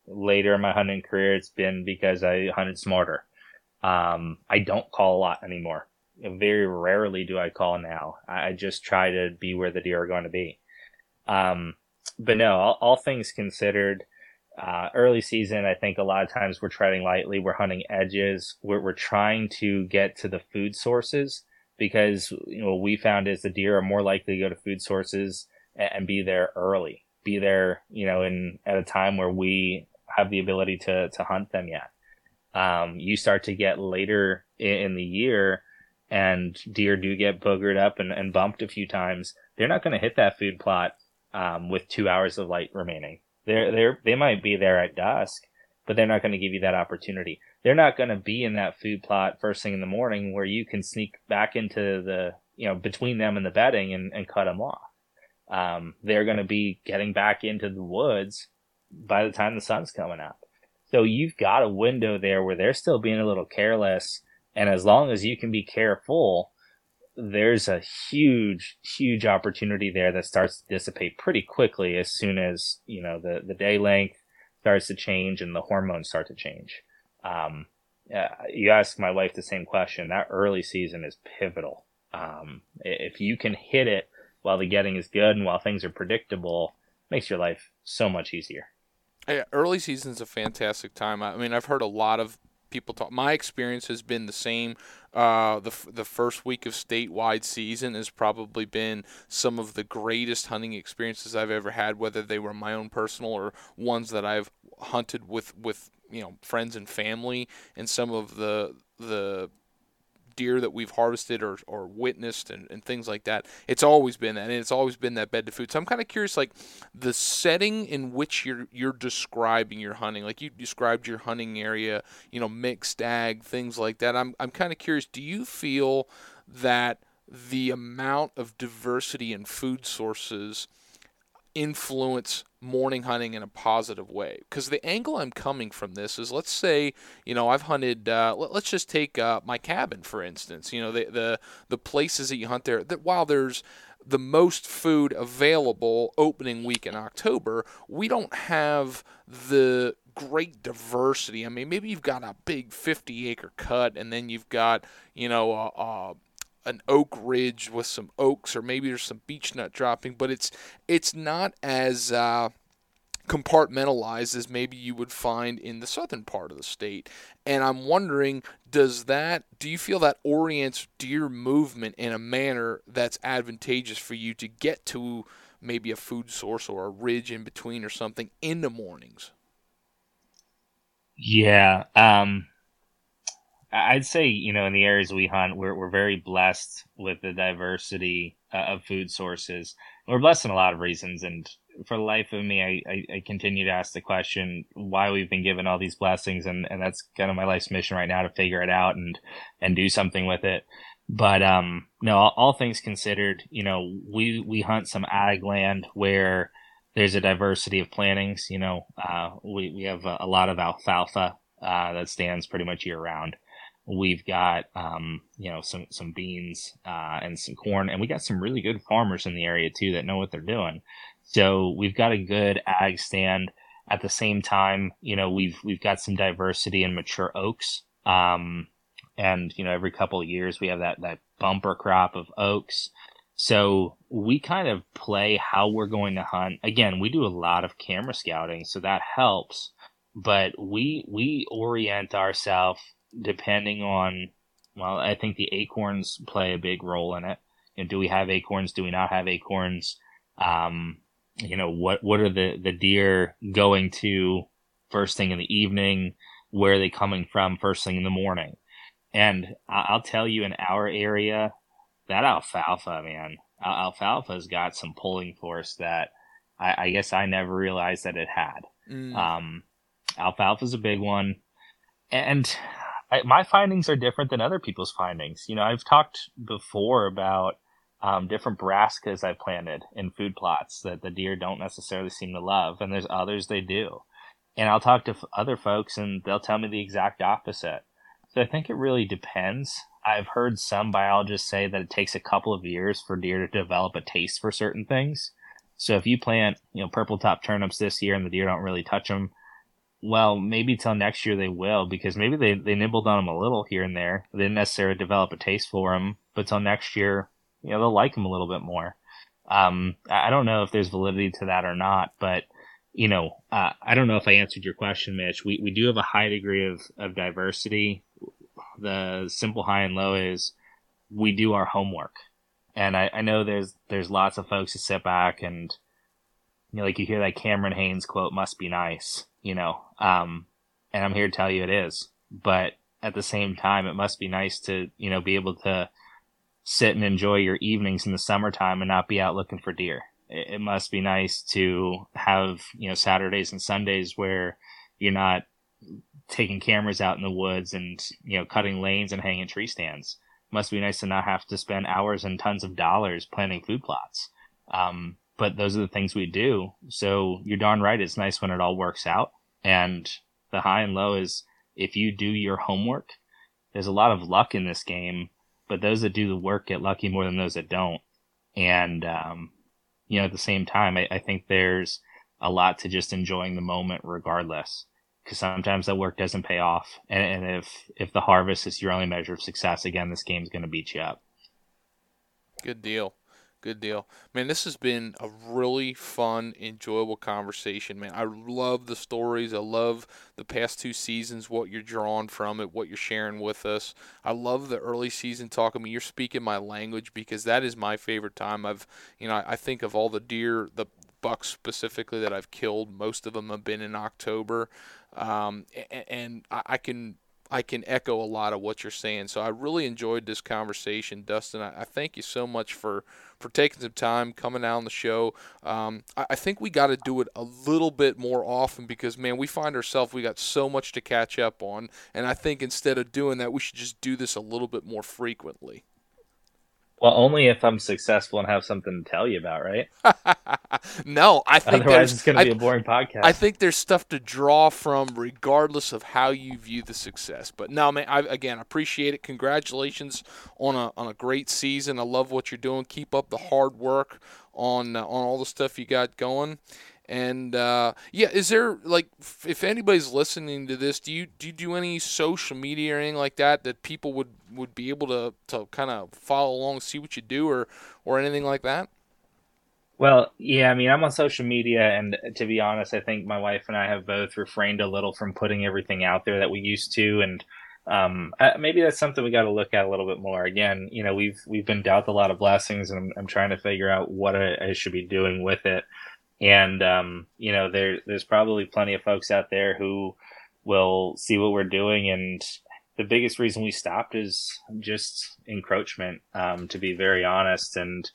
later in my hunting career, it's been because I hunted smarter. Um, I don't call a lot anymore. Very rarely do I call now. I just try to be where the deer are going to be. Um, but no, all, all things considered, uh, early season, I think a lot of times we're treading lightly. We're hunting edges. We're, we're trying to get to the food sources because you know what we found is the deer are more likely to go to food sources and, and be there early, be there, you know, in at a time where we have the ability to to hunt them yet. Um, you start to get later in, in the year, and deer do get boogered up and, and bumped a few times. They're not going to hit that food plot um, with two hours of light remaining they're they're they might be there at dusk, but they're not going to give you that opportunity. They're not going to be in that food plot first thing in the morning where you can sneak back into the you know between them and the bedding and, and cut them off. Um, they're going to be getting back into the woods by the time the sun's coming up. So you've got a window there where they're still being a little careless, and as long as you can be careful, there's a huge, huge opportunity there that starts to dissipate pretty quickly as soon as, you know, the, the day length starts to change and the hormones start to change. Um, uh, you ask my wife the same question. That early season is pivotal. Um, if you can hit it while the getting is good and while things are predictable, makes your life so much easier. Yeah, early season is a fantastic time. I mean, I've heard a lot of people talk. My experience has been the same. Uh, the the first week of statewide season has probably been some of the greatest hunting experiences I've ever had, whether they were my own personal or ones that I've hunted with with you know friends and family. And some of the the deer that we've harvested or, or witnessed and, and things like that. It's always been that, and it's always been that bed to food. So I'm kind of curious, like the setting in which you're you're describing your hunting. Like you described your hunting area, you know, mixed ag, things like that. I'm I'm kind of curious. Do you feel that the amount of diversity in food sources influence morning hunting in a positive way. Because the angle i'm coming from this is let's say you know i've hunted uh, let, us just take uh, my cabin for instance. You know the, the the places that you hunt there that while there's the most food available opening week in october we don't have the great diversity. I mean maybe you've got a big 50 acre cut and then you've got you know a, a an oak ridge with some oaks, or maybe there's some beech nut dropping, but it's it's not as uh, compartmentalized as maybe you would find in the southern part of the state. And I'm wondering, does that do you feel that orients deer movement in a manner that's advantageous for you to get to maybe a food source or a ridge in between or something in the mornings? Yeah, um, I'd say, you know, in the areas we hunt, we're, we're very blessed with the diversity uh, of food sources. We're blessed in a lot of reasons. And for the life of me, I, I, I, continue to ask the question why we've been given all these blessings. And, and that's kind of my life's mission right now to figure it out and, and do something with it. But, um, no, all, all things considered, you know, we, we hunt some ag land where there's a diversity of plantings. You know, uh, we, we have a, a lot of alfalfa, uh, that stands pretty much year round. We've got, um, you know, some, some beans, uh, and some corn, and we got some really good farmers in the area too that know what they're doing. So we've got a good ag stand. At the same time, you know, we've, we've got some diversity in mature oaks. Um, and, you know, every couple of years we have that, that bumper crop of oaks. So we kind of play how we're going to hunt. Again, we do a lot of camera scouting, so that helps. But we we orient ourselves depending on, well, I think the acorns play a big role in it. You know, do we have acorns? Do we not have acorns? Um, you know, what, what are the, the deer going to first thing in the evening? Where are they coming from first thing in the morning? And I'll tell you in our area, that alfalfa, man, alfalfa's got some pulling force that I, I guess I never realized that it had. Mm. Um, alfalfa's a big one. And I, my findings are different than other people's findings. You know, I've talked before about um, different brassicas I've planted in food plots that the deer don't necessarily seem to love, and there's others they do. And I'll talk to f- other folks, and they'll tell me the exact opposite. So I think it really depends. I've heard some biologists say that it takes a couple of years for deer to develop a taste for certain things. So if you plant, you know, purple top turnips this year and the deer don't really touch them, well, maybe till next year they will because maybe they, they nibbled on them a little here and there. They didn't necessarily develop a taste for them, but till next year, you know, they'll like them a little bit more. Um, I don't know if there's validity to that or not, but you know, uh, I don't know if I answered your question, Mitch. We we do have a high degree of of diversity. The simple high and low is we do our homework, and I, I know there's there's lots of folks who sit back and you know, like you hear that Cameron Hanes quote, "Must be nice." You know, um, and I'm here to tell you it is. But at the same time, it must be nice to, you know, be able to sit and enjoy your evenings in the summertime and not be out looking for deer. It, must be nice to have, you know, Saturdays and Sundays where you're not taking cameras out in the woods and, you know, cutting lanes and hanging tree stands. It must be nice to not have to spend hours and tons of dollars planting food plots. Um, but those are the things we do. So you're darn right. It's nice when it all works out. And the high and low is if you do your homework, there's a lot of luck in this game, but those that do the work get lucky more than those that don't. And, um, you know, at the same time, I, I think there's a lot to just enjoying the moment regardless. Because sometimes that work doesn't pay off. And, and if, if the harvest is your only measure of success, again, this game's going to beat you up. Good deal Good deal. Man, this has been a really fun, enjoyable conversation, man. I love the stories. I love the past two seasons, what you're drawing from it, what you're sharing with us. I love the early season talk. I mean, you're speaking my language because that is my favorite time. I've, you know, I think of all the deer, the bucks specifically that I've killed. Most of them have been in October. Um, and I can I can echo a lot of what you're saying. So I really enjoyed this conversation, Dustin. I, I thank you so much for for taking some time coming out on the show. Um, I, I, think we got to do it a little bit more often because man, we find ourselves we got so much to catch up on, and I think instead of doing that, we should just do this a little bit more frequently. Well, only if I'm successful and have something to tell you about, right? no, I think otherwise it's going to be a boring podcast. I think there's stuff to draw from, regardless of how you view the success. But no, man, I again appreciate it. Congratulations on a on a great season. I love what you're doing. Keep up the hard work on uh, on all the stuff you got going. And uh, yeah, is there like if anybody's listening to this, do you do you do any social media or anything like that that people would, would be able to, to kind of follow along, see what you do, or or anything like that? Well, yeah, I mean, I'm on social media, and to be honest, I think my wife and I have both refrained a little from putting everything out there that we used to, and um, maybe that's something we got to look at a little bit more. Again, you know, we've we've been dealt a lot of blessings, and I'm, I'm trying to figure out what I, I should be doing with it. And um, you know, there there's probably plenty of folks out there who will see what we're doing and the biggest reason we stopped is just encroachment, um, to be very honest. And,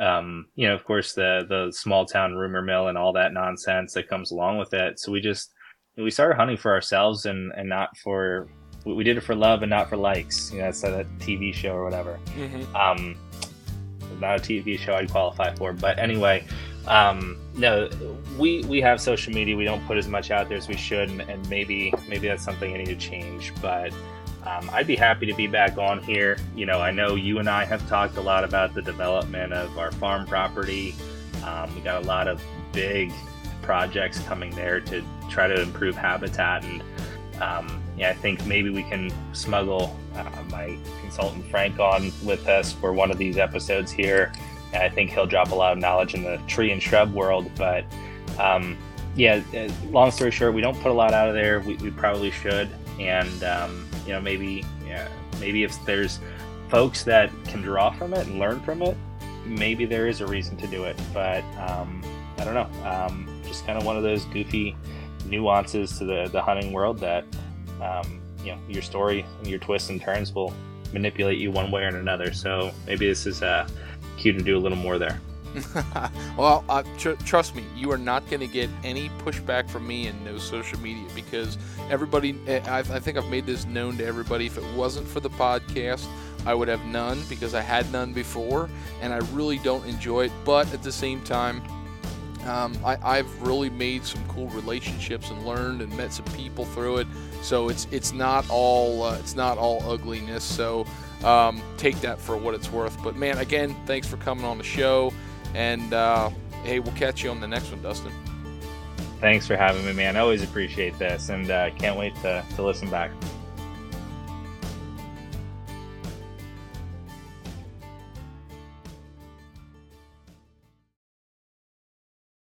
um, you know, of course, the, the small town rumor mill and all that nonsense that comes along with it. So we just, we started hunting for ourselves and, and not for, we did it for love and not for likes. You know, it's a TV show or whatever. Mm-hmm. Um, not a TV show I'd qualify for, but anyway, um, no, we we have social media. We don't put as much out there as we should, and, and maybe maybe that's something I need to change. But um, I'd be happy to be back on here. You know, I know you and I have talked a lot about the development of our farm property. Um, we got a lot of big projects coming there to try to improve habitat, and um, yeah, I think maybe we can smuggle uh, my consultant Frank on with us for one of these episodes here I think he'll drop a lot of knowledge in the tree and shrub world. But um, yeah, uh, long story short, we don't put a lot out of there. We, we probably should, and um, you know maybe yeah, maybe if there's folks that can draw from it and learn from it, maybe there is a reason to do it. But um, I don't know. Um, just kind of one of those goofy nuances to the the hunting world that um, you know your story and your twists and turns will manipulate you one way or another. So maybe this is a cue to do a little more there. well, uh, tr- trust me, you are not going to get any pushback from me and no social media because everybody, eh, I, I think I've made this known to everybody. If it wasn't for the podcast, I would have none because I had none before, and I really don't enjoy it. But at the same time, um, I, have really made some cool relationships and learned and met some people through it. So it's it's not all uh, it's not all ugliness. So um, take that for what it's worth. But man, again, thanks for coming on the show, and uh, hey, we'll catch you on the next one, Dustin. Thanks for having me, man. I always appreciate this, and uh, can't wait to, to listen back.